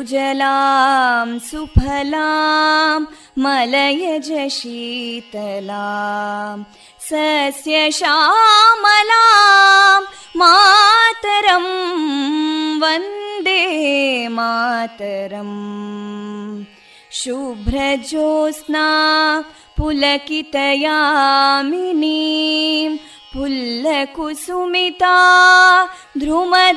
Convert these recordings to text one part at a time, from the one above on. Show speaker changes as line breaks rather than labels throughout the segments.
सुजलां सुफलां मलयज शीतलां सस्यश्यामलां मातरं वन्दे मातरम् शुभ्रज्योत्स्ना पुलकितयामिनीं पुल्लकुसुमिता ध्रुमदळशोभिनीं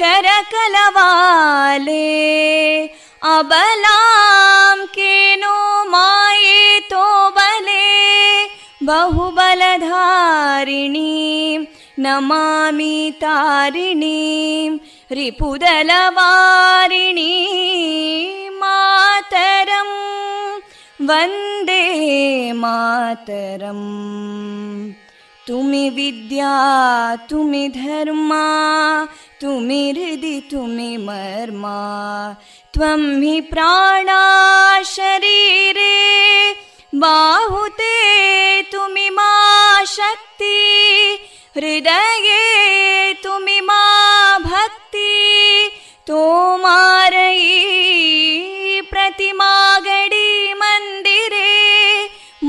करकलवाले अबलां केनो मायेतो बले बहुबलधारिणीं नमामि तारिणीं रिपुदलवारिणी मातरं वन्दे मातरम् तुमि विद्या तुमि धर्मा तुमि हृदि तुमि मर्मा त्वं हि प्राणा शरीरे बाहुते तुमि मा शक्ति हृदये तुमि मा भक्ति तोमारयी प्रतिमा गडी मन्दिरे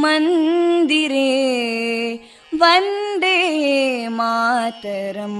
मन्दिरे वन्दे मातरम्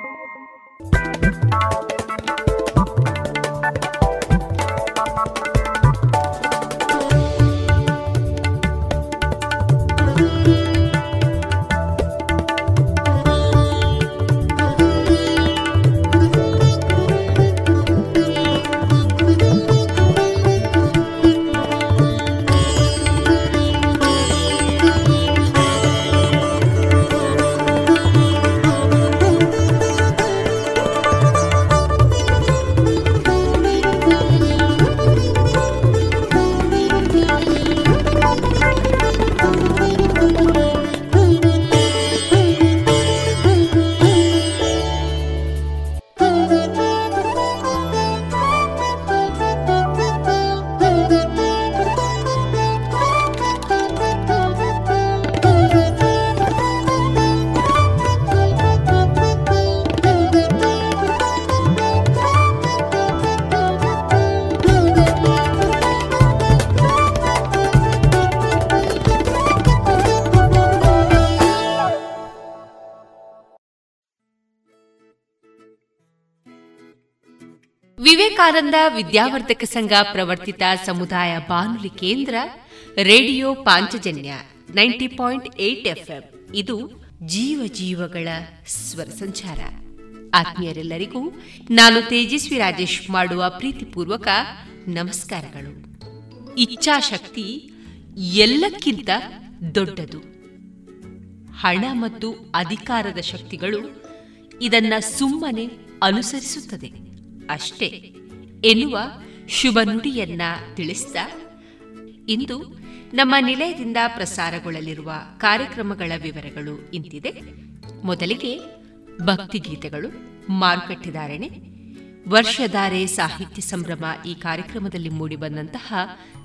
ವಿವೇಕಾನಂದ ವಿದ್ಯಾವರ್ಧಕ ಸಂಘ ಪ್ರವರ್ತಿತ ಸಮುದಾಯ ಬಾನುಲಿ ಕೇಂದ್ರ radio Panchajanya ninety point eight FM. ಇದು ಜೀವ ಜೀವಗಳ ಸ್ವರ ಸಂಚಾರ. ಆತ್ಮೀಯರೆಲ್ಲರಿಗೂ ನಾನು ತೇಜಸ್ವಿ ರಾಜೇಶ್ ಮಾಡುವ ಪ್ರೀತಿಪೂರ್ವಕ ನಮಸ್ಕಾರಗಳು. ಇಚ್ಛಾಶಕ್ತಿ ಎಲ್ಲಕ್ಕಿಂತ ದೊಡ್ಡದು. ಹಣ ಮತ್ತು ಅಧಿಕಾರದ ಶಕ್ತಿಗಳು ಇದನ್ನ ಸುಮ್ಮನೆ ಅನುಸರಿಸುತ್ತದೆ. ಅಷ್ಟೇ. ಎನ್ನುವ ಶುಭ ನುಡಿಯನ್ನ ತಿಳಿಸಿದ ಇಂದು ನಮ್ಮ ನಿಲಯದಿಂದ ಪ್ರಸಾರಗೊಳ್ಳಲಿರುವ ಕಾರ್ಯಕ್ರಮಗಳ ವಿವರಗಳು ಇಂತಿದೆ. ಮೊದಲಿಗೆ ಭಕ್ತಿಗೀತೆಗಳು ಮಾರುಕಟ್ಟೆದಾರಣೆ. ವರ್ಷಧಾರೆ ಸಾಹಿತ್ಯ ಸಂಭ್ರಮ ಈ ಕಾರ್ಯಕ್ರಮದಲ್ಲಿ ಮೂಡಿಬಂದಂತಹ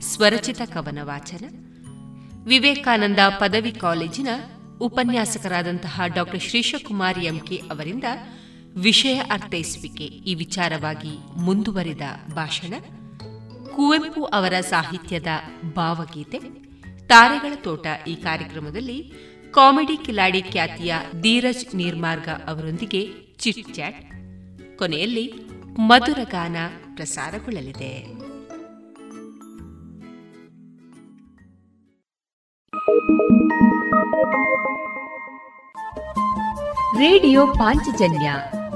ಸ್ವರಚಿತ ಕವನ ವಾಚನ. ವಿವೇಕಾನಂದ ಪದವಿ ಕಾಲೇಜಿನ ಉಪನ್ಯಾಸಕರಾದಂತಹ ಡಾಕ್ಟರ್ ಶ್ರೀಶಕುಮಾರ್ ಎಂಕೆ ಅವರಿಂದ ವಿಷಯ ಅರ್ಥೈಸುವಿಕೆ ಈ ವಿಚಾರವಾಗಿ ಮುಂದುವರಿದ ಭಾಷಣ, ಕುವೆಂಪು ಅವರ ಸಾಹಿತ್ಯದ ಭಾವಗೀತೆ, ತಾರೆಗಳ ತೋಟ ಈ ಕಾರ್ಯಕ್ರಮದಲ್ಲಿ ಕಾಮಿಡಿ ಕಿಲಾಡಿ ಖ್ಯಾತಿಯ ಧೀರಜ್ ನಿರ್ಮಾರ್ಗ ಅವರೊಂದಿಗೆ ಚಿಟ್ ಚಾಟ್ ಕೊನೆಯಲ್ಲಿ ಮಧುರ ಗಾನ ಪ್ರಸಾರಗೊಳ್ಳಲಿದೆ. ರೇಡಿಯೋ ಪಾಂಚಜನ್ಯ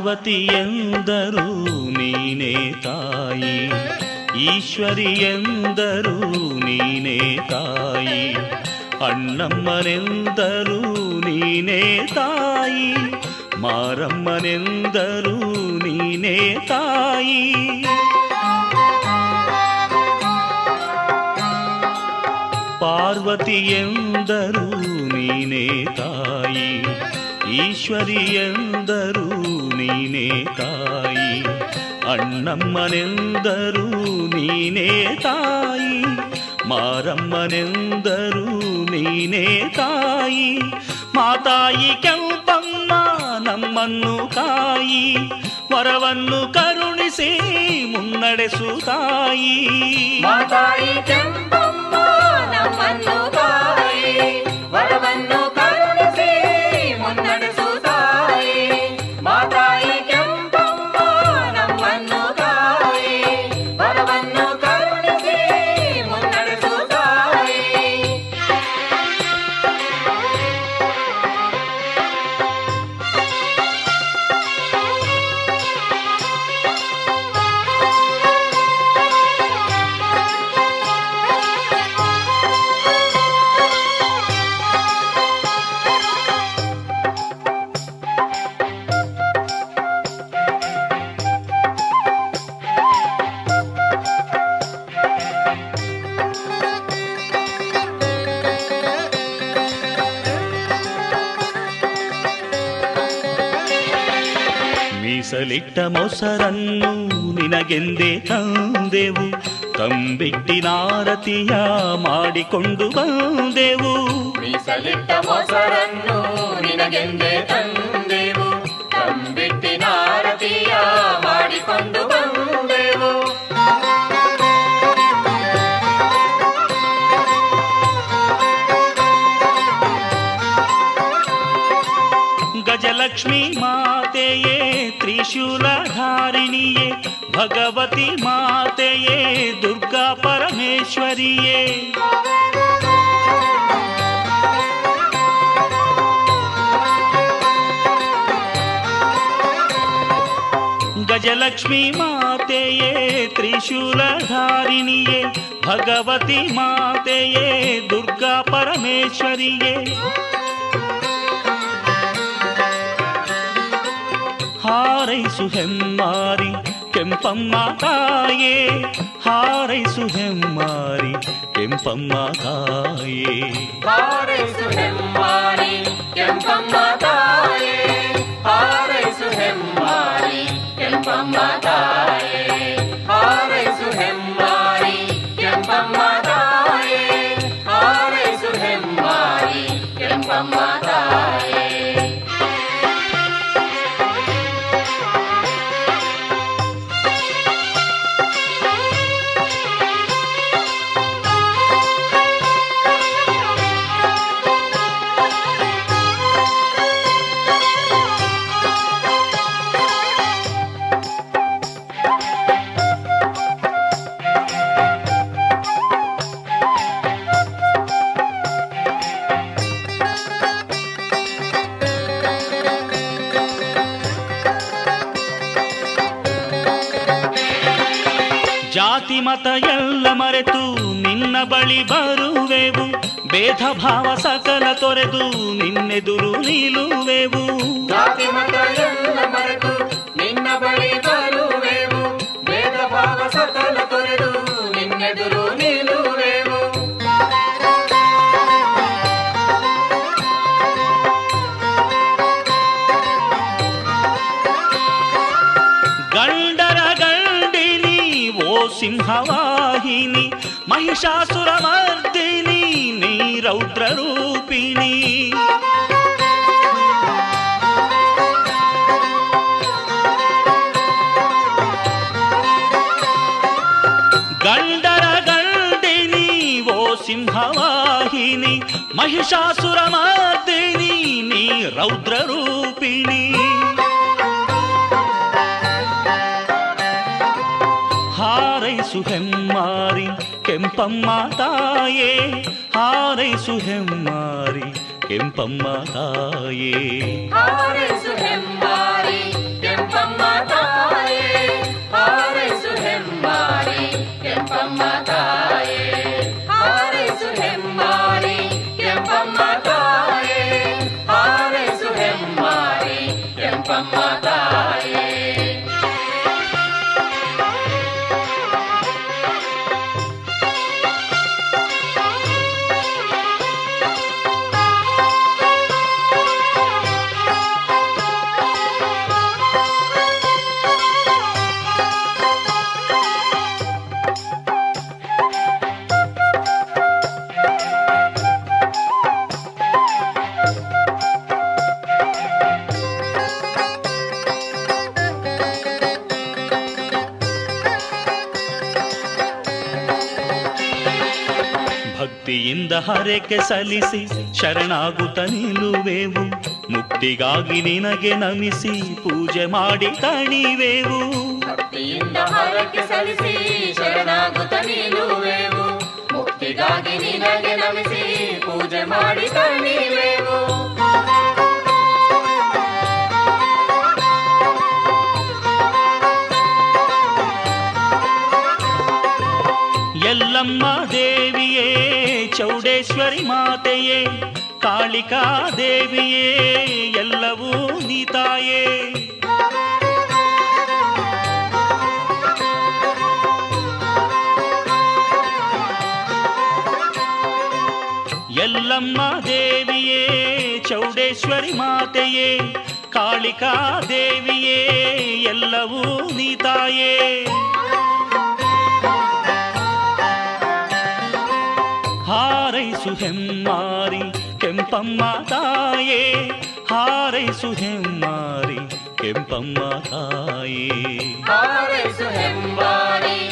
ಪಾರ್ವತಿಯೆಂದರು ನೀನೇ ತಾಯಿ. ಈಶ್ವರಿಯೆಂದರು ನೀನೇ ತಾಯಿ. ಅಣ್ಣಮ್ಮನೆಂದರು, ನೀನೇ ತಾಯಿ. ಮಾರಮ್ಮನೆಂದರು, ನೀನೇ ತಾಯಿ. ಪಾರ್ವತಿಯೆಂದರು ನೀನೇ ತಾಯಿ. ಈಶ್ವರಿಯೆಂದರು ನೀನೇ ತಾಯಿ, ಅಣ್ಣಮ್ಮನೆಂದರು ನೀನೇ ತಾಯಿ, ಮಾರಮ್ಮನೆಂದರು ನೀನೇ ತಾಯಿ, ಮಾತಾಯಿ ಕೆಂಪಮ್ಮ ನಮ್ಮನ್ನು ಕಾಯಿ, ವರವನ್ನು ಕರುಣಿಸಿ ಮುನ್ನಡೆಸು ತಾಯಿ.
ಮಾತಾಯಿ ಕೆಂಪಮ್ಮ ನಮ್ಮನ್ನು ಕಾಯಿ, ವರವನ್ನು
ಮೀಸಲಿಟ್ಟ ಮೊಸರನ್ನು ನಿನಗೆಂದೇ ತಂದೆವು. ತಂಬಿಟ್ಟಿನಾರತಿಯ ಮಾಡಿಕೊಂಡು ಬಂದೆವು.
ಮೀಸಲಿಟ್ಟ ಮೊಸರನ್ನು ನಿನಗೆಂದೇ ತಂದೆವು. ತಂಬಿಟ್ಟಿನಾರತಿಯ ಮಾಡಿಕೊಂಡು ಬಂದೆವು.
ಗಜಲಕ್ಷ್ಮಿ ಮಾತೆಯೇ ತ್ರಿಶೂಲಧಾರಿಣಿಯೇ ಭಗವತಿ ಮಾತೆಯೇ ದುರ್ಗಾ ಪರಮೇಶ್ವರಿಯೇ ಗಜಲಕ್ಷ್ಮಿ ಮಾತೆಯೇ ತ್ರಿಶೂಲಧಾರಿಣಿಯೇ ಭಗವತಿ ಮಾತೆಯೇ ದುರ್ಗಾ ಪರಮೇಶ್ವರಿಯೇ ಹಾರೈಸು ಹೆಮ್ಮಾರಿ ಕೆಂಪಮ್ಮ ತಾಯೇ ಹಾರೈಸು ಹೆಮ್ಮಾರಿ ಕೆಂಪಮ್ಮ ತಾಯೇ
ಹಾರೈಸು ಹೆಮ್ಮಾರಿ ಕೆಂಪಮ್ಮ ತಾಯೇ ಹಾರೈಸು ಹೆಮ್ಮಾರಿ ಕೆಂಪಮ್ಮ ತಾಯೇ ಹಾರೈಸು ಹೆಮ್ಮಾರಿ ಕೆಂಪಮ್ಮ ತಾಯೇ ಹಾರೈಸು ಹೆಮ್ಮಾರಿ ಕೆಂಪಮ್ಮ
ಎಲ್ಲ ಮರೆತು ನಿನ್ನ ಬಳಿ ಬರುವೆವು ಭೇದ ಭಾವ ಸಕಲ ತೊರೆದು ನಿನ್ನೆದುರು ನಿಲ್ಲುವೆವು
ಜಾತಿ ಮತ ಎಲ್ಲ ಮರೆತು ನಿನ್ನ ಬಳಿ ಬರುವೆವು ಭೇದ ಭಾವ ಸಕಲ ತೊರೆದು ನಿನ್ನೆದುರು ನಿಲ್ಲುವೆವು
ಗಂಡರ ಗಂಡಿನಿ ಓ ಸಿಂಹವಾಹಿನಿ మహిషాసురమర్దిని నీ రౌద్రరూపిణి. గండర గండిని ఓ సింహవాహిని మహిషాసురమర్దిని నీ రౌద్రరూ ಕೆಂಪಮ್ಮ ತಾಯೇ ಹಾರೈಸು ಹೆಮ್ಮಾರಿ ಕೆಂಪಮ್ಮ ತಾಯೇ
ಹಾರೈಸು ಹೆಮ್ಮಾರಿ ಕೆಂಪಮ್ಮ ತಾಯೇ ಹಾರೈಸು ಹೆಮ್ಮಾರಿ ಕೆಂಪಮ್ಮ ತಾಯೇ
ಹರಕೆ ಸಲ್ಲಿಸಿ ಶರಣಾಗುತ್ತ ನಿಲ್ಲುವೆವು. ಮುಕ್ತಿಗಾಗಿ ನಿನಗೆ ನಮಿಸಿ ಪೂಜೆ ಮಾಡಿ ತಣಿವೆವು.
ಭಕ್ತಿಯಿಂದ ಹರಕೆ ಸಲ್ಲಿಸಿ ಶರಣಾಗುತ್ತ ನಿಲ್ಲುವೆವು. ಮುಕ್ತಿಗಾಗಿ ನಿನಗೆ ನಮಿಸಿ ಪೂಜೆ ಮಾಡಿ ತಣಿವೆವು.
ಎಲ್ಲಮ್ಮ ಚೌಡೇಶ್ವರಿ ಮಾತೆಯೇ ಕಾಳಿಕಾ ದೇವಿಯೇ ಎಲ್ಲವೂ ನೀತಾಯೇ ಎಲ್ಲಮ್ಮ ದೇವಿಯೇ ಚೌಡೇಶ್ವರಿ ಮಾತೆಯೇ ಕಾಳಿಕಾ ದೇವಿಯೇ ಎಲ್ಲವೂ ನೀತಾಯೇ ಹಾರೈಸು ಹೆಮ್ಮಾರಿ ಕೆಂಪಮ್ಮ ತಾಯೇ. ಹಾರೈಸು ಹೆಮ್ಮಾರಿ ಕೆಂಪಮ್ಮ ತಾಯೇ.
ಹಾರೈಸು ಹೆಂಬಾರಿ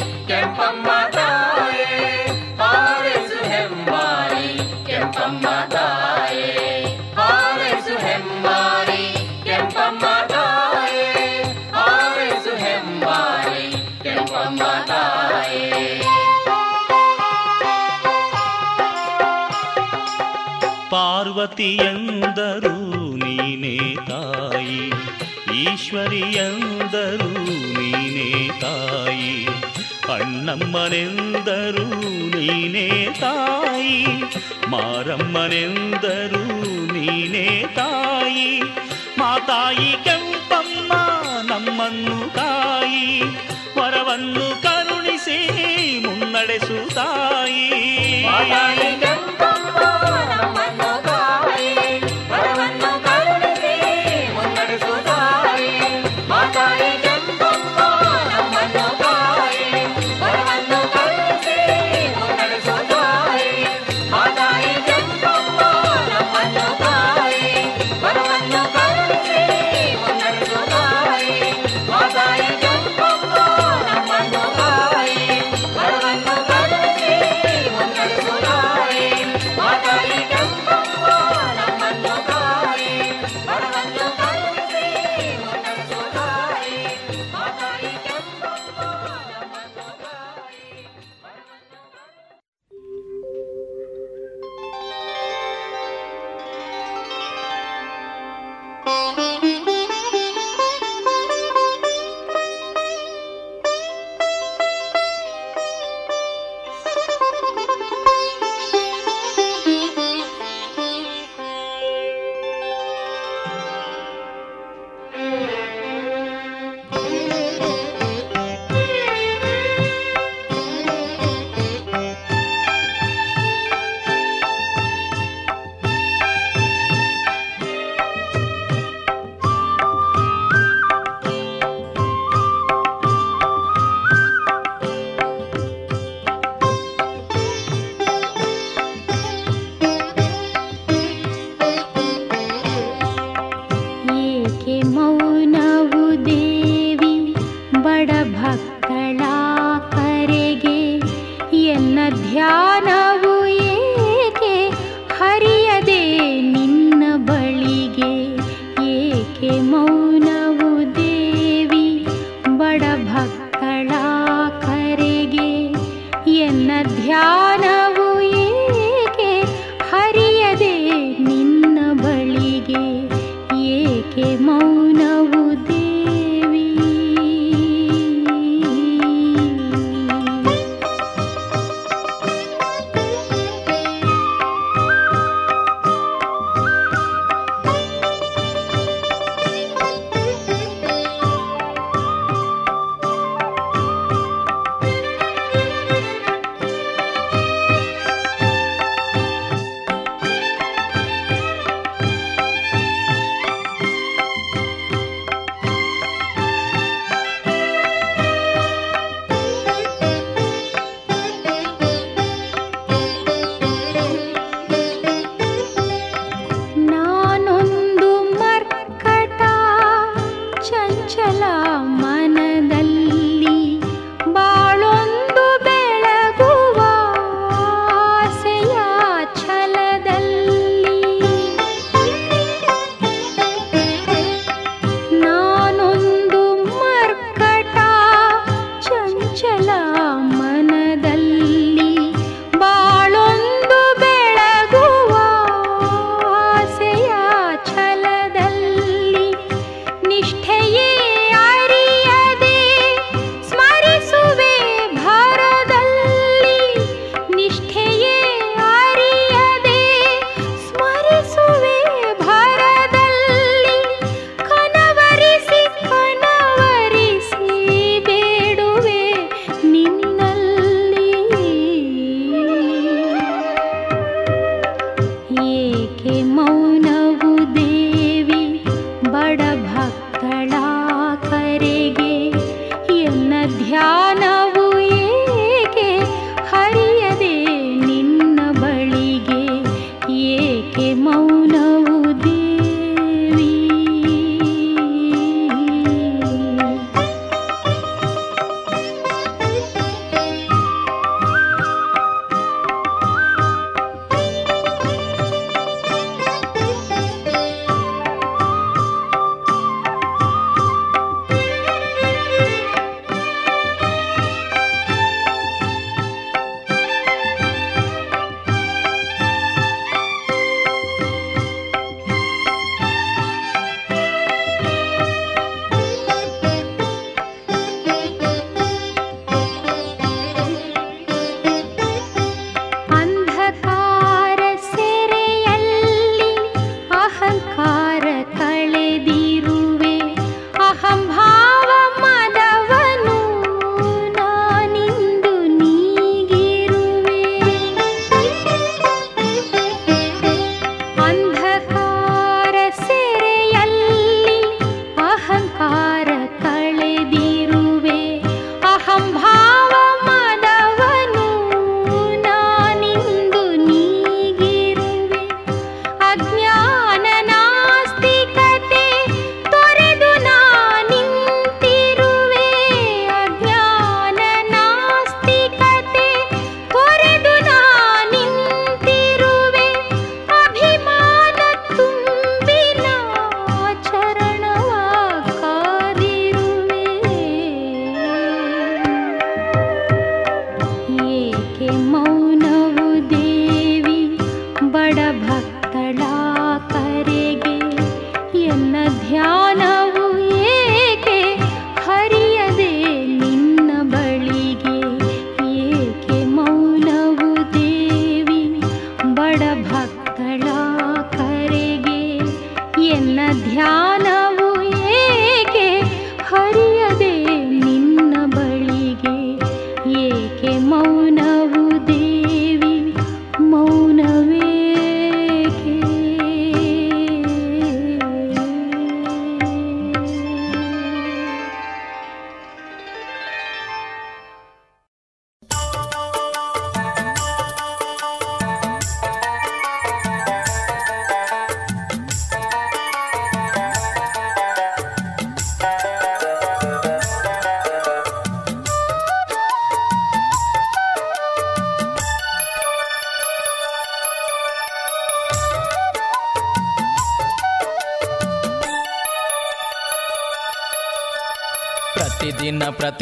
ಪಾರ್ವತಿಯಂದರು ನೀನೇ ತಾಯಿ. ಈಶ್ವರಿಯಂದರು ನೀನೇ ತಾಯಿ. ಅಣ್ಣಮ್ಮನೆಂದರು, ನೀನೇ ತಾಯಿ. ಮಾರಮ್ಮನೆಂದರು, ನೀನೇ ತಾಯಿ. ಮಾತಾಯಿ ಕೆಂಪಮ್ಮ, ನಮ್ಮನ್ನು ತಾಯಿ ವರವನ್ನು ಕರುಣಿಸಿ ಮುನ್ನಡೆಸು ತಾಯಿ.
ಮಾತಾಯಿ ಕೆಂಪಮ್ಮ, ನಮ್ಮನ್ನು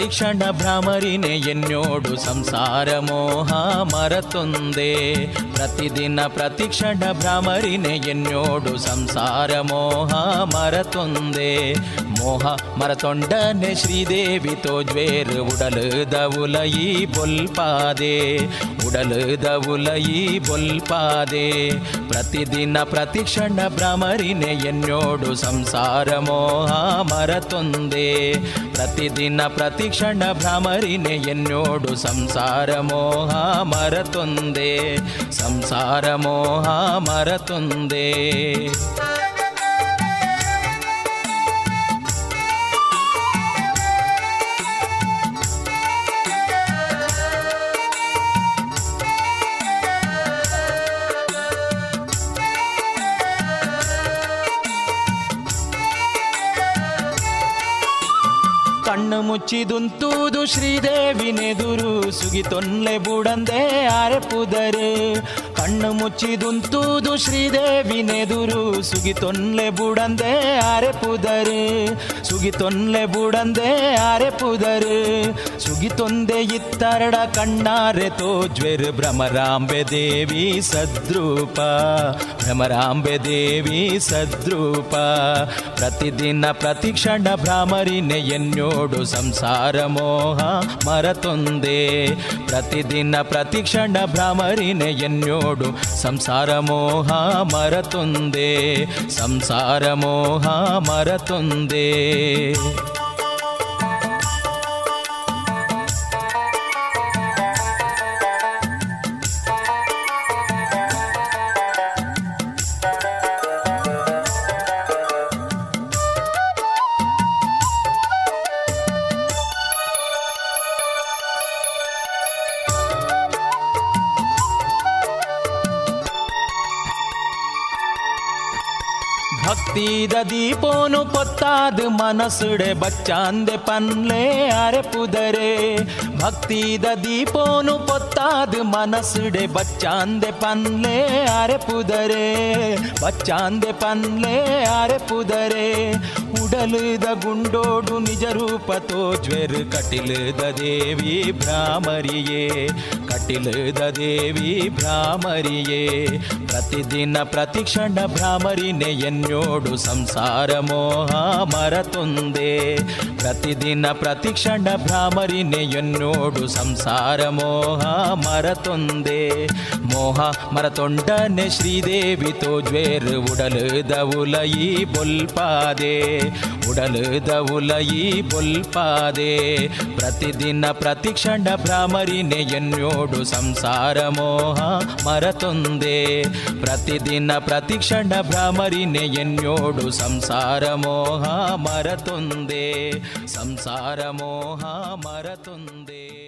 ಪ್ರತಿಕ್ಷಣ ಭ್ರಮರಿನೆ ಎನ್ನೋಡು ಸಂಸಾರ ಮೋಹ ಮರತೊಂದೆ. ಪ್ರತಿದಿನ ಪ್ರತಿಕ್ಷಣ ಭ್ರಮರಿನೆ ಎನ್ನೋಡು ಸಂಸಾರ ಮೋಹ ಮರತೊಂದೆ. ಮೋಹ ಮರತೊಂಡನೆ ಶ್ರೀದೇವಿ ತೋಜ್ವೇರು ಉಡಲದ ಉಲಯಿ ಬೊಲ್ಪಾದೆ. ಉಡಲದ ಉಲಯಿ ಬೊಲ್ಪಾದೆ. ಪ್ರತಿದಿನ ಪ್ರತಿಕ್ಷಣ ಭ್ರಮರಿನೆ ಎನ್ನೋಡು ಸಂಸಾರ ಮೋಹ ಮರತೊಂದೆ. ಪ್ರತಿದಿನ ಪ್ರತಿಕ್ಷಣ ಭ್ರಮರಿನೆ ಎನ್ನೋಡು ಸಂಸಾರ ಮೋಹ ಮರತೊಂದೆ ಸಂಸಾರ ಮೋಹ ಮರತೊಂದೆ. ಮುಚ್ಚಿದುಂತೂದು ಶ್ರೀದೇವಿನೆದುರು ಸುಗಿತೊನ್ಲೆ ಬುಡಂದೆ ಅರೆಪುದರೆ ಕಣ್ಣು ಮುಚ್ಚಿದುಂತೂದು ಶ್ರೀದೇವಿನೆದುರು ಸುಗಿತೊನ್ಲೆ ಬುಡಂದೆ ಸುಗಿ ಸುಗಿತೊನ್ಲೆ ಬುಡಂದೆ ಅರೆಪುದರೆ ಸುಗಿತೊಂದೆ ಇತ್ತರಡ ಕಣ್ಣಾರೆ ತೋಜ್ವೆರ್ ಭ್ರಮರಾಂಬೆ ದೇವಿ ಸದ್ರೂಪ. ಭ್ರಮರಾಂಬೆ ದೇವಿ ಸದ್ರೂಪ. ಪ್ರತಿದಿನ ಪ್ರತಿಕ್ಷಣ ಭ್ರಾಮರಿನೆ ಎನ್ನೋಡು ಸಂಸಾರ ಮೋಹ ಮರತೊಂದೆ. ಪ್ರತಿದಿನ ಪ್ರತಿಕ್ಷಣ ಭ್ರಾಮರಿನೆ ಎನ್ನೋಡು ಸಂಸಾರ ಮೋಹ ಮರತೊಂದೆ. ಸಂಸಾರ ಮೋಹ ಮರತೊಂದೆ. ಪೊತ್ತಾದ ಮನಸುಡೆ ಬಚ್ಚಾಂದೆ ಪನ್ಲೆ ಅರೆ ಪುದರೆ ಭಕ್ತಿದ ದೀಪೋನು ಪೊತ್ತಾದ ಮನಸುಡೆ ಬಚ್ಚಾಂದೆ ಪನ್ಲೆ ಅರೆ ಪುದರೆ ಬಚ್ಚಾಂದೆ ಪನ್ಲೆ ಅರೆ ಪುದರೆ ಉಡಲುದ ಗುಂಡೋಡು ನಿಜ ರೂಪ ತೋಜ್ವೆರ್ ಕಟಿಲದ ದೇವಿ ಕಟಿಲದ ದೇವಿ ಭ್ರಾಮರಿಯೇ, ಪ್ರತಿದಿನ ಪ್ರತಿಕ್ಷಣ ಭ್ರಾಮರಿನೇ ಎನ್ನೋಡು ಸಂಸಾರ ಮೋಹ ಮರತೊಂದೆ, ಪ್ರತಿದಿನ ಪ್ರತಿಕ್ಷಣ ಭ್ರಾಮರಿನೇ ಎನ್ನೋಡು ಸಂಸಾರ ಮೋಹ ಮರತೊಂದೆ. ಮೋಹ ಮರತೊಂಡನೆ ಶ್ರೀದೇವಿ ತೋಜ್ವೇರ್ ಉಡಲದ ಉಲಯಿ ಬೊಲ್ಪಾದೆ, ಉಡಲದ ಉಲಯಿ ಬೊಲ್ಪಾದೆ, ಪ್ರತಿದಿನ ಪ್ರತಿಕ್ಷಣ ಭ್ರಾಮರಿನೇ ಎನ್ನೋಡು ಸಂಸಾರ ಮೋಹ ಮರತೊಂದೆ ಪ್ರತಿದಿನ ಪ್ರತಿಕ್ಷಣ ಭ್ರಾಮರಿನೆ ಎನ್ನೋಡು ಸಂಸಾರ ಮೋಹ ಮರತೊಂದೆ ಸಂಸಾರ ಮೋಹ ಮರತೊಂದೆ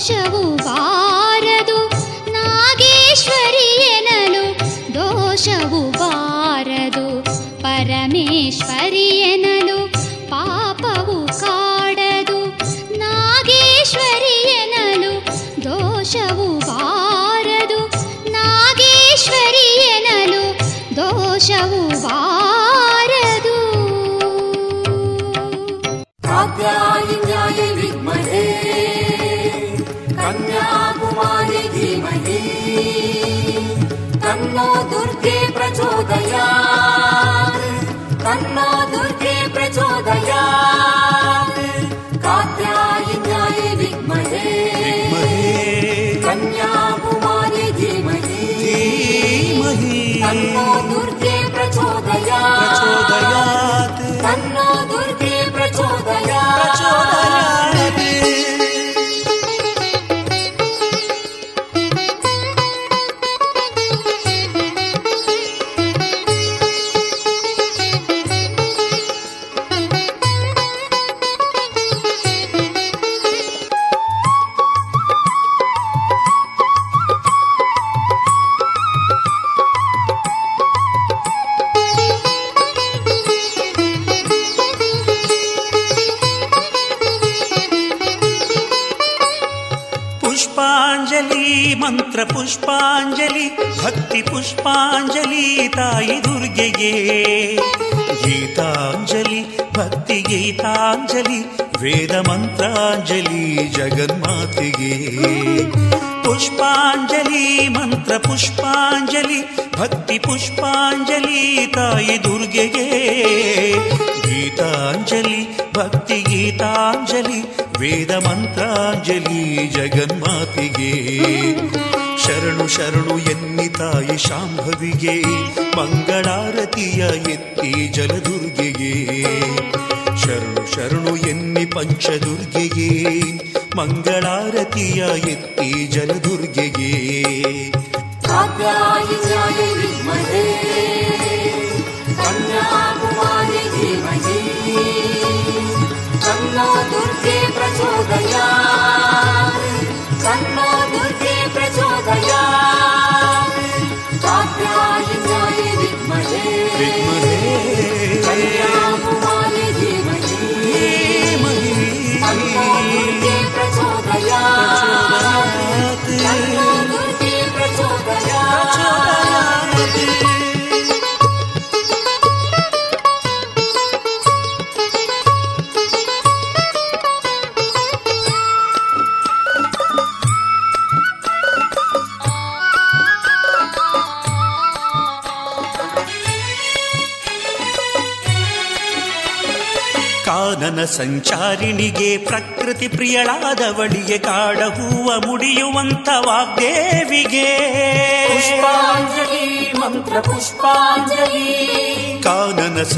谢幕 como Turquía. ಜಲದುರ್ಗೆಗೆ ಶರಣು ಶರಣು ಎನ್ನಿ ಪಂಚದುರ್ಗೆಗೆ ಮಂಗಳ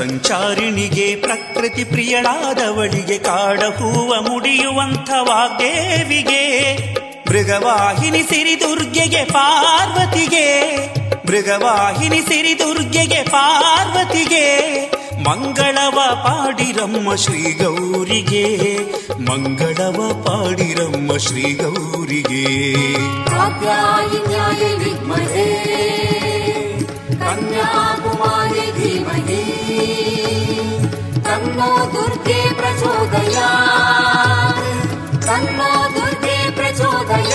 ಸಂಚಾರಿಣಿಗೆ ಪ್ರಕೃತಿ ಪ್ರಿಯಳಾದವಳಿಗೆ ಕಾಡ ಹೂವ ಮುಡಿಯುವಂಥ ವಾಗ್ದೇವಿಗೆ, ಮೃಗವಾಹಿನಿ ಸಿರಿದುರ್ಗೆಗೆ ಪಾರ್ವತಿಗೆ, ಮೃಗವಾಹಿನಿ ಸಿರಿದುರ್ಗೆಗೆ ಪಾರ್ವತಿಗೆ, ಮಂಗಳವ ಪಾಡಿರಮ್ಮ ಶ್ರೀ ಗೌರಿಗೆ ಮಂಗಳವ ಪಾಡಿರಮ್ಮ ಶ್ರೀ ಗೌರಿಗೆ
कन्याकुमारी धीमहि तन्नो दुर्गे प्रचोदया। तन्नो दुर्गे प्रचोदयाद्य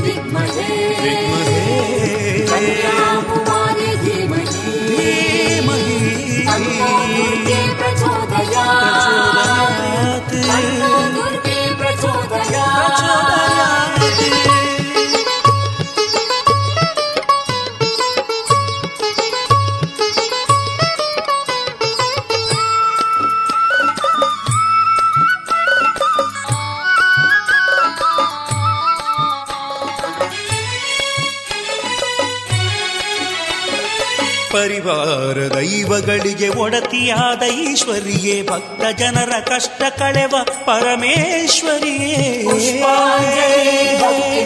विद्महे। विद्महे। कुमार्य धीमहि। तन्नो
ಪರಿವಾರ ದೈವಗಳಿಗೆ ಒಡತಿಯಾದ ಈಶ್ವರಿಯೇ, ಭಕ್ತ ಜನರ ಕಷ್ಟ ಕಳೆವ ಪರಮೇಶ್ವರಿಯೇ.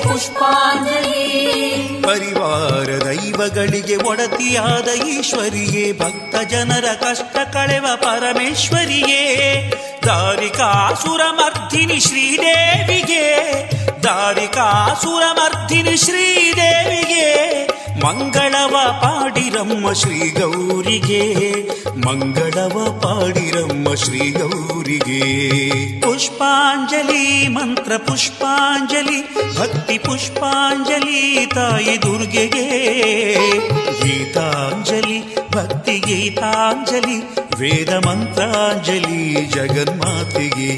ಪುಷ್ಪಾಂಜಲಿ
ಪರಿವಾರ ದೈವಗಳಿಗೆ ಒಡತಿಯಾದ ಈಶ್ವರಿಯೇ, ಭಕ್ತ ಜನರ ಕಷ್ಟ ಕಳೆವ ಪರಮೇಶ್ವರಿಯೇ. ದಾರಿಕಾಸುರಮರ್ಧಿನಿ ಶ್ರೀದೇವಿಗೆ ದಾರಿಕಾಸುರಮರ್ಧಿನಿ ಶ್ರೀದೇವಿಗೆ. ಮಂಗಳವ ಪಾಡಿರಮ್ಮ ಶ್ರೀ ಗೌರಿಗೆ ಮಂಗಳವ ಪಾಡಿರಮ್ಮ ಶ್ರೀ ಗೌರಿಗೆ ಪುಷ್ಪಾಂಜಲಿ, ಮಂತ್ರ ಪುಷ್ಪಾಂಜಲಿ, ಭಕ್ತಿ ಪುಷ್ಪಾಂಜಲಿ ತಾಯಿ ದುರ್ಗೆಗೆ. ಗೀತಾಂಜಲಿ भक्तिगीताञ्जलि वेदमन्त्राञ्जलि जगन्मातिगे।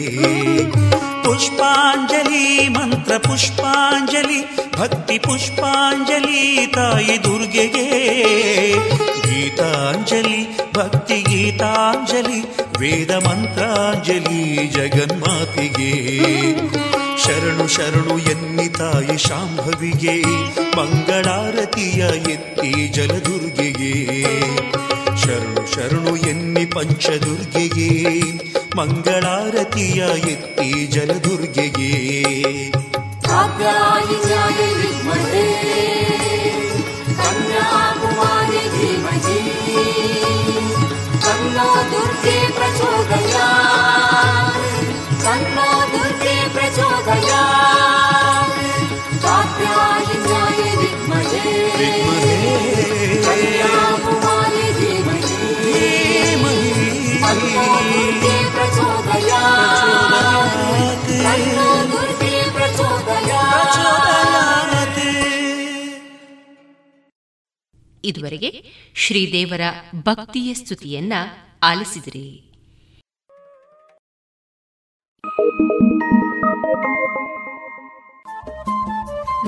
पुष्पाञ्जलि मन्त्रपुष्पाञ्जलि भक्तिपुष्पाञ्जलि तायि दुर्गे गीताञ्जलि भक्तिगीताञ्जलि वेदमन्त्राञ्जलि जगन्मातिगे। ಶರಣು ಶರಣು ಎನ್ನಿ ತಾಯಿ ಶಾಂಭವಿಗೆ, ಮಂಗಳಾರತಿಯ ಎತ್ತಿ ಜಲದುರ್ಗೆಗೆ. ಶರಣು ಶರಣು ಎನ್ನಿ ಪಂಚದುರ್ಗೆಗೆ, ಮಂಗಳಾರತಿಯ ಎತ್ತಿ ಜಲದುರ್ಗೆಗೆ.
ದುರ್ಗೆ ಪ್ರಚೋದಯಾ.
ಇದುವರೆಗೆ ಶ್ರೀದೇವರ ಭಕ್ತಿಯ ಸ್ತುತಿಯನ್ನ ಆಲಿಸಿದಿರಿ.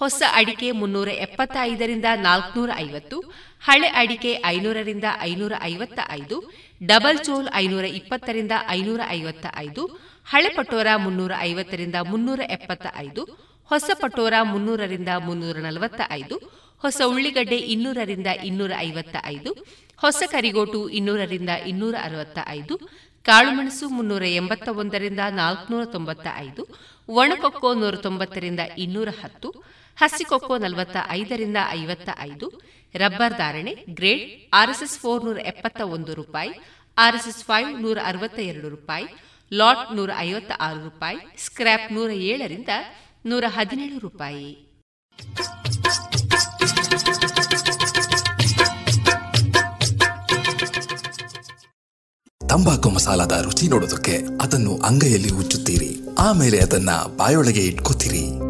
ಹೊಸ ಅಡಿಕೆ ಮುನ್ನೂರ ಎಪ್ಪತ್ತೈದರಿಂದ ನಾಲ್ಕುನೂರ ಐವತ್ತು, ಹಳೆ ಅಡಿಕೆ ಐನೂರರಿಂದ ಐನೂರ ಐವತ್ತ ಐದು ಡಬಲ್ ಚೋಲ್ ಐನೂರ ಇಪ್ಪತ್ತರಿಂದ ಐನೂರ ಐವತ್ತ ಐದು ಹಳೆ ಪಟೋರ ಮುನ್ನೂರ ಐವತ್ತರಿಂದ ಮುನ್ನೂರ ಎಪ್ಪತ್ತ ಐದು ಹೊಸ ಪಟೋರ ಮುನ್ನೂರರಿಂದ ಮುನ್ನೂರ ನಲವತ್ತ ಐದು ಹೊಸ ಉಳ್ಳಿಗಡ್ಡೆ ಇನ್ನೂರರಿಂದ ಇನ್ನೂರ ಐವತ್ತ ಐದು ಹೊಸ ಕರಿಗೋಟು ಇನ್ನೂರರಿಂದ ಇನ್ನೂರ ಅರವತ್ತ ಐದು ಕಾಳುಮೆಣಸು ಮುನ್ನೂರ ಎಂಬತ್ತ ಒಂದರಿಂದ ನಾಲ್ಕುನೂರ ತೊಂಬತ್ತ ಐದು ಒಣಕೊಕ್ಕೋ ನೂರ ತೊಂಬತ್ತರಿಂದ ಇನ್ನೂರ ಹತ್ತು ಹಸಿಕೊಕ್ಕೋ ನಲವತ್ತ ಐದರಿಂದ ಐವತ್ತ ಐದು ರಬ್ಬರ್ ಧಾರಣೆ, ಗ್ರೇಡ್, ಆರ್ಎಸ್ಎಸ್ ಫೋರ್ ನೂರ ಎಪ್ಪತ್ತ ಒಂದು ರೂಪಾಯಿ, ಆರ್ಎಸ್ಎಸ್ ಫೈವ್ ನೂರ ಅರವತ್ತ ಎರಡು ರೂಪಾಯಿ, ಲಾಟ್ ನೂರ ಐವತ್ತ ಆರು ರೂಪಾಯಿ, ಸ್ಕ್ರ್ಯಾಪ್ ನೂರ ಏಳರಿಂದ ನೂರ ಹದಿನೇಳು ರೂಪಾಯಿ.
ತಂಬಾಕು ಮಸಾಲದ ರುಚಿ ನೋಡೋದಕ್ಕೆ ಅದನ್ನು ಅಂಗೈಯಲ್ಲಿ ಉಚ್ಚುತ್ತೀರಿ ಆಮೇಲೆ ಅದನ್ನ ಬಾಯೊಳಗೆ ಇಟ್ಕೋತೀರಿ.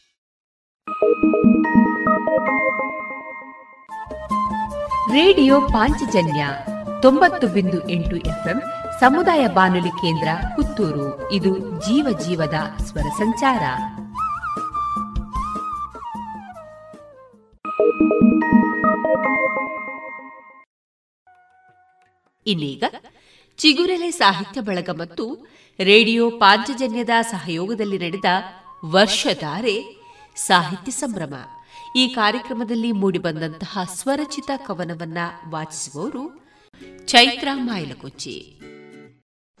ರೇಡಿಯೋ ಪಾಂಚಜನ್ಯ ತೊಂಬತ್ತು ಬಿಂದು ಎಂಟು ಎಫ್ಎಂ ಸಮುದಾಯ ಬಾನುಲಿ ಕೇಂದ್ರ ಪುತ್ತೂರು. ಇದು ಜೀವ ಜೀವದ ಸ್ವರ ಸಂಚಾರ. ಇನ್ನೀಗ ಚಿಗುರೆಲೆ ಸಾಹಿತ್ಯ ಬಳಗ ಮತ್ತು ರೇಡಿಯೋ ಪಾಂಚಜನ್ಯದ ಸಹಯೋಗದಲ್ಲಿ ನಡೆದ ವರ್ಷಧಾರೆ ಸಾಹಿತ್ಯ ಸಂಭ್ರಮ. ಈ ಕಾರ್ಯಕ್ರಮದಲ್ಲಿ ಮೂಡಿಬಂದಂತಹ ಸ್ವರಚಿತ ಕವನವನ್ನ ವಾಚಿಸುವವರು ಚೈತ್ರ ಮಾಯಲಕುಚ್ಚಿ.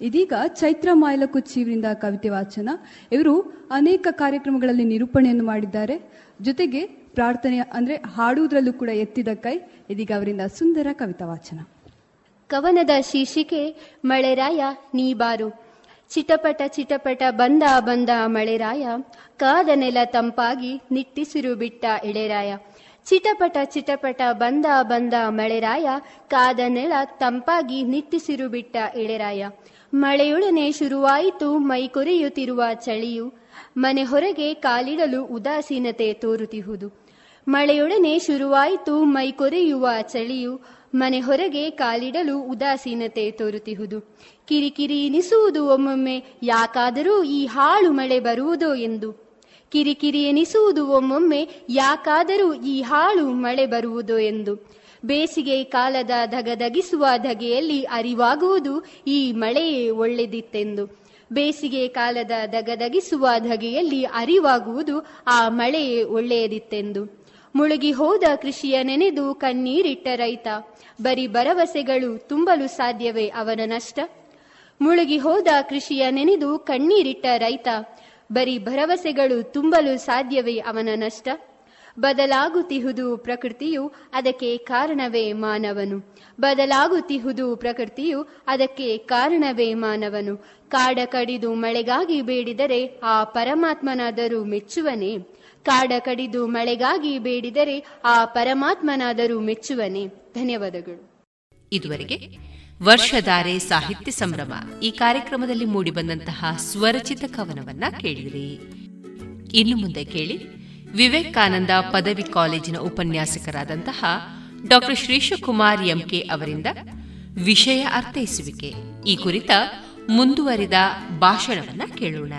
ಇದೀಗ ಚೈತ್ರ ಮಾಯಲಕುಚ್ಚಿ ಇವರಿಂದ ಕವಿತೆ ವಾಚನ. ಇವರು ಅನೇಕ ಕಾರ್ಯಕ್ರಮಗಳಲ್ಲಿ ನಿರೂಪಣೆಯನ್ನು ಮಾಡಿದ್ದಾರೆ. ಜೊತೆಗೆ ಪ್ರಾರ್ಥನೆ ಅಂದ್ರೆ ಹಾಡುವುದರಲ್ಲೂ ಕೂಡ ಎತ್ತಿದ ಕೈ. ಇದೀಗ ಅವರಿಂದ ಸುಂದರ ಕವಿತಾ ವಾಚನ.
ಕವನದ ಶೀರ್ಷಿಕೆ ಮಳೆರಾಯ ನೀ ಬಾರು. ಚಿಟಪಟ ಚಿಟಪಟ ಬಂದ ಬಂದ ಮಳೆರಾಯ, ಕಾದ ನೆಲ ತಂಪಾಗಿ ನಿಟ್ಟಿಸಿರು ಬಿಟ್ಟ ಎಳೆರಾಯ. ಚಿಟಪಟ ಚಿಟಪಟ ಬಂದ ಬಂದ ಮಳೆರಾಯ, ಕಾದ ನೆಲ ತಂಪಾಗಿ ನಿಟ್ಟಿಸಿರು ಬಿಟ್ಟ ಎಳೆರಾಯ. ಮಳೆಯೊಡನೆ ಶುರುವಾಯಿತು, ಮೈ ಕೊರೆಯುತ್ತಿರುವ ಚಳಿಯು. ಮನೆ ಹೊರಗೆ ಕಾಲಿಡಲು ಉದಾಸೀನತೆ ತೋರುತ್ತಿಹುದು. ಮಳೆಯೊಡನೆ ಶುರುವಾಯಿತು, ಮೈ ಕೊರೆಯುವ ಚಳಿಯು. ಮನೆ ಹೊರಗೆ ಕಾಲಿಡಲು ಉದಾಸೀನತೆ ತೋರುತ್ತಿಹುದು. ಕಿರಿಕಿರಿ ಎನಿಸುವುದು ಒಮ್ಮೊಮ್ಮೆ. ಯಾಕಾದರೂ ಈ ಹಾಳು ಮಳೆ ಬರುವುದೋ ಎಂದು. ಕಿರಿಕಿರಿ ಎನಿಸುವುದು ಒಮ್ಮೊಮ್ಮೆ, ಯಾಕಾದರೂ ಈ ಹಾಳು ಮಳೆ ಬರುವುದೋ ಎಂದು. ಬೇಸಿಗೆ ಕಾಲದ ಧಗಧಗಿಸುವ ಧಗೆಯಲ್ಲಿ ಅರಿವಾಗುವುದು ಈ ಮಳೆಯೇ ಒಳ್ಳೆದಿತ್ತೆಂದು. ಬೇಸಿಗೆ ಕಾಲದ ದಗದಗಿಸುವ ಧಗೆಯಲ್ಲಿ ಅರಿವಾಗುವುದು ಆ ಮಳೆಯೇ ಒಳ್ಳೆಯದಿತ್ತೆಂದು. ಮುಳುಗಿ ಹೋದ ಕೃಷಿಯ ನೆನೆದು ಕಣ್ಣೀರಿಟ್ಟ ರೈತ. ಬರೀ ಭರವಸೆಗಳು ತುಂಬಲು ಸಾಧ್ಯವೇ ಅವನ ನಷ್ಟ? ಮುಳುಗಿ ಹೋದ ಕೃಷಿಯ ನೆನೆದು ಕಣ್ಣೀರಿಟ್ಟ ರೈತ, ಬರೀ ಭರವಸೆಗಳು ತುಂಬಲು ಸಾಧ್ಯವೇ ಅವನ ನಷ್ಟ? ಬದಲಾಗುತ್ತಿಹುದು ಪ್ರಕೃತಿಯು ಅದಕ್ಕೆ ಕಾರಣವೇ ಮಾನವನು. ಬದಲಾಗುತ್ತಿಹುದು ಪ್ರಕೃತಿಯು ಅದಕ್ಕೆ ಕಾರಣವೇ ಮಾನವನು. ಕಾಡ ಕಡಿದು ಮಳೆಗಾಗಿ ಬೇಡಿದರೆ ಆ ಪರಮಾತ್ಮನಾದರೂ ಮೆಚ್ಚುವನೇ. ಕಾಡ ಕಡಿದು ಮಳೆಗಾಗಿ ಬೇಡಿದರೆ ಆ ಪರಮಾತ್ಮನಾದರೂ ಮೆಚ್ಚುವನೇ. ಧನ್ಯವಾದಗಳು.
ಇದುವರೆಗೆ ವರ್ಷಧಾರೆ ಸಾಹಿತ್ಯ ಸಂಭ್ರಮ. ಈ ಕಾರ್ಯಕ್ರಮದಲ್ಲಿ ಮೂಡಿಬಂದಂತಹ ಸ್ವರಚಿತ ಕವನವನ್ನ ಕೇಳಿದಿರಿ. ಇನ್ನು ಮುಂದೆ ಕೇಳಿ, ವಿವೇಕಾನಂದ ಪದವಿ ಕಾಲೇಜಿನ ಉಪನ್ಯಾಸಕರಾದಂತಹ ಡಾಕ್ಟರ್ ಶ್ರೀಶಕುಮಾರ್ ಎಂಕೆ ಅವರಿಂದ ವಿಷಯ ಅರ್ಥೈಸುವಿಕೆ. ಈ ಕುರಿತ ಮುಂದುವರಿದ ಭಾಷಣವನ್ನ ಕೇಳೋಣ.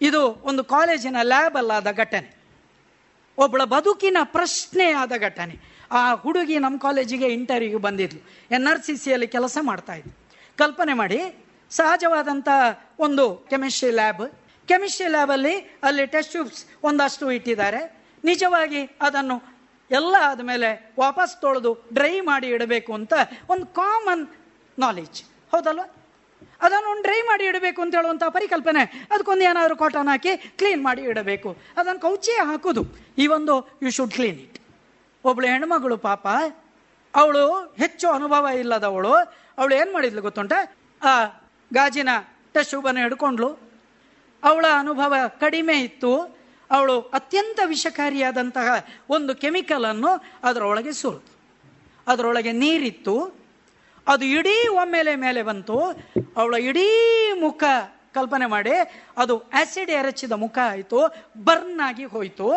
ಇದು ಒಂದು ಕಾಲೇಜಿನ ಲ್ಯಾಬ್ ಅಲ್ಲಾದ ಘಟನೆ. ಒಬ್ಬಳ ಬದುಕಿನ ಪ್ರಶ್ನೆಯಾದ ಘಟನೆ. ಆ ಹುಡುಗಿ ನಮ್ಮ ಕಾಲೇಜಿಗೆ ಇಂಟರ್ವ್ಯೂಗೆ ಬಂದಿದ್ಲು. ಎನ್ ಆರ್ ಸಿ ಸಿಯಲ್ಲಿ ಕೆಲಸ ಮಾಡ್ತಾ ಇದ್ಲು. ಕಲ್ಪನೆ ಮಾಡಿ ಸಹಜವಾದಂಥ ಒಂದು ಕೆಮಿಸ್ಟ್ರಿ ಲ್ಯಾಬ್ ಕೆಮಿಸ್ಟ್ರಿ ಲ್ಯಾಬಲ್ಲಿ ಅಲ್ಲಿ ಟೆಸ್ಟ್ ಟ್ಯೂಬ್ಸ್ ಒಂದಷ್ಟು ಇಟ್ಟಿದ್ದಾರೆ. ನಿಜವಾಗಿ ಅದನ್ನು ಎಲ್ಲ ಆದಮೇಲೆ ವಾಪಸ್ ತೊಳೆದು ಡ್ರೈ ಮಾಡಿ ಇಡಬೇಕು ಅಂತ ಒಂದು ಕಾಮನ್ ನಾಲೆಜ್ ಹೌದಲ್ವ? ಅದನ್ನು ಡ್ರೈ ಮಾಡಿ ಇಡಬೇಕು ಅಂತ ಹೇಳುವಂಥ ಪರಿಕಲ್ಪನೆ. ಅದಕ್ಕೊಂದು ಏನಾದರೂ ಕಾಟನ್ ಹಾಕಿ ಕ್ಲೀನ್ ಮಾಡಿ ಇಡಬೇಕು. ಅದನ್ನು ಕೌಚಿ ಹಾಕೋದು. ಈ ಒಂದು ಯು ಶುಡ್ ಕ್ಲೀನ್ ಇಟ್ ಒಬ್ಳು ಹೆಣ್ಮಗಳು ಪಾಪ, ಅವಳು ಹೆಚ್ಚು ಅನುಭವ ಇಲ್ಲದವಳು, ಅವಳು ಏನು ಮಾಡಿದ್ಲು ಗೊತ್ತುಂಟ? ಆ ಗಾಜಿನ ಟಶುಬನ ಹಿಡ್ಕೊಂಡ್ಲು. ಅವಳ ಅನುಭವ ಕಡಿಮೆ ಇತ್ತು. ಅವಳು ಅತ್ಯಂತ ವಿಷಕಾರಿಯಾದಂತಹ ಒಂದು ಕೆಮಿಕಲನ್ನು ಅದರೊಳಗೆ ಸುರಿದು ಅದರೊಳಗೆ ನೀರಿತ್ತು. ಅದು ಇಡೀ ಒಮ್ಮೆಲೆ ಮೇಲೆ ಬಂತು. ಅವಳ ಇಡೀ ಮುಖ ಕಲ್ಪನೆ ಮಾಡಿ ಅದು ಆಸಿಡ್ ಎರಚಿದ ಮುಖ ಆಯಿತು ಬರ್ನ್ ಆಗಿ ಹೋಯಿತು.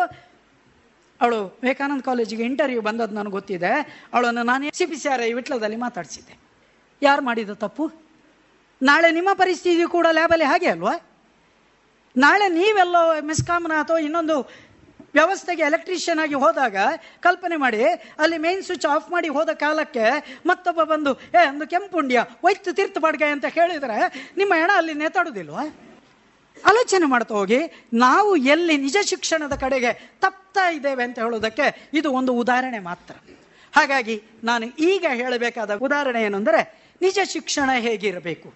ಅವಳು ವಿವೇಕಾನಂದ ಕಾಲೇಜಿಗೆ ಇಂಟರ್ವ್ಯೂ ಬಂದದ್ದು ನನಗೆ ಗೊತ್ತಿದೆ. ಅವಳನ್ನು ನಾನು C P C R I ವಿಟ್ಲದಲ್ಲಿ ಮಾತಾಡಿಸಿದ್ದೆ. ಯಾರು ಮಾಡಿದ ತಪ್ಪು? ನಾಳೆ ನಿಮ್ಮ ಪರಿಸ್ಥಿತಿ ಕೂಡ ಲ್ಯಾಬಲ್ಲಿ ಹಾಗೆ ಅಲ್ವಾ? ನಾಳೆ ನೀವೆಲ್ಲೋ ಮಿಸ್ಕಾಮ್ನ ಅಥವಾ ಇನ್ನೊಂದು ವ್ಯವಸ್ಥೆಗೆ ಎಲೆಕ್ಟ್ರಿಷಿಯನ್ ಆಗಿ ಹೋದಾಗ ಕಲ್ಪನೆ ಮಾಡಿ, ಅಲ್ಲಿ ಮೇನ್ ಸ್ವಿಚ್ ಆಫ್ ಮಾಡಿ ಹೋದ ಕಾಲಕ್ಕೆ ಮತ್ತೊಬ್ಬ ಬಂದು, ಏ ಒಂದು ಕೆಂಪುಂಡ್ಯ ವೈತ್ ತೀರ್ಥ ಪಾಡ್ಗೆ ಅಂತ ಹೇಳಿದರೆ ನಿಮ್ಮ ಹೆಣ ಅಲ್ಲಿ ನೇತಾಡುದಿಲ್ವಾ? ಆಲೋಚನೆ ಮಾಡ್ತಾ ಹೋಗಿ, ನಾವು ಎಲ್ಲಿ ನಿಜ ಶಿಕ್ಷಣದ ಕಡೆಗೆ ತಪ್ತಾ ಇದ್ದೇವೆ ಅಂತ ಹೇಳೋದಕ್ಕೆ ಇದು ಒಂದು ಉದಾಹರಣೆ ಮಾತ್ರ. ಹಾಗಾಗಿ ನಾನು ಈಗ ಹೇಳಬೇಕಾದ ಉದಾಹರಣೆ ಏನು ಅಂದರೆ, ನಿಜ ಶಿಕ್ಷಣ ಹೇಗಿರಬೇಕು?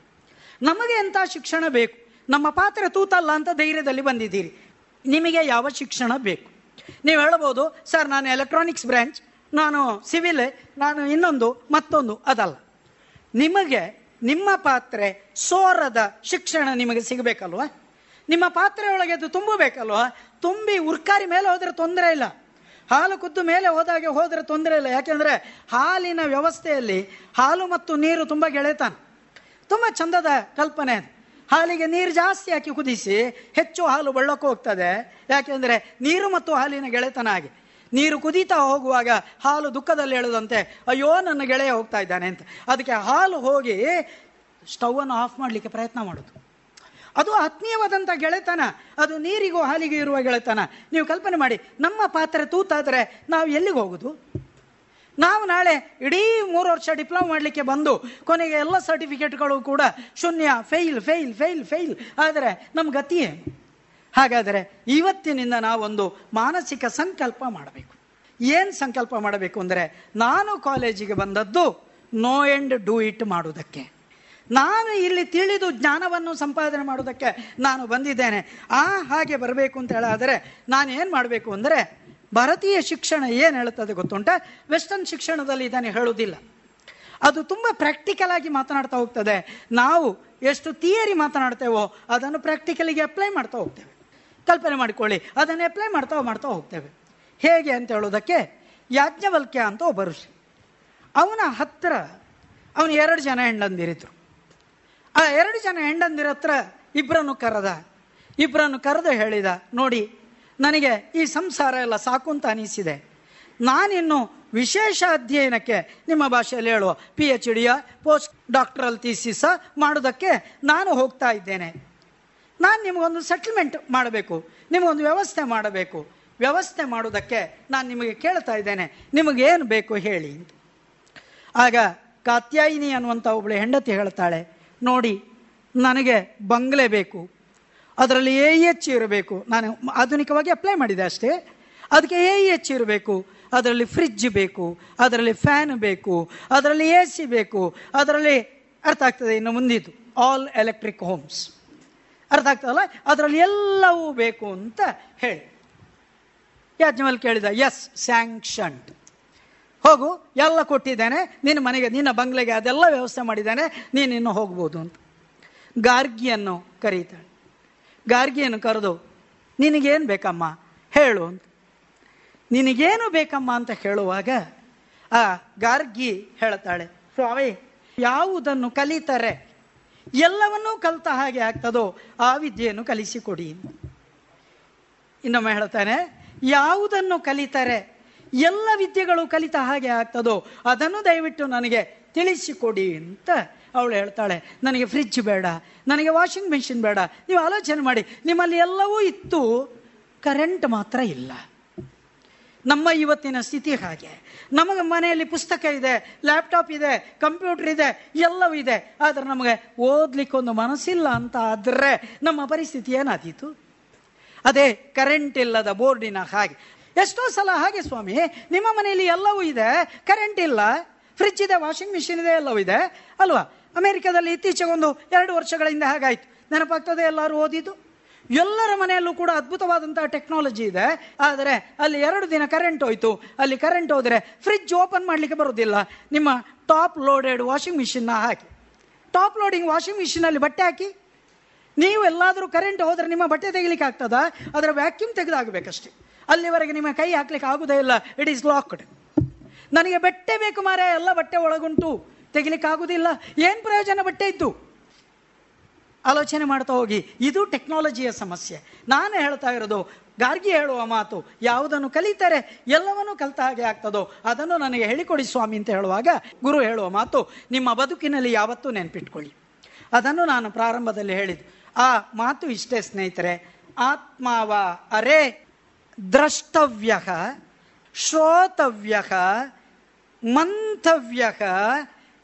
ನಮಗೆ ಎಂಥ ಶಿಕ್ಷಣ ಬೇಕು? ನಮ್ಮ ಪಾತ್ರ ತೂತಲ್ಲ ಅಂತ ಧೈರ್ಯದಲ್ಲಿ ಬಂದಿದ್ದೀರಿ. ನಿಮಗೆ ಯಾವ ಶಿಕ್ಷಣ ಬೇಕು? ನೀವು ಹೇಳ್ಬೋದು, ಸರ್, ನಾನು ಎಲೆಕ್ಟ್ರಾನಿಕ್ಸ್ ಬ್ರ್ಯಾಂಚ್ ನಾನು ಸಿವಿಲ್ ನಾನು ಇನ್ನೊಂದು, ಮತ್ತೊಂದು, ಅದಲ್ಲ. ನಿಮಗೆ ನಿಮ್ಮ ಪಾತ್ರೆ ಸೋರದ ಶಿಕ್ಷಣ ನಿಮಗೆ ಸಿಗಬೇಕಲ್ವಾ? ನಿಮ್ಮ ಪಾತ್ರೆ ಒಳಗೆ ಅದು ತುಂಬಬೇಕಲ್ವಾ? ತುಂಬಿ ಉರ್ಕಾರಿ ಮೇಲೆ ಹೋದರೆ ತೊಂದರೆ ಇಲ್ಲ. ಹಾಲು ಕುದ್ದು ಮೇಲೆ ಹೋದಾಗೆ ಹೋದರೆ ತೊಂದರೆ ಇಲ್ಲ. ಯಾಕೆಂದರೆ ಹಾಲಿನ ವ್ಯವಸ್ಥೆಯಲ್ಲಿ ಹಾಲು ಮತ್ತು ನೀರು ತುಂಬ ಗೆಳೆತಾನ. ತುಂಬ ಚಂದದ ಕಲ್ಪನೆ ಅದು. ಹಾಲಿಗೆ ನೀರು ಜಾಸ್ತಿ ಹಾಕಿ ಕುದಿಸಿ ಹೆಚ್ಚು ಹಾಲು ಬಳ್ಳಕ್ಕೆ ಹೋಗ್ತದೆ. ಯಾಕೆಂದರೆ ನೀರು ಮತ್ತು ಹಾಲಿನ ಗೆಳೆತನ ಹಾಗೆ. ನೀರು ಕುದೀತಾ ಹೋಗುವಾಗ ಹಾಲು ದುಃಖದಲ್ಲಿ ಹೇಳದಂತೆ ಅಯ್ಯೋ, ನನ್ನ ಗೆಳೆಯ ಹೋಗ್ತಾ ಇದ್ದಾನೆ ಅಂತ. ಅದಕ್ಕೆ ಹಾಲು ಹೋಗಿ ಸ್ಟವನ್ನು ಆಫ್ ಮಾಡಲಿಕ್ಕೆ ಪ್ರಯತ್ನ ಮಾಡೋದು. ಅದು ಆತ್ಮೀಯವಾದಂಥ ಗೆಳೆತನ. ಅದು ನೀರಿಗೂ ಹಾಲಿಗೂ ಇರುವ ಗೆಳೆತನ. ನೀವು ಕಲ್ಪನೆ ಮಾಡಿ, ನಮ್ಮ ಪಾತ್ರೆ ತೂತಾದರೆ ನಾವು ಎಲ್ಲಿಗೆ ಹೋಗೋದು? ನಾವು ನಾಳೆ ಇಡೀ ಮೂರು ವರ್ಷ ಡಿಪ್ಲೊಮಾ ಮಾಡಲಿಕ್ಕೆ ಬಂದು, ಕೊನೆಗೆ ಎಲ್ಲ ಸರ್ಟಿಫಿಕೇಟ್ಗಳು ಕೂಡ ಶೂನ್ಯ, ಫೇಲ್ ಫೇಲ್ ಫೇಲ್ ಫೇಲ್. ಆದರೆ ನಮ್ಮ ಗತಿಯೇ? ಹಾಗಾದರೆ ಇವತ್ತಿನಿಂದ ನಾವೊಂದು ಮಾನಸಿಕ ಸಂಕಲ್ಪ ಮಾಡಬೇಕು. ಏನು ಸಂಕಲ್ಪ ಮಾಡಬೇಕು ಅಂದರೆ, ನಾನು ಕಾಲೇಜಿಗೆ ಬಂದದ್ದು ನೋ ಎಂಡ್ ಡೂ ಇಟ್ ಮಾಡುವುದಕ್ಕೆ. ನಾನು ಇಲ್ಲಿ ತಿಳಿದು ಜ್ಞಾನವನ್ನು ಸಂಪಾದನೆ ಮಾಡೋದಕ್ಕೆ ನಾನು ಬಂದಿದ್ದೇನೆ. ಆ ಹಾಗೆ ಬರಬೇಕು ಅಂತ ಹೇಳಾದರೆ ನಾನು ಏನು ಮಾಡಬೇಕು ಅಂದರೆ ಭಾರತೀಯ ಶಿಕ್ಷಣ ಏನು ಹೇಳುತ್ತದೆ ಗೊತ್ತುಂಟ? ವೆಸ್ಟರ್ನ್ ಶಿಕ್ಷಣದಲ್ಲಿ ಇದನ್ನು ಹೇಳುವುದಿಲ್ಲ. ಅದು ತುಂಬ ಪ್ರಾಕ್ಟಿಕಲ್ ಆಗಿ ಮಾತನಾಡ್ತಾ ಹೋಗ್ತದೆ. ನಾವು ಎಷ್ಟು ಥಿಯರಿ ಮಾತನಾಡ್ತೇವೋ ಅದನ್ನು ಪ್ರಾಕ್ಟಿಕಲಿಗೆ ಅಪ್ಲೈ ಮಾಡ್ತಾ ಹೋಗ್ತೇವೆ. ಕಲ್ಪನೆ ಮಾಡಿಕೊಳ್ಳಿ, ಅದನ್ನು ಅಪ್ಲೈ ಮಾಡ್ತಾ ಮಾಡ್ತಾ ಹೋಗ್ತೇವೆ. ಹೇಗೆ ಅಂತ ಹೇಳೋದಕ್ಕೆ ಯಾಜ್ಞವಲ್ಕ್ಯ ಅಂತ ಒಬ್ಬ ಋಷಿ. ಅವನ ಹತ್ತಿರ ಅವನು ಎರಡು ಜನ ಹೆಂಡಂದಿರಿದ್ರು ಆ ಎರಡು ಜನ ಹೆಂಡಂದಿರ ಹತ್ರ ಇಬ್ಬರನ್ನು ಕರೆದ. ಇಬ್ಬರನ್ನು ಕರೆದು ಹೇಳಿದ, ನೋಡಿ, ನನಗೆ ಈ ಸಂಸಾರ ಎಲ್ಲ ಸಾಕು ಅಂತ ಅನಿಸಿದೆ. ನಾನಿನ್ನು ವಿಶೇಷ ಅಧ್ಯಯನಕ್ಕೆ ನಿಮ್ಮ ಭಾಷೆಯಲ್ಲಿ ಹೇಳುವ ಪಿ ಎಚ್ ಡಿಯ ಪೋಸ್ಟ್ ಡಾಕ್ಟರಲ್ ಥೀಸಿಸ ಮಾಡೋದಕ್ಕೆ ನಾನು ಹೋಗ್ತಾ ಇದ್ದೇನೆ. ನಾನು ನಿಮಗೊಂದು ಸೆಟ್ಲ್ಮೆಂಟ್ ಮಾಡಬೇಕು, ನಿಮಗೊಂದು ವ್ಯವಸ್ಥೆ ಮಾಡಬೇಕು. ವ್ಯವಸ್ಥೆ ಮಾಡೋದಕ್ಕೆ ನಾನು ನಿಮಗೆ ಕೇಳ್ತಾ ಇದ್ದೇನೆ, ನಿಮಗೇನು ಬೇಕು ಹೇಳಿ ಆಗ ಕಾತ್ಯಾಯಿನಿ ಅನ್ನುವಂಥ ಒಬ್ಬಳು ಹೆಂಡತಿ ಹೇಳ್ತಾಳೆ ನೋಡಿ, ನನಗೆ ಬಂಗ್ಲೆ ಬೇಕು. ಅದರಲ್ಲಿ ಎ ಎಚ್ ಇರಬೇಕು. ನಾನು ಆಧುನಿಕವಾಗಿ ಅಪ್ಲೈ ಮಾಡಿದೆ ಅಷ್ಟೇ. ಅದಕ್ಕೆ ಎ ಎಚ್ ಇರಬೇಕು. ಅದರಲ್ಲಿ ಫ್ರಿಜ್ ಬೇಕು. ಅದರಲ್ಲಿ ಫ್ಯಾನ್ ಬೇಕು. ಅದರಲ್ಲಿ ಎ ಸಿ ಬೇಕು. ಅದರಲ್ಲಿ ಅರ್ಥ ಆಗ್ತದೆ ಇನ್ನು ಮುಂದಿದ್ದು. ಆಲ್ ಎಲೆಕ್ಟ್ರಿಕ್ ಹೋಮ್ಸ್ ಅರ್ಥ ಆಗ್ತದಲ್ಲ? ಅದರಲ್ಲಿ ಎಲ್ಲವೂ ಬೇಕು ಅಂತ ಹೇಳಿ. ಯಾಜ್ಮಲ್ ಕೇಳಿದ ಎಸ್ ಸ್ಯಾಂಕ್ಷನ್ಡ್ ಹೋಗು, ಎಲ್ಲ ಕೊಟ್ಟಿದ್ದೇನೆ. ನಿನ್ನ ಮನೆಗೆ, ನಿನ್ನ ಬಂಗ್ಲೆಗೆ ಅದೆಲ್ಲ ವ್ಯವಸ್ಥೆ ಮಾಡಿದ್ದೇನೆ. ನೀನು ಇನ್ನು ಹೋಗ್ಬೋದು ಅಂತ. ಗಾರ್ಗಿಯನ್ನು ಕರೀತಾಳೆ. ಗಾರ್ಗಿಯನ್ನು ಕರೆದು, ನಿನಗೇನು ಬೇಕಮ್ಮ? ಹೇಳು ಅಂತ. ನಿನಗೇನು ಬೇಕಮ್ಮ ಅಂತ ಹೇಳುವಾಗ, ಆ ಗಾರ್ಗಿ ಹೇಳ್ತಾಳೆ, ಸ್ವಾಮಿ, ಯಾವುದನ್ನು ಕಲಿತಾರೆ, ಎಲ್ಲವನ್ನೂ ಕಲಿತ ಹಾಗೆ ಆಗ್ತದೋ, ಆ ವಿದ್ಯೆಯನ್ನು ಕಲಿಸಿಕೊಡಿ ಇನ್ನೊಮ್ಮೆ ಹೇಳ್ತಾನೆ, ಯಾವುದನ್ನು ಕಲಿತರೆ ಎಲ್ಲ ವಿದ್ಯೆಗಳು ಕಲಿತ ಹಾಗೆ ಆಗ್ತದೋ ಅದನ್ನು ದಯವಿಟ್ಟು ನನಗೆ ತಿಳಿಸಿಕೊಡಿ ಅಂತ ಅವಳು ಹೇಳ್ತಾಳೆ. ನನಗೆ ಫ್ರಿಜ್ ಬೇಡ, ನನಗೆ ವಾಷಿಂಗ್ ಮೆಷಿನ್ ಬೇಡ, ನೀವು ಆಲೋಚನೆ ಮಾಡಿ. ನಿಮ್ಮಲ್ಲಿ ಎಲ್ಲವೂ ಇತ್ತು ಕರೆಂಟ್ ಮಾತ್ರ ಇಲ್ಲ. ನಮ್ಮ ಇವತ್ತಿನ ಸ್ಥಿತಿ ಹಾಗೆ. ನಮಗೆ ಮನೆಯಲ್ಲಿ ಪುಸ್ತಕ ಇದೆ ಲ್ಯಾಪ್ಟಾಪ್ ಇದೆ ಕಂಪ್ಯೂಟರ್ ಇದೆ, ಎಲ್ಲವೂ ಇದೆ. ಆದರೆ ನಮಗೆ ಓದ್ಲಿಕ್ಕೊಂದು ಮನಸ್ಸಿಲ್ಲ ಅಂತ ಆದರೆ ನಮ್ಮ ಪರಿಸ್ಥಿತಿ ಏನಾದೀತು? ಅದೇ ಕರೆಂಟ್ ಇಲ್ಲದ ಬೋರ್ಡಿನ ಹಾಗೆ. ಎಷ್ಟೋ ಸಲ ಹಾಗೆ ಸ್ವಾಮಿ, ನಿಮ್ಮ ಮನೆಯಲ್ಲಿ ಎಲ್ಲವೂ ಇದೆ ಕರೆಂಟ್ ಇಲ್ಲ ಫ್ರಿಜ್ ಇದೆ ವಾಷಿಂಗ್ ಮಿಷಿನ್ ಇದೆ, ಎಲ್ಲವೂ ಇದೆ, ಅಲ್ವಾ? ಅಮೆರಿಕದಲ್ಲಿ ಇತ್ತೀಚೆಗೆ ಒಂದು ಎರಡು ವರ್ಷಗಳಿಂದ ಹಾಗಾಯಿತು. ನೆನಪಾಗ್ತದೆ ಎಲ್ಲರೂ ಓದಿದ್ದು? ಎಲ್ಲರ ಮನೆಯಲ್ಲೂ ಕೂಡ ಅದ್ಭುತವಾದಂತಹ ಟೆಕ್ನಾಲಜಿ ಇದೆ. ಆದರೆ ಅಲ್ಲಿ ಎರಡು ದಿನ ಕರೆಂಟ್ ಹೋಯ್ತು. ಅಲ್ಲಿ ಕರೆಂಟ್ ಹೋದರೆ ಫ್ರಿಜ್ ಓಪನ್ ಮಾಡಲಿಕ್ಕೆ ಬರೋದಿಲ್ಲ. ನಿಮ್ಮ ಟಾಪ್ ಲೋಡೆಡ್ ವಾಷಿಂಗ್ ಮಿಷಿನ್ನ ಹಾಕಿ. ಟಾಪ್ ಲೋಡಿಂಗ್ ವಾಷಿಂಗ್ ಮಿಷಿನಲ್ಲಿ ಬಟ್ಟೆ ಹಾಕಿ. ನೀವು ಎಲ್ಲಾದರೂ ಕರೆಂಟ್ ಹೋದರೆ ನಿಮ್ಮ ಬಟ್ಟೆ ತೆಗಿಲಿಕ್ಕೆ ಆಗ್ತದಾ? ಅದರ ವ್ಯಾಕ್ಯೂಮ್ ತೆಗೆದಾಗಬೇಕಷ್ಟೇ. ಅಲ್ಲಿವರೆಗೆ ನಿಮ್ಮ ಕೈ ಹಾಕ್ಲಿಕ್ಕೆ ಆಗುದೇ ಇಲ್ಲ. ಇಟ್ ಈಸ್ ಲಾಕ್ಡ್ ನನಗೆ ಬಟ್ಟೆ ಬೇಕು ಮಾರೆ, ಎಲ್ಲ ಬಟ್ಟೆ ಒಳಗುಂಟು. ತೆಗಿಲಿಕ್ಕೆ ಆಗುದಿಲ್ಲ ಏನು ಪ್ರಯೋಜನ ಬಟ್ಟೆ ಇದ್ದು? ಆಲೋಚನೆ ಮಾಡ್ತಾ ಹೋಗಿ. ಇದು ಟೆಕ್ನಾಲಜಿಯ ಸಮಸ್ಯೆ. ನಾನು ಹೇಳ್ತಾ ಇರೋದು, ಗಾರ್ಗಿ ಹೇಳುವ ಮಾತು, ಯಾವುದನ್ನು ಕಲಿತಾರೆ ಎಲ್ಲವನ್ನೂ ಕಲಿತ ಹಾಗೆ ಆಗ್ತದೋ, ಅದನ್ನು ನನಗೆ ಹೇಳಿಕೊಡಿ ಸ್ವಾಮಿ ಅಂತ ಹೇಳುವಾಗ ಗುರು ಹೇಳುವ ಮಾತು, ನಿಮ್ಮ ಬದುಕಿನಲ್ಲಿ ಯಾವತ್ತೂ ನೆನಪಿಟ್ಕೊಳ್ಳಿ. ಅದನ್ನು ನಾನು ಪ್ರಾರಂಭದಲ್ಲಿ ಹೇಳಿದ್ದು. ಆ ಮಾತು ಇಷ್ಟೇ ಸ್ನೇಹಿತರೆ. ಆತ್ಮಾವ ಅರೆ ದ್ರಷ್ಟವ್ಯ ಶ್ರೋತವ್ಯ ಮಂಥವ್ಯ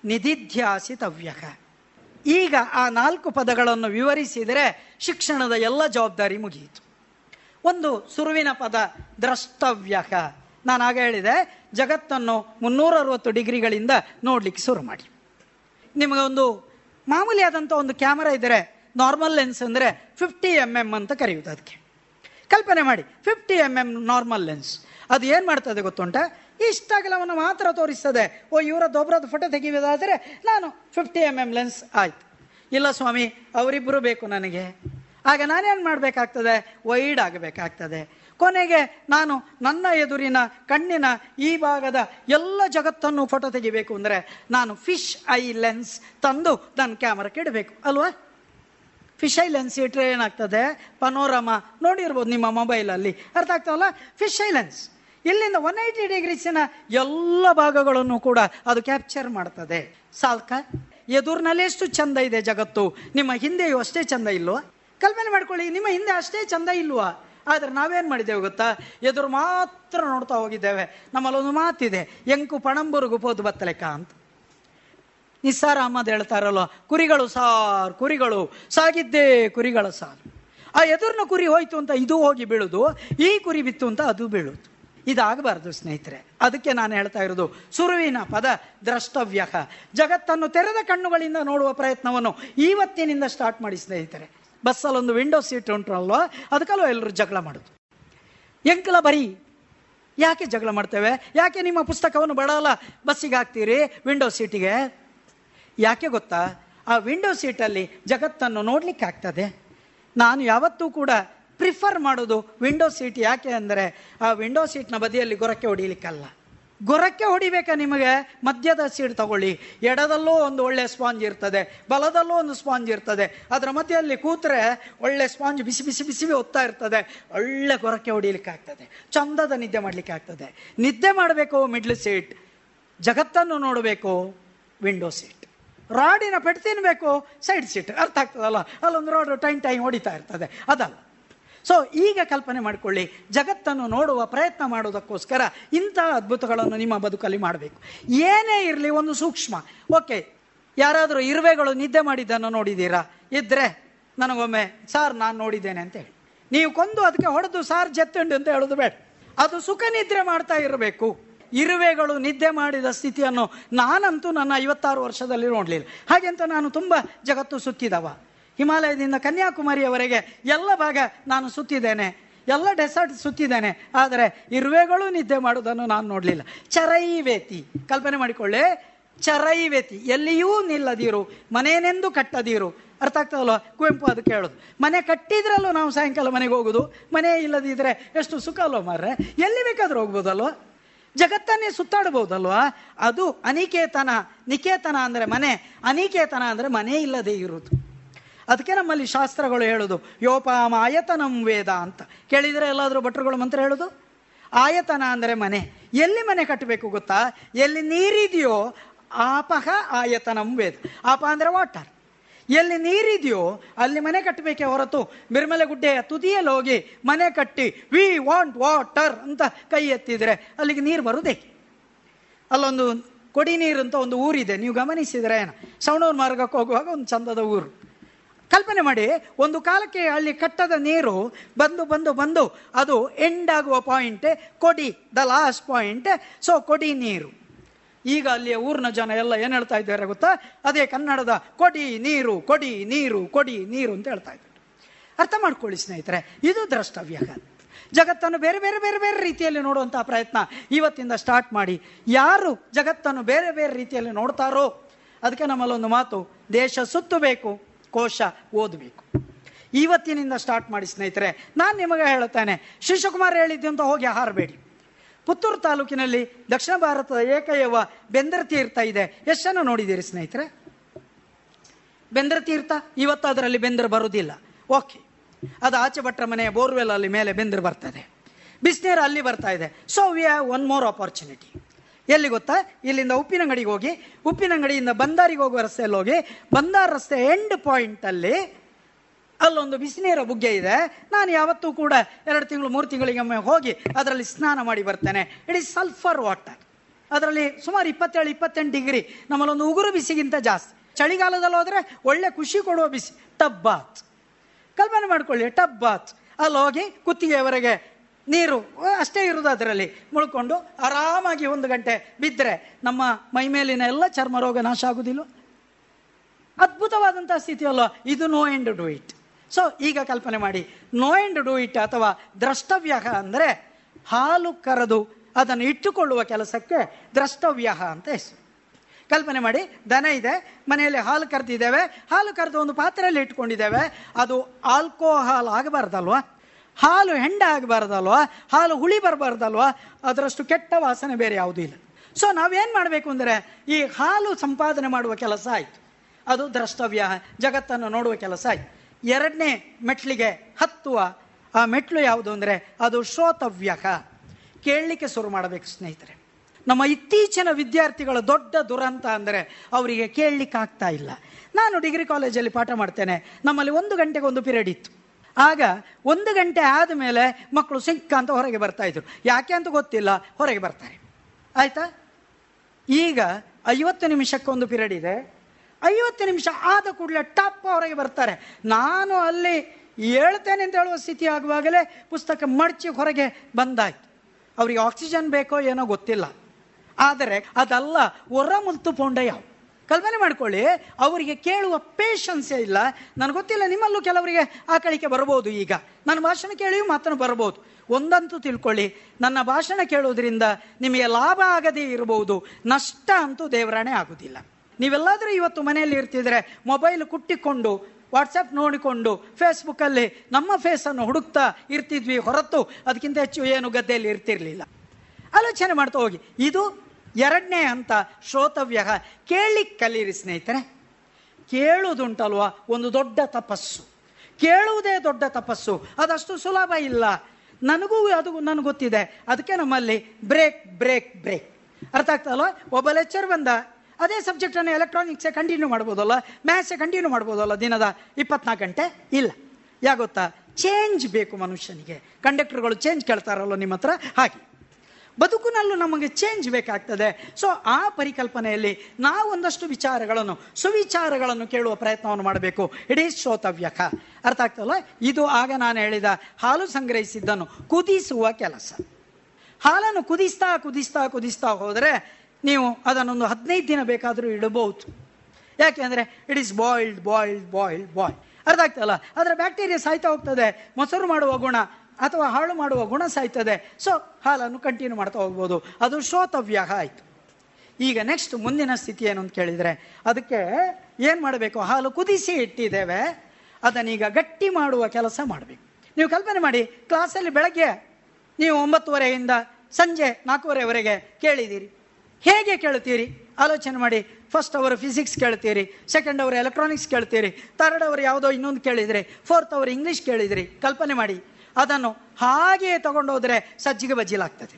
ನಿಧಿಧ್ಯಾಸಿತವ್ಯ ಈಗ ಆ ನಾಲ್ಕು ಪದಗಳನ್ನು ವಿವರಿಸಿದರೆ ಶಿಕ್ಷಣದ ಎಲ್ಲ ಜವಾಬ್ದಾರಿ ಮುಗಿಯಿತು. ಒಂದು ಸುರುವಿನ ಪದ ದ್ರಷ್ಟವ್ಯ ನಾನು ಆಗ ಹೇಳಿದೆ, ಜಗತ್ತನ್ನು ಮುನ್ನೂರ ಅರವತ್ತು ಡಿಗ್ರಿಗಳಿಂದ ನೋಡಲಿಕ್ಕೆ ಶುರು ಮಾಡಿ. ನಿಮಗೆ ಒಂದು ಮಾಮೂಲಿ ಒಂದು ಕ್ಯಾಮರಾ ಇದ್ದರೆ, ನಾರ್ಮಲ್ ಲೆನ್ಸ್ ಅಂದರೆ ಫಿಫ್ಟಿ ಎಂ ಎಂ ಅಂತ ಕರೆಯುವುದು ಅದಕ್ಕೆ. ಕಲ್ಪನೆ ಮಾಡಿ. Fifty M M normal lens ಅದು ಏನು ಮಾಡ್ತದೆ ಗೊತ್ತುಂಟ? ಇಷ್ಟಾಗಲವನ್ನು ಮಾತ್ರ ತೋರಿಸ್ತದೆ. ಓ ಇವರ ಒಬ್ಬರದ್ದು ಫೋಟೋ ತೆಗೆಯುವುದಾದರೆ ನಾನು ಫಿಫ್ಟಿ ಎಂ ಎಂ ಲೆನ್ಸ್ ಆಯ್ತು. ಇಲ್ಲ ಸ್ವಾಮಿ ಅವರಿಬ್ಬರು ಬೇಕು ನನಗೆ. ಆಗ ನಾನೇನು ಮಾಡಬೇಕಾಗ್ತದೆ? ವೈಡ್ ಆಗಬೇಕಾಗ್ತದೆ. ಕೊನೆಗೆ ನಾನು ನನ್ನ ಎದುರಿನ, ಕಣ್ಣಿನ ಈ ಭಾಗದ ಎಲ್ಲ ಜಗತ್ತನ್ನು ಫೋಟೋ ತೆಗಿಬೇಕು ಅಂದರೆ ನಾನು ಫಿಶ್ ಐ ಲೆನ್ಸ್ ತಂದು ನನ್ನ ಕ್ಯಾಮರಕ್ಕೆ ಇಡಬೇಕು. ಅಲ್ವಾ? ಫಿಶ್ ಲೆನ್ಸ್ ಇಟ್ಟರೆ ಏನಾಗ್ತದೆ? ಪನೋರಮ ನೋಡಿರ್ಬೋದು ನಿಮ್ಮ ಮೊಬೈಲಲ್ಲಿ ಅರ್ಥ ಆಗ್ತಾವಲ್ಲ ಫಿಶೈ ಲೆನ್ಸ್ ಇಲ್ಲಿಂದ ಒನ್ ಏಯ್ಟಿ ಡಿಗ್ರೀಸಿನ ಎಲ್ಲ ಭಾಗಗಳನ್ನು ಕೂಡ ಅದು ಕ್ಯಾಪ್ಚರ್ ಮಾಡ್ತದೆ. ಸಾಲ್ಕ, ಎದುರ್ನಲ್ಲಿ ಎಷ್ಟು ಚಂದ ಇದೆ ಜಗತ್ತು. ನಿಮ್ಮ ಹಿಂದೆಯೂ ಅಷ್ಟೇ ಚಂದ ಇಲ್ವಾ? ಕಲ್ಪನೆ ಮಾಡ್ಕೊಳ್ಳಿ, ನಿಮ್ಮ ಹಿಂದೆ ಅಷ್ಟೇ ಚಂದ ಇಲ್ವಾ? ಆದರೆ ನಾವೇನು ಮಾಡಿದ್ದೇವೆ ಗೊತ್ತಾ? ಎದುರು ಮಾತ್ರ ನೋಡ್ತಾ ಹೋಗಿದ್ದೇವೆ. ನಮ್ಮಲ್ಲೊಂದು ಮಾತಿದೆ, ಎಂಕು ಪಣಂಬುರುಗು ಪೋದು ಬತ್ತಲೆಕ್ಕ ಅಂತ ನಿಸ್ಸಾರ ಅಹಮದ್ ಹೇಳ್ತಾರಲ್ವ ಕುರಿಗಳು ಸಾರ್, ಕುರಿಗಳು. ಸಾಗಿದ್ದೇ ಕುರಿಗಳ ಸಾರು ಆ ಎದುರಿನ ಕುರಿ ಹೋಯ್ತು ಅಂತ ಇದು ಹೋಗಿ ಬೀಳುದು, ಈ ಕುರಿ ಬಿತ್ತು ಅಂತ ಅದು ಬೀಳುದು. ಇದಾಗಬಾರ್ದು ಸ್ನೇಹಿತರೆ. ಅದಕ್ಕೆ ನಾನು ಹೇಳ್ತಾ ಇರೋದು, ಸುರುವಿನ ಪದ ದ್ರಷ್ಟವ್ಯ ಜಗತ್ತನ್ನು ತೆರೆದ ಕಣ್ಣುಗಳಿಂದ ನೋಡುವ ಪ್ರಯತ್ನವನ್ನು ಇವತ್ತಿನಿಂದ ಸ್ಟಾರ್ಟ್ ಮಾಡಿ ಸ್ನೇಹಿತರೆ. ಬಸ್ಸಲ್ಲೊಂದು ವಿಂಡೋ ಸೀಟ್ ಉಂಟಲ್ವ ಅದಕ್ಕಲ್ಲೋ ಎಲ್ಲರೂ ಜಗಳ ಮಾಡೋದು. ಎಂಕಲ ಬರೀ, ಯಾಕೆ ಜಗಳ ಮಾಡ್ತೇವೆ? ಯಾಕೆ ನಿಮ್ಮ ಪುಸ್ತಕವನ್ನು ಬಡಲ್ಲ ಬಸ್ಸಿಗೆ ಹಾಕ್ತೀರಿ ವಿಂಡೋ ಸೀಟಿಗೆ ಯಾಕೆ ಗೊತ್ತಾ? ಆ ವಿಂಡೋ ಸೀಟಲ್ಲಿ ಜಗತ್ತನ್ನು ನೋಡಲಿಕ್ಕೆ ಆಗ್ತದೆ. ನಾನು ಯಾವತ್ತೂ ಕೂಡ ಪ್ರಿಫರ್ ಮಾಡೋದು ವಿಂಡೋ ಸೀಟ್ ಯಾಕೆ ಅಂದರೆ ಆ ವಿಂಡೋ ಸೀಟ್ನ ಬದಿಯಲ್ಲಿ ಗೊರಕ್ಕೆ ಹೊಡಿಲಿಕ್ಕಲ್ಲ. ಗೊರಕ್ಕೆ ಹೊಡಿಬೇಕಾ ನಿಮಗೆ? ಮಧ್ಯದ ಸೀಟ್ ತಗೊಳ್ಳಿ. ಎಡದಲ್ಲೂ ಒಂದು ಒಳ್ಳೆ ಸ್ಪಾಂಜ್ ಇರ್ತದೆ, ಬಲದಲ್ಲೂ ಒಂದು ಸ್ಪಾಂಜ್ ಇರ್ತದೆ. ಅದರ ಮಧ್ಯದಲ್ಲಿ ಕೂತ್ರೆ ಒಳ್ಳೆ ಸ್ಪಾಂಜ್ ಬಿಸಿ ಬಿಸಿ ಬಿಸಿ ಒತ್ತಾ ಇರ್ತದೆ. ಒಳ್ಳೆ ಗೊರಕ್ಕೆ ಹೊಡಿಲಿಕ್ಕೆ ಆಗ್ತದೆ. ಚಂದದ ನಿದ್ದೆ ಮಾಡಲಿಕ್ಕೆ ಆಗ್ತದೆ. ನಿದ್ದೆ ಮಾಡಬೇಕು ಮಿಡ್ಲ್ ಸೀಟ್ ಜಗತ್ತನ್ನು ನೋಡಬೇಕು ವಿಂಡೋ ಸೀಟ್ ರಾಡಿನ ಪೆಟ್ಟು ತಿನ್ನಬೇಕು ಸೈಡ್ ಸೀಟ್. ಅರ್ಥ ಆಗ್ತದಲ್ಲ? ಅಲ್ಲೊಂದು ರಾಡ್ ಟೈಮ್ ಟೈಮ್ ಹೊಡಿತಾ ಇರ್ತದೆ. ಅದಲ್ಲ. ಸೊ ಈಗ ಕಲ್ಪನೆ ಮಾಡಿಕೊಳ್ಳಿ. ಜಗತ್ತನ್ನು ನೋಡುವ ಪ್ರಯತ್ನ ಮಾಡೋದಕ್ಕೋಸ್ಕರ ಇಂಥ ಅದ್ಭುತಗಳನ್ನು ನಿಮ್ಮ ಬದುಕಲ್ಲಿ ಮಾಡಬೇಕು. ಏನೇ ಇರಲಿ, ಒಂದು ಸೂಕ್ಷ್ಮ. ಓಕೆ ಯಾರಾದರೂ ಇರುವೆಗಳು ನಿದ್ದೆ ಮಾಡಿದ್ದನ್ನು ನೋಡಿದ್ದೀರಾ? ಇದ್ರೆ ನನಗೊಮ್ಮೆ, ಸಾರ್, ನಾನು ನೋಡಿದ್ದೇನೆ ಅಂತ ಹೇಳಿ. ನೀವು ಕೊಂದು ಅದಕ್ಕೆ ಹೊಡೆದು, ಸಾರ್, ಜತ್ತುಂಡು ಅಂತ ಹೇಳೋದು ಬೇಡ. ಅದು ಸುಖ ನಿದ್ರೆ ಮಾಡ್ತಾ ಇರಬೇಕು. ಇರುವೆಗಳು ನಿದ್ದೆ ಮಾಡಿದ ಸ್ಥಿತಿಯನ್ನು ನಾನಂತೂ ನನ್ನ ಐವತ್ತಾರು ವರ್ಷದಲ್ಲಿ ನೋಡಲಿಲ್ಲ. ಹಾಗೆಂತ ನಾನು ತುಂಬ ಜಗತ್ತು ಸುತ್ತಿದವ. ಹಿಮಾಲಯದಿಂದ ಕನ್ಯಾಕುಮಾರಿಯವರೆಗೆ ಎಲ್ಲ ಭಾಗ ನಾನು ಸುತ್ತಿದ್ದೇನೆ. ಎಲ್ಲ ಡೆಸರ್ಟ್ ಸುತ್ತಿದ್ದೇನೆ. ಆದರೆ ಇರುವೆಗಳು ನಿದ್ದೆ ಮಾಡುವುದನ್ನು ನಾನು ನೋಡಲಿಲ್ಲ. ಚರೈವೇತಿ. ಕಲ್ಪನೆ ಮಾಡಿಕೊಳ್ಳಿ. ಚರೈವೇತಿ. ಎಲ್ಲಿಯೂ ನಿಲ್ಲದಿರು. ಮನೇನೆಂದು ಕಟ್ಟದಿರು. ಅರ್ಥ ಆಗ್ತದಲ್ವ ಕುವೆಂಪು ಅದು ಹೇಳೋದು ಮನೆ ಕಟ್ಟಿದ್ರಲ್ಲೂ ನಾವು ಸಾಯಂಕಾಲ ಮನೆಗೆ ಹೋಗೋದು. ಮನೆ ಇಲ್ಲದಿದ್ರೆ ಎಷ್ಟು ಸುಖ ಅಲ್ವ ಮಾರ್ರೆ? ಎಲ್ಲಿ ಬೇಕಾದ್ರೂ ಹೋಗ್ಬೋದಲ್ವ? ಜಗತ್ತನ್ನೇ ಸುತ್ತಾಡಬಹುದಲ್ವಾ? ಅದು ಅನಿಕೇತನ, ನಿಕೇತನ ಅಂದರೆ ಮನೆ, ಅನಿಕೇತನ ಅಂದರೆ ಮನೆ ಇಲ್ಲದೆ ಇರುವುದು. ಅದಕ್ಕೆ ನಮ್ಮಲ್ಲಿ ಶಾಸ್ತ್ರಗಳು ಹೇಳೋದು, ಯೋಪಾಮ ಆಯತನಂ ವೇದ ಅಂತ. ಕೇಳಿದರೆ ಎಲ್ಲಾದರೂ ಭಟ್ರುಗಳು ಮಂತ್ರ ಹೇಳೋದು? ಆಯತನ ಅಂದರೆ ಮನೆ. ಎಲ್ಲಿ ಮನೆ ಕಟ್ಟಬೇಕು ಗೊತ್ತಾ? ಎಲ್ಲಿ ನೀರಿದೆಯೋ ಆಪಹ ಆಯತನಂ ವೇದ. ಆಪ ಅಂದರೆ ವಾಟರ್. ಎಲ್ಲಿ ನೀರಿದೆಯೋ ಅಲ್ಲಿ ಮನೆ ಕಟ್ಟಬೇಕೆ ಹೊರತು. ಬಿರ್ಮಲೆ ಗುಡ್ಡೆಯ ತುದಿಯಲ್ಲಿ ಹೋಗಿ ಮನೆ ಕಟ್ಟಿ ವಿ ವಾಂಟ್ ವಾಟರ್ ಅಂತ ಕೈ ಎತ್ತಿದ್ರೆ ಅಲ್ಲಿಗೆ ನೀರು ಬರುದೇ ಅಲ್ಲೊಂದು ಕೊಡಿ ನೀರು ಅಂತ ಒಂದು ಊರಿದೆ. ನೀವು ಗಮನಿಸಿದ್ರೆ ಏನು? ಸವಣೂರು ಮಾರ್ಗಕ್ಕೆ ಹೋಗುವಾಗ ಒಂದು ಚಂದದ ಊರು. ಕಲ್ಪನೆ ಮಾಡಿ, ಒಂದು ಕಾಲಕ್ಕೆ ಅಲ್ಲಿ ಕಟ್ಟದ ನೀರು ಬಂದು ಬಂದು ಬಂದು ಅದು ಎಂಡ್ ಆಗುವ ಪಾಯಿಂಟ್ ಕೊಡಿ ದ ಲಾಸ್ಟ್ ಪಾಯಿಂಟ್ ಸೊ ಕೊಡಿ ನೀರು. ಈಗ ಅಲ್ಲಿಯ ಊರಿನ ಜನ ಎಲ್ಲ ಏನು ಹೇಳ್ತಾ ಇದ್ದಾರೆ ಗೊತ್ತಾ? ಅದೇ ಕನ್ನಡದ ಕೊಡಿ ನೀರು ಕೊಡಿ ನೀರು ಕೊಡಿ ನೀರು ಅಂತ ಹೇಳ್ತಾ ಇದ್ದಾರೆ. ಅರ್ಥ ಮಾಡ್ಕೊಳ್ಳಿ ಸ್ನೇಹಿತರೆ, ಇದು ದ್ರಷ್ಟವ್ಯ. ಜಗತ್ತನ್ನು ಬೇರೆ ಬೇರೆ ಬೇರೆ ಬೇರೆ ರೀತಿಯಲ್ಲಿ ನೋಡುವಂತಹ ಪ್ರಯತ್ನ ಇವತ್ತಿಂದ ಸ್ಟಾರ್ಟ್ ಮಾಡಿ. ಯಾರು ಜಗತ್ತನ್ನು ಬೇರೆ ಬೇರೆ ರೀತಿಯಲ್ಲಿ ನೋಡ್ತಾರೋ ಅದಕ್ಕೆ ನಮ್ಮಲ್ಲೊಂದು ಮಾತು, ದೇಶ ಸುತ್ತಬೇಕು, ಕೋಶ ಓದಬೇಕು. ಇವತ್ತಿನಿಂದ ಸ್ಟಾರ್ಟ್ ಮಾಡಿ ಸ್ನೇಹಿತರೆ, ನಾನು ನಿಮಗೆ ಹೇಳುತ್ತೇನೆ ಶಿವಕುಮಾರ್ ಹೇಳಿದ್ದು ಅಂತ ಹೋಗಿ ಹಾರಬೇಡಿ ಪುತ್ತೂರು ತಾಲೂಕಿನಲ್ಲಿ ದಕ್ಷಿಣ ಭಾರತದ ಏಕಯವ ಬೆಂದರ ತೀರ್ಥ ಇದೆ. ಎಷ್ಟನ್ನು ನೋಡಿದ್ದೀರಿ ಸ್ನೇಹಿತರೆ? ಬೆಂದರ ತೀರ್ಥ? ಇವತ್ತು ಅದರಲ್ಲಿ ಬೆಂದರು ಬರುವುದಿಲ್ಲ. ಓಕೆ. ಅದು ಆಚೆ ಭಟ್ರ ಮನೆಯ ಬೋರ್ವೆಲ್ ಅಲ್ಲಿ ಮೇಲೆ ಬೆಂದರು ಬರ್ತದೆ. ಬಿಸಿನೀರು ಅಲ್ಲಿ ಬರ್ತಾ ಇದೆ. So we have one more opportunity ಎಲ್ಲಿ ಗೊತ್ತಾ? ಇಲ್ಲಿಂದ ಉಪ್ಪಿನಂಗಡಿಗೆ ಹೋಗಿ, ಉಪ್ಪಿನಂಗಡಿಯಿಂದ ಬಂದಾರಿಗೆ ಹೋಗುವ ರಸ್ತೆಯಲ್ಲಿ ಹೋಗಿ, ಬಂದಾರ ರಸ್ತೆ ಎಂಡ್ ಪಾಯಿಂಟಲ್ಲಿ ಅಲ್ಲೊಂದು ಬಿಸಿನೀರ ಬುಗ್ಗೆ ಇದೆ. ನಾನು ಯಾವತ್ತೂ ಕೂಡ ಎರಡು ತಿಂಗಳು, ಮೂರು ತಿಂಗಳಿಗೊಮ್ಮೆ ಹೋಗಿ ಅದರಲ್ಲಿ ಸ್ನಾನ ಮಾಡಿ ಬರ್ತೇನೆ. ಇಟ್ ಇಸ್ ಸಲ್ಫರ್ ವಾಟರ್ ಅದರಲ್ಲಿ ಸುಮಾರು ಇಪ್ಪತ್ತೇಳು, ಇಪ್ಪತ್ತೆಂಟು ಡಿಗ್ರಿ ನಮ್ಮಲ್ಲೊಂದು ಉಗುರು ಬಿಸಿಗಿಂತ ಜಾಸ್ತಿ. ಚಳಿಗಾಲದಲ್ಲಿ ಹೋದರೆ ಒಳ್ಳೆ ಖುಷಿ ಕೊಡುವ ಬಿಸಿ. ಟಬ್ ಬಾತ್. ಕಲ್ಪನೆ ಮಾಡ್ಕೊಳ್ಳಿ, ಟಬ್ ಬಾತ್. ಅಲ್ಲಿ ಹೋಗಿ ಕುತ್ತಿಗೆಯವರೆಗೆ ನೀರು, ಅಷ್ಟೇ ಇರೋದು ಅದರಲ್ಲಿ. ಮುಳ್ಕೊಂಡು ಆರಾಮಾಗಿ ಒಂದು ಗಂಟೆ ಬಿದ್ದರೆ ನಮ್ಮ ಮೈ ಮೇಲಿನ ಎಲ್ಲ ಚರ್ಮ ರೋಗ ನಾಶ ಆಗುವುದಿಲ್ಲ ಸ್ಥಿತಿ ಅಲ್ಲ ಇದು no end do it so, ಈಗ ಕಲ್ಪನೆ ಮಾಡಿ. ನೋ ಎಂಡ್ ಡೂ ಇಟ್ ಅಥವಾ ದ್ರಷ್ಟವ್ಯ ಅಂದರೆ ಹಾಲು ಕರೆದು ಅದನ್ನು ಇಟ್ಟುಕೊಳ್ಳುವ ಕೆಲಸಕ್ಕೆ ದ್ರಷ್ಟವ್ಯ ಅಂತ ಹೆಸರು. ಕಲ್ಪನೆ ಮಾಡಿ, ದನ ಇದೆ, ಮನೆಯಲ್ಲಿ ಹಾಲು ಕರೆದಿದ್ದೇವೆ, ಹಾಲು ಕರೆದು ಒಂದು ಪಾತ್ರೆಯಲ್ಲಿ ಇಟ್ಕೊಂಡಿದ್ದೇವೆ, ಅದು ಆಲ್ಕೋಹಾಲ್ ಆಗಬಾರ್ದಲ್ವಾ? ಹಾಲು ಹೆಂಡ ಆಗಬಾರ್ದಲ್ವಾ? ಹಾಲು ಹುಳಿ ಬರಬಾರ್ದಲ್ವಾ? ಅದರಷ್ಟು ಕೆಟ್ಟ ವಾಸನೆ ಬೇರೆ ಯಾವುದೂ ಇಲ್ಲ. ಸೊ, ನಾವೇನು ಮಾಡಬೇಕು ಅಂದರೆ, ಈ ಹಾಲು ಸಂಪಾದನೆ ಮಾಡುವ ಕೆಲಸ ಆಯಿತು. ಅದು ದ್ರಷ್ಟವ್ಯ ಜಗತ್ತನ್ನು ನೋಡುವ ಕೆಲಸ ಆಯ್ತು. ಎರಡನೇ ಮೆಟ್ಲಿಗೆ ಹತ್ತುವ ಆ ಮೆಟ್ಲು ಯಾವುದು ಅಂದರೆ ಅದು ಶ್ರೋತವ್ಯ ಕೇಳಲಿಕ್ಕೆ ಶುರು ಮಾಡಬೇಕು ಸ್ನೇಹಿತರೆ. ನಮ್ಮ ಇತ್ತೀಚಿನ ವಿದ್ಯಾರ್ಥಿಗಳ ದೊಡ್ಡ ದುರಂತ ಅಂದರೆ ಅವರಿಗೆ ಕೇಳಲಿಕ್ಕೆ ಆಗ್ತಾ ಇಲ್ಲ. ನಾನು ಡಿಗ್ರಿ ಕಾಲೇಜಲ್ಲಿ ಪಾಠ ಮಾಡ್ತೇನೆ. ನಮ್ಮಲ್ಲಿ ಒಂದು ಗಂಟೆಗೆ ಒಂದು ಪಿರಿಯಡ್ ಇತ್ತು. ಆಗ ಒಂದು ಗಂಟೆ ಆದ ಮೇಲೆ ಮಕ್ಕಳು ಸಿಂಕ್ ಅಂತ ಹೊರಗೆ ಬರ್ತಾ ಇದ್ರು. ಯಾಕೆ ಅಂತ ಗೊತ್ತಿಲ್ಲ, ಹೊರಗೆ ಬರ್ತಾರೆ. ಆಯ್ತಾ? ಈಗ ಐವತ್ತು ನಿಮಿಷಕ್ಕೊಂದು ಪಿರಿಯಡ್ ಇದೆ. ಐವತ್ತು ನಿಮಿಷ ಆದ ಕೂಡಲೇ ಟಪ್ ಅವರಿಗೆ ಬರ್ತಾರೆ. ನಾನು ಅಲ್ಲಿ ಹೇಳ್ತೇನೆ ಅಂತ ಹೇಳುವ ಸ್ಥಿತಿ ಆಗುವಾಗಲೇ ಪುಸ್ತಕ ಮಡಚಿ ಹೊರಗೆ ಬಂದಾಯ್ತು. ಅವರಿಗೆ ಆಕ್ಸಿಜನ್ ಬೇಕೋ ಏನೋ ಗೊತ್ತಿಲ್ಲ. ಆದರೆ ಅದಲ್ಲ ಹೊರ ಮುಲ್ತು ಪೋಂಡ ಕಲ್ಪನೆ ಮಾಡ್ಕೊಳ್ಳಿ, ಅವರಿಗೆ ಕೇಳುವ ಪೇಷನ್ಸೇ ಇಲ್ಲ. ನನಗೆ ಗೊತ್ತಿಲ್ಲ, ನಿಮ್ಮಲ್ಲೂ ಕೆಲವರಿಗೆ ಆ ಕಳಿಕೆ ಬರ್ಬೋದು ಈಗ. ನನ್ನ ಭಾಷಣ ಕೇಳಿಯೂ ಮಾತ್ರ ಬರ್ಬೋದು. ಒಂದಂತೂ ತಿಳ್ಕೊಳ್ಳಿ, ನನ್ನ ಭಾಷಣ ಕೇಳೋದ್ರಿಂದ ನಿಮಗೆ ಲಾಭ ಆಗದೇ ಇರಬಹುದು. ನಷ್ಟ ಅಂತೂ ದೇವರಾಣೆ ಆಗುದಿಲ್ಲ. ನೀವೆಲ್ಲಾದರೂ ಇವತ್ತು ಮನೆಯಲ್ಲಿ ಇರ್ತಿದ್ರೆ ಮೊಬೈಲ್ ಕುಟ್ಟಿಕೊಂಡು ವಾಟ್ಸಪ್ ನೋಡಿಕೊಂಡು ಫೇಸ್ಬುಕ್ಕಲ್ಲಿ ನಮ್ಮ ಫೇಸನ್ನು ಹುಡುಕ್ತಾ ಇರ್ತಿದ್ವಿ ಹೊರತು ಅದಕ್ಕಿಂತ ಹೆಚ್ಚು ಏನು ಗದ್ದೆಯಲ್ಲಿ ಇರ್ತಿರಲಿಲ್ಲ. ಆಲೋಚನೆ ಮಾಡ್ತಾ ಹೋಗಿ. ಇದು ಎರಡನೇ ಹಂತ ಶ್ರೋತವ್ಯ ಕೇಳಿ ಕಲೀರಿ ಸ್ನೇಹಿತರೆ. ಕೇಳುವುದುಂಟಲ್ವ? ಒಂದು ದೊಡ್ಡ ತಪಸ್ಸು. ಕೇಳುವುದೇ ದೊಡ್ಡ ತಪಸ್ಸು. ಅದಷ್ಟು ಸುಲಭ ಇಲ್ಲ. ನನಗೂ ಅದು, ನನಗೆ ಗೊತ್ತಿದೆ. ಅದಕ್ಕೆ ನಮ್ಮಲ್ಲಿ ಬ್ರೇಕ್ ಬ್ರೇಕ್ ಬ್ರೇಕ್ ಅರ್ಥ ಆಗ್ತಲ್ವ ಒಬ್ಬ ಲೆಕ್ಚರ್ ಬಂದ. ಅದೇ ಸಬ್ಜೆಕ್ಟನ್ನು ಎಲೆಕ್ಟ್ರಾನಿಕ್ಸೆ ಕಂಟಿನ್ಯೂ ಮಾಡ್ಬೋದಲ್ಲ ಮ್ಯಾಥ್ಸೇ ಕಂಟಿನ್ಯೂ ಮಾಡ್ಬೋದಲ್ಲ ದಿನದ ಇಪ್ಪತ್ನಾಲ್ಕು ಗಂಟೆ? ಇಲ್ಲ. ಯಾ ಗೊತ್ತಾ? ಚೇಂಜ್ ಬೇಕು ಮನುಷ್ಯನಿಗೆ. ಕಂಡಕ್ಟರ್ಗಳು ಚೇಂಜ್ ಕೇಳ್ತಾರಲ್ಲ ನಿಮ್ಮ ಹತ್ರ? ಹಾಗೆ. ಬದುಕಿನಲ್ಲೂ ನಮಗೆ ಚೇಂಜ್ ಬೇಕಾಗ್ತದೆ. ಸೊ ಆ ಪರಿಕಲ್ಪನೆಯಲ್ಲಿ ನಾವು ಒಂದಷ್ಟು ವಿಚಾರಗಳನ್ನು, ಸುವಿಚಾರಗಳನ್ನು ಕೇಳುವ ಪ್ರಯತ್ನವನ್ನು ಮಾಡಬೇಕು. ಇಡೀ ಶ್ರೋತವ್ಯಕ ಅರ್ಥ ಆಗ್ತಲ್ಲ ಇದು ಆಗ ನಾನು ಹೇಳಿದ ಹಾಲು ಸಂಗ್ರಹಿಸಿದ್ದನ್ನು ಕುದಿಸುವ ಕೆಲಸ. ಹಾಲನ್ನು ಕುದಿಸ್ತಾ ಕುದಿಸ್ತಾ ಕುದಿಸ್ತಾ ಹೋದರೆ ನೀವು ಅದನ್ನೊಂದು ಹದಿನೈದು ದಿನ ಬೇಕಾದರೂ ಇಡಬಹುದು. ಯಾಕೆಂದರೆ it is boiled boiled boiled boil ಅರ್ಥ ಆಗ್ತಲ್ಲ ಅದರ ಬ್ಯಾಕ್ಟೀರಿಯಾ ಸಾಯ್ತಾ ಹೋಗ್ತದೆ, ಮೊಸರು ಮಾಡುವ ಗುಣ ಅಥವಾ ಹಾಳು ಮಾಡುವ ಗುಣ ಸಾಯ್ತದೆ. ಸೊ ಹಾಲನ್ನು ಕಂಟಿನ್ಯೂ ಮಾಡ್ತಾ ಹೋಗ್ಬೋದು. ಅದು ಶೋತವ್ಯ ಆಯಿತು. ಈಗ ನೆಕ್ಸ್ಟ್ ಮುಂದಿನ ಸ್ಥಿತಿ ಏನು ಅಂತ ಕೇಳಿದರೆ, ಅದಕ್ಕೆ ಏನು ಮಾಡಬೇಕು? ಹಾಲು ಕುದಿಸಿ ಇಟ್ಟಿದ್ದೇವೆ. ಅದನ್ನೀಗ ಗಟ್ಟಿ ಮಾಡುವ ಕೆಲಸ ಮಾಡಬೇಕು. ನೀವು ಕಲ್ಪನೆ ಮಾಡಿ ಕ್ಲಾಸಲ್ಲಿ ಬೆಳಗ್ಗೆ ನೀವು ಒಂಬತ್ತುವರೆಯಿಂದ ಸಂಜೆ ನಾಲ್ಕೂವರೆವರೆಗೆ ಕೇಳಿದ್ದೀರಿ. ಹೇಗೆ ಕೇಳ್ತೀರಿ ಆಲೋಚನೆ ಮಾಡಿ. ಫಸ್ಟ್ ಅವರು ಫಿಸಿಕ್ಸ್ ಕೇಳ್ತೀರಿ ಸೆಕೆಂಡ್ ಅವರು ಎಲೆಕ್ಟ್ರಾನಿಕ್ಸ್ ಕೇಳ್ತೀರಿ ಥರ್ಡ್ ಅವರು ಯಾವುದೋ ಇನ್ನೊಂದು ಕೇಳಿದ್ರಿ ಫೋರ್ತ್ ಅವರು ಇಂಗ್ಲೀಷ್ ಕೇಳಿದ್ರಿ ಕಲ್ಪನೆ ಮಾಡಿ. ಅದನ್ನು ಹಾಗೆಯೇ ತಗೊಂಡೋದ್ರೆ ಸಜ್ಜಿಗೆ ಬಜ್ಜಿಲಾಗ್ತದೆ.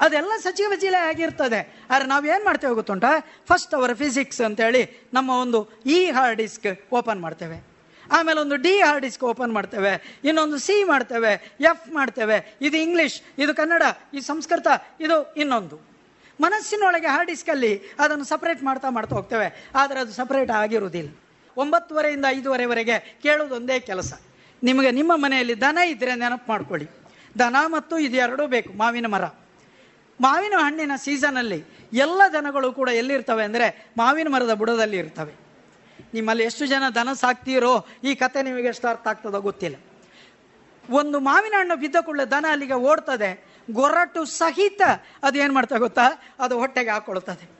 ಅದೆಲ್ಲ ಸಜ್ಜಿಗೆ ಬಜ್ಜಿಲೆ ಆಗಿರ್ತದೆ. ಆದರೆ ಏನು ಮಾಡ್ತೇವೆ ಗೊತ್ತುಂಟ? ಫಸ್ಟ್ ಅವರ ಫಿಸಿಕ್ಸ್ ಅಂತೇಳಿ ನಮ್ಮ ಒಂದು ಇ ಹಾರ್ಡ್ ಡಿಸ್ಕ್ ಓಪನ್ ಮಾಡ್ತೇವೆ. ಆಮೇಲೆ ಒಂದು ಡಿ ಹಾರ್ಡ್ ಡಿಸ್ಕ್ ಓಪನ್ ಮಾಡ್ತೇವೆ. ಇನ್ನೊಂದು ಸಿ ಮಾಡ್ತೇವೆ. ಎಫ್ ಮಾಡ್ತೇವೆ. ಇದು ಇಂಗ್ಲೀಷ್ ಇದು ಕನ್ನಡ ಇದು ಸಂಸ್ಕೃತ, ಇದು ಇನ್ನೊಂದು. ಮನಸ್ಸಿನೊಳಗೆ ಹಾರ್ಡ್ ಡಿಸ್ಕಲ್ಲಿ ಅದನ್ನು ಸಪರೇಟ್ ಮಾಡ್ತಾ ಮಾಡ್ತಾ ಹೋಗ್ತೇವೆ. ಆದರೆ ಅದು ಸಪರೇಟ್ ಆಗಿರುವುದಿಲ್ಲ. ಒಂಬತ್ತುವರೆಯಿಂದ ಐದುವರೆವರೆಗೆ ಕೇಳುವುದೊಂದೇ ಕೆಲಸ. ನಿಮಗೆ ನಿಮ್ಮ ಮನೆಯಲ್ಲಿ ದನ ಇದ್ದರೆ ನೆನಪು ಮಾಡ್ಕೊಳ್ಳಿ. ದನ ಮತ್ತು ಇದು ಎರಡೂ ಬೇಕು, ಮಾವಿನ ಮರ. ಮಾವಿನ ಹಣ್ಣಿನ ಸೀಸನಲ್ಲಿ ಎಲ್ಲ ದನಗಳು ಕೂಡ ಎಲ್ಲಿರ್ತವೆ ಅಂದರೆ ಮಾವಿನ ಮರದ ಬುಡದಲ್ಲಿ ಇರ್ತವೆ. ನಿಮ್ಮಲ್ಲಿ ಎಷ್ಟು ಜನ ದನ ಸಾಕ್ತೀರೋ ಈ ಕತೆ ನಿಮಗೆ ಎಷ್ಟು ಅರ್ಥ ಆಗ್ತದೋ ಗೊತ್ತಿಲ್ಲ. ಒಂದು ಮಾವಿನ ಹಣ್ಣು ಬಿದ್ದ ಕೂಡಲೇ ದನ ಅಲ್ಲಿಗೆ ಓಡ್ತದೆ. ಗೊರಟು ಸಹಿತ ಅದು ಏನು ಮಾಡ್ತಾ ಗೊತ್ತಾ? ಅದು ಹೊಟ್ಟೆಗೆ ಹಾಕೊಳ್ತದೆ.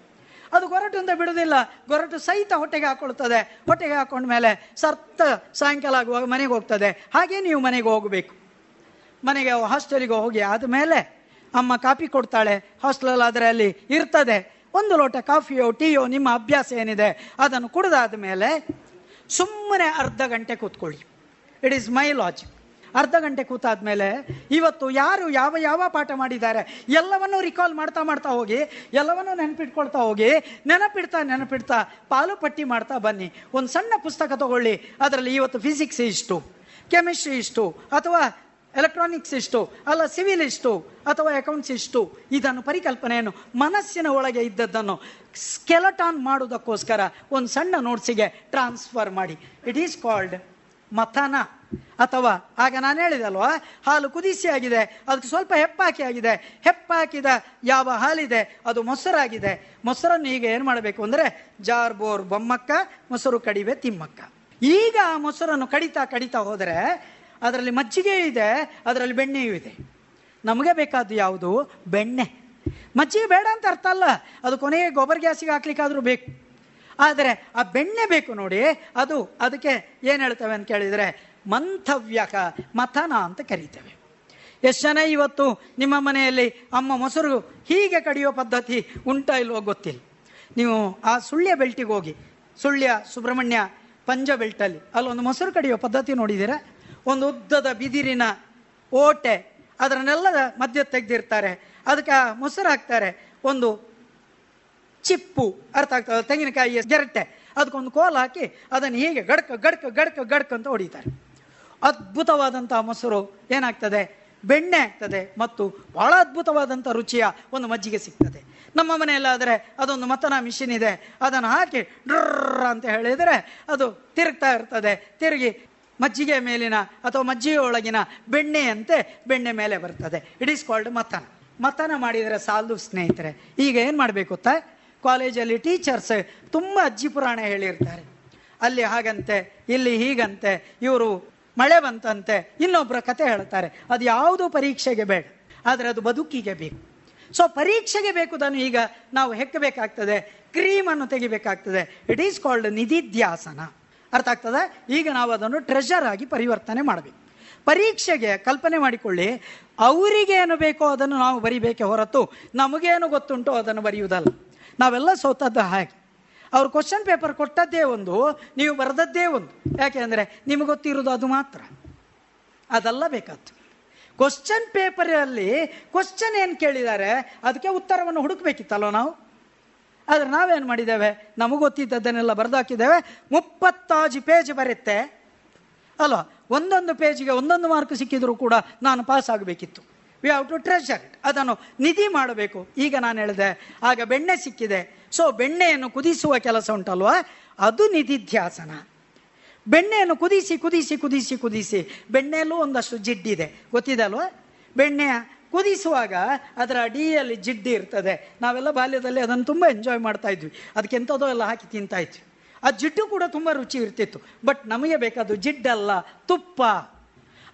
ಅದು ಗೊರಟು ಅಂತ ಬಿಡೋದಿಲ್ಲ ಗೊರಟು ಸಹಿತ ಹೊಟ್ಟೆಗೆ ಹಾಕೊಳ್ತದೆ. ಹೊಟ್ಟೆಗೆ ಹಾಕೊಂಡ್ಮೇಲೆ ಸರ್ತ ಸಾಯಂಕಾಲ ಆಗುವಾಗ ಮನೆಗೆ ಹೋಗ್ತದೆ. ಹಾಗೆ ನೀವು ಮನೆಗೆ ಹೋಗಬೇಕು. ಮನೆಗೆ ಹಾಸ್ಟೆಲಿಗೆ ಹೋಗಿ ಆದಮೇಲೆ ಅಮ್ಮ ಕಾಫಿ ಕೊಡ್ತಾಳೆ. ಹಾಸ್ಟೆಲಲ್ಲಿ ಆದರೆ ಅಲ್ಲಿ ಇರ್ತದೆ. ಒಂದು ಲೋಟ ಕಾಫಿಯೋ, ಟೀಯೋ, ನಿಮ್ಮ ಅಭ್ಯಾಸ ಏನಿದೆ ಅದನ್ನು ಕುಡಿದಾದ ಮೇಲೆ ಸುಮ್ಮನೆ ಅರ್ಧ ಗಂಟೆ ಕೂತ್ಕೊಳ್ಳಿ. ಇಟ್ ಈಸ್ ಮೈ ಲಾಜಿಕ್ ಅರ್ಧ ಗಂಟೆ ಕೂತಾದ್ಮೇಲೆ ಇವತ್ತು ಯಾರು ಯಾವ ಯಾವ ಪಾಠ ಮಾಡಿದ್ದಾರೆ, ಎಲ್ಲವನ್ನೂ ರಿಕಾಲ್ ಮಾಡ್ತಾ ಮಾಡ್ತಾ ಹೋಗಿ, ಎಲ್ಲವನ್ನೂ ನೆನಪಿಟ್ಕೊಳ್ತಾ ಹೋಗಿ, ನೆನಪಿಡ್ತಾ ನೆನಪಿಡ್ತಾ ಪಾಲು ಪಟ್ಟಿ ಮಾಡ್ತಾ ಬನ್ನಿ. ಒಂದು ಸಣ್ಣ ಪುಸ್ತಕ ತಗೊಳ್ಳಿ, ಅದರಲ್ಲಿ ಇವತ್ತು ಫಿಸಿಕ್ಸ್ ಇಷ್ಟು ಕೆಮಿಸ್ಟ್ರಿ ಇಷ್ಟು, ಅಥವಾ ಎಲೆಕ್ಟ್ರಾನಿಕ್ಸ್ ಇಷ್ಟು, ಅಲ್ಲ ಸಿವಿಲ್ ಇಷ್ಟು, ಅಥವಾ ಅಕೌಂಟ್ಸ್ ಇಷ್ಟು, ಇದನ್ನು ಪರಿಕಲ್ಪನೆಯನ್ನು ಮನಸ್ಸಿನ ಒಳಗೆ ಇದ್ದದ್ದನ್ನು ಸ್ಕೆಲಟಾನ್ ಮಾಡುವುದಕ್ಕೋಸ್ಕರ ಒಂದು ಸಣ್ಣ ನೋಟ್ಸಿಗೆ ಟ್ರಾನ್ಸ್ಫರ್ ಮಾಡಿ. ಇಟ್ ಈಸ್ ಕಾಲ್ಡ್ ಮಥನ ಅಥವಾ ಆಗ ನಾನು ಹೇಳಿದೆ ಅಲ್ವಾ ಹಾಲು ಕುದಿಸಿ ಆಗಿದೆ, ಅದಕ್ಕೆ ಸ್ವಲ್ಪ ಹೆಪ್ಪಾಕಿ ಆಗಿದೆ. ಹೆಪ್ಪಾಕಿದ ಯಾವ ಹಾಲಿದೆ, ಅದು ಮೊಸರಾಗಿದೆ. ಮೊಸರನ್ನು ಈಗ ಏನು ಮಾಡಬೇಕು ಅಂದರೆ ಜಾರ್ ಬೋರ್ ಬೊಮ್ಮಕ್ಕ, ಮೊಸರು ಕಡಿವೆ ತಿಮ್ಮಕ್ಕ. ಈಗ ಆ ಮೊಸರನ್ನು ಕಡಿತಾ ಕಡಿತಾ ಹೋದರೆ, ಅದರಲ್ಲಿ ಮಜ್ಜಿಗೆ ಇದೆ, ಅದರಲ್ಲಿ ಬೆಣ್ಣೆಯೂ ಇದೆ. ನಮಗೆ ಬೇಕಾದ್ದು ಯಾವುದು? ಬೆಣ್ಣೆ. ಮಜ್ಜಿಗೆ ಬೇಡ ಅಂತ ಅರ್ಥ ಅಲ್ಲ. ಅದು ಕೊನೆಗೆ ಗೊಬ್ಬರ ಗ್ಯಾಸಿಗೆ ಹಾಕ್ಲಿಕ್ಕಾದ್ರೂ ಬೇಕು. ಆದರೆ ಆ ಬೆಣ್ಣೆ ಬೇಕು ನೋಡಿ, ಅದು ಅದಕ್ಕೆ ಏನು ಹೇಳ್ತೇವೆ ಅಂತ ಕೇಳಿದರೆ, ಮಂಥವ್ಯಕ, ಮಥನ ಅಂತ ಕರೀತೇವೆ. ಎಷ್ಟು ಇವತ್ತು ನಿಮ್ಮ ಮನೆಯಲ್ಲಿ ಅಮ್ಮ ಮೊಸರು ಹೀಗೆ ಕಡಿಯೋ ಪದ್ಧತಿ ಉಂಟಾ ಇಲ್ವೋ ಗೊತ್ತಿಲ್ಲ. ನೀವು ಆ ಸುಳ್ಯ ಬೆಲ್ಟಿಗೆ ಹೋಗಿ, ಸುಳ್ಯ ಸುಬ್ರಹ್ಮಣ್ಯ ಪಂಜ ಬೆಲ್ಟಲ್ಲಿ ಅಲ್ಲೊಂದು ಮೊಸರು ಕಡಿಯೋ ಪದ್ಧತಿ ನೋಡಿದ್ದೀರಾ? ಒಂದು ಉದ್ದದ ಬಿದಿರಿನ ಓಟೆ, ಅದರನ್ನೆಲ್ಲ ಮಧ್ಯ ತೆಗೆದಿರ್ತಾರೆ. ಅದಕ್ಕೆ ಆ ಮೊಸರು ಹಾಕ್ತಾರೆ. ಒಂದು ಚಿಪ್ಪು ಅರ್ಥ ಆಗ್ತದೆ ತೆಂಗಿನಕಾಯಿಯ ಗೆರಟೆ. ಅದಕ್ಕೊಂದು ಕೋಲ ಹಾಕಿ ಅದನ್ನು ಹೀಗೆ ಗಡ್ಕ ಗಡ್ಕ ಗಡ್ಕ ಗಡ್ಕ ಅಂತ ಹೊಡಿತಾರೆ. ಅದ್ಭುತವಾದಂಥ ಮೊಸರು ಏನಾಗ್ತದೆ? ಬೆಣ್ಣೆ ಆಗ್ತದೆ ಮತ್ತು ಬಹಳ ಅದ್ಭುತವಾದಂಥ ರುಚಿಯ ಒಂದು ಮಜ್ಜಿಗೆ ಸಿಗ್ತದೆ. ನಮ್ಮ ಮನೆಯಲ್ಲಾದರೆ ಅದೊಂದು ಮತನ ಮಿಷಿನ್ ಇದೆ. ಅದನ್ನು ಹಾಕಿ ಡ್ರ ಅಂತ ಹೇಳಿದರೆ ಅದು ತಿರುಗ್ತಾ ಇರ್ತದೆ. ತಿರುಗಿ ಮಜ್ಜಿಗೆ ಮೇಲಿನ ಅಥವಾ ಮಜ್ಜಿಗೆಯೊಳಗಿನ ಬೆಣ್ಣೆಯಂತೆ ಬೆಣ್ಣೆ ಮೇಲೆ ಬರ್ತದೆ. ಇಟ್ ಈಸ್ ಕಾಲ್ಡ್ ಮತನ. ಮತನ ಮಾಡಿದರೆ ಸಾಲದು ಸ್ನೇಹಿತರೆ, ಈಗ ಏನು ಮಾಡಬೇಕು ಗೊತ್ತಾ? ಕಾಲೇಜಲ್ಲಿ ಟೀಚರ್ಸ್ ತುಂಬ ಅಜ್ಜಿ ಪುರಾಣ ಹೇಳಿರ್ತಾರೆ. ಅಲ್ಲಿ ಹಾಗಂತೆ, ಇಲ್ಲಿ ಹೀಗಂತೆ, ಇವರು ಮಳೆ ಬಂತಂತೆ ಇನ್ನೊಬ್ಬರ ಕತೆ ಹೇಳ್ತಾರೆ. ಅದು ಯಾವುದು ಪರೀಕ್ಷೆಗೆ ಬೇಡ, ಆದರೆ ಅದು ಬದುಕಿಗೆ ಬೇಕು. ಸೊ ಪರೀಕ್ಷೆಗೆ ಬೇಕು ಅದನ್ನು ಈಗ ನಾವು ಹೆಕ್ಕಬೇಕಾಗ್ತದೆ, ಕ್ರೀಮನ್ನು ತೆಗಿಬೇಕಾಗ್ತದೆ. ಇಟ್ ಈಸ್ ಕಾಲ್ಡ್ ನಿಧಿಧ್ಯಾಸನ. ಅರ್ಥ ಆಗ್ತದೆ? ಈಗ ನಾವು ಅದನ್ನು ಟ್ರೆಷರ್ ಆಗಿ ಪರಿವರ್ತನೆ ಮಾಡಬೇಕು. ಪರೀಕ್ಷೆಗೆ ಕಲ್ಪನೆ ಮಾಡಿಕೊಳ್ಳಿ, ಅವರಿಗೇನು ಬೇಕೋ ಅದನ್ನು ನಾವು ಬರಿಬೇಕೆ ಹೊರತು ನಮಗೇನು ಗೊತ್ತುಂಟೋ ಅದನ್ನು ಬರೆಯುವುದಲ್ಲ. ನಾವೆಲ್ಲ ಸೋತದ್ದು ಹಾಗೆ. ಅವ್ರು ಕ್ವಶನ್ ಪೇಪರ್ ಕೊಟ್ಟದ್ದೇ ಒಂದು, ನೀವು ಬರೆದದ್ದೇ ಒಂದು. ಯಾಕೆ ಅಂದರೆ ನಿಮಗೆ ಗೊತ್ತಿರೋದು ಅದು ಮಾತ್ರ. ಅದೆಲ್ಲ ಬೇಕಾದ್ದು. ಕ್ವಶನ್ ಪೇಪರಲ್ಲಿ ಕ್ವಶನ್ ಏನು ಕೇಳಿದ್ದಾರೆ, ಅದಕ್ಕೆ ಉತ್ತರವನ್ನು ಹುಡುಕ್ಬೇಕಿತ್ತಲ್ಲೋ ನಾವು? ಆದರೆ ನಾವೇನು ಮಾಡಿದ್ದೇವೆ? ನಮಗೆ ಗೊತ್ತಿದ್ದದ್ದನ್ನೆಲ್ಲ ಬರೆದಾಕಿದ್ದೇವೆ. ಮುಪ್ಪತ್ತಾಜು ಪೇಜ್ ಬರುತ್ತೆ. ಅಲ್ವಾ ಒಂದೊಂದು ಪೇಜಿಗೆ ಒಂದೊಂದು ಮಾರ್ಕ್ ಸಿಕ್ಕಿದರೂ ಕೂಡ ನಾನು ಪಾಸ್ ಆಗಬೇಕಿತ್ತು. We have to treasure it ಅದನ್ನು ನಿಧಿ ಮಾಡಬೇಕು. ಈಗ ನಾನು ಹೇಳಿದೆ, ಆಗ ಬೆಣ್ಣೆ ಸಿಕ್ಕಿದೆ. ಸೊ ಬೆಣ್ಣೆಯನ್ನು ಕುದಿಸುವ ಕೆಲಸ ಉಂಟಲ್ವಾ? ಅದು ನಿಧಿಧ್ಯಾಸನ. ಬೆಣ್ಣೆಯನ್ನು ಕುದಿಸಿ ಕುದಿಸಿ ಕುದಿಸಿ ಕುದಿಸಿ ಬೆಣ್ಣೆಯಲ್ಲೂ ಒಂದಷ್ಟು ಜಿಡ್ಡಿದೆ. ಗೊತ್ತಿದೆ ಅಲ್ವಾ ಬೆಣ್ಣೆಯ ಕುದಿಸುವಾಗ ಅದರ ಅಡಿಯಲ್ಲಿ ಜಿಡ್ಡಿ ಇರ್ತದೆ. ನಾವೆಲ್ಲ ಬಾಲ್ಯದಲ್ಲಿ ಅದನ್ನು ತುಂಬ ಎಂಜಾಯ್ ಮಾಡ್ತಾ ಇದ್ವಿ. ಅದಕ್ಕೆ ಎಂಥದೋ ಎಲ್ಲ ಹಾಕಿ ತಿಂತಾ ಇದ್ವಿ. ಆ ಜಿಡ್ಡು ಕೂಡ ತುಂಬ ರುಚಿ ಇರ್ತಿತ್ತು. ಬಟ್ ನಮಗೆ ಬೇಕಾದ ಜಿಡ್ಡಲ್ಲ, ತುಪ್ಪ.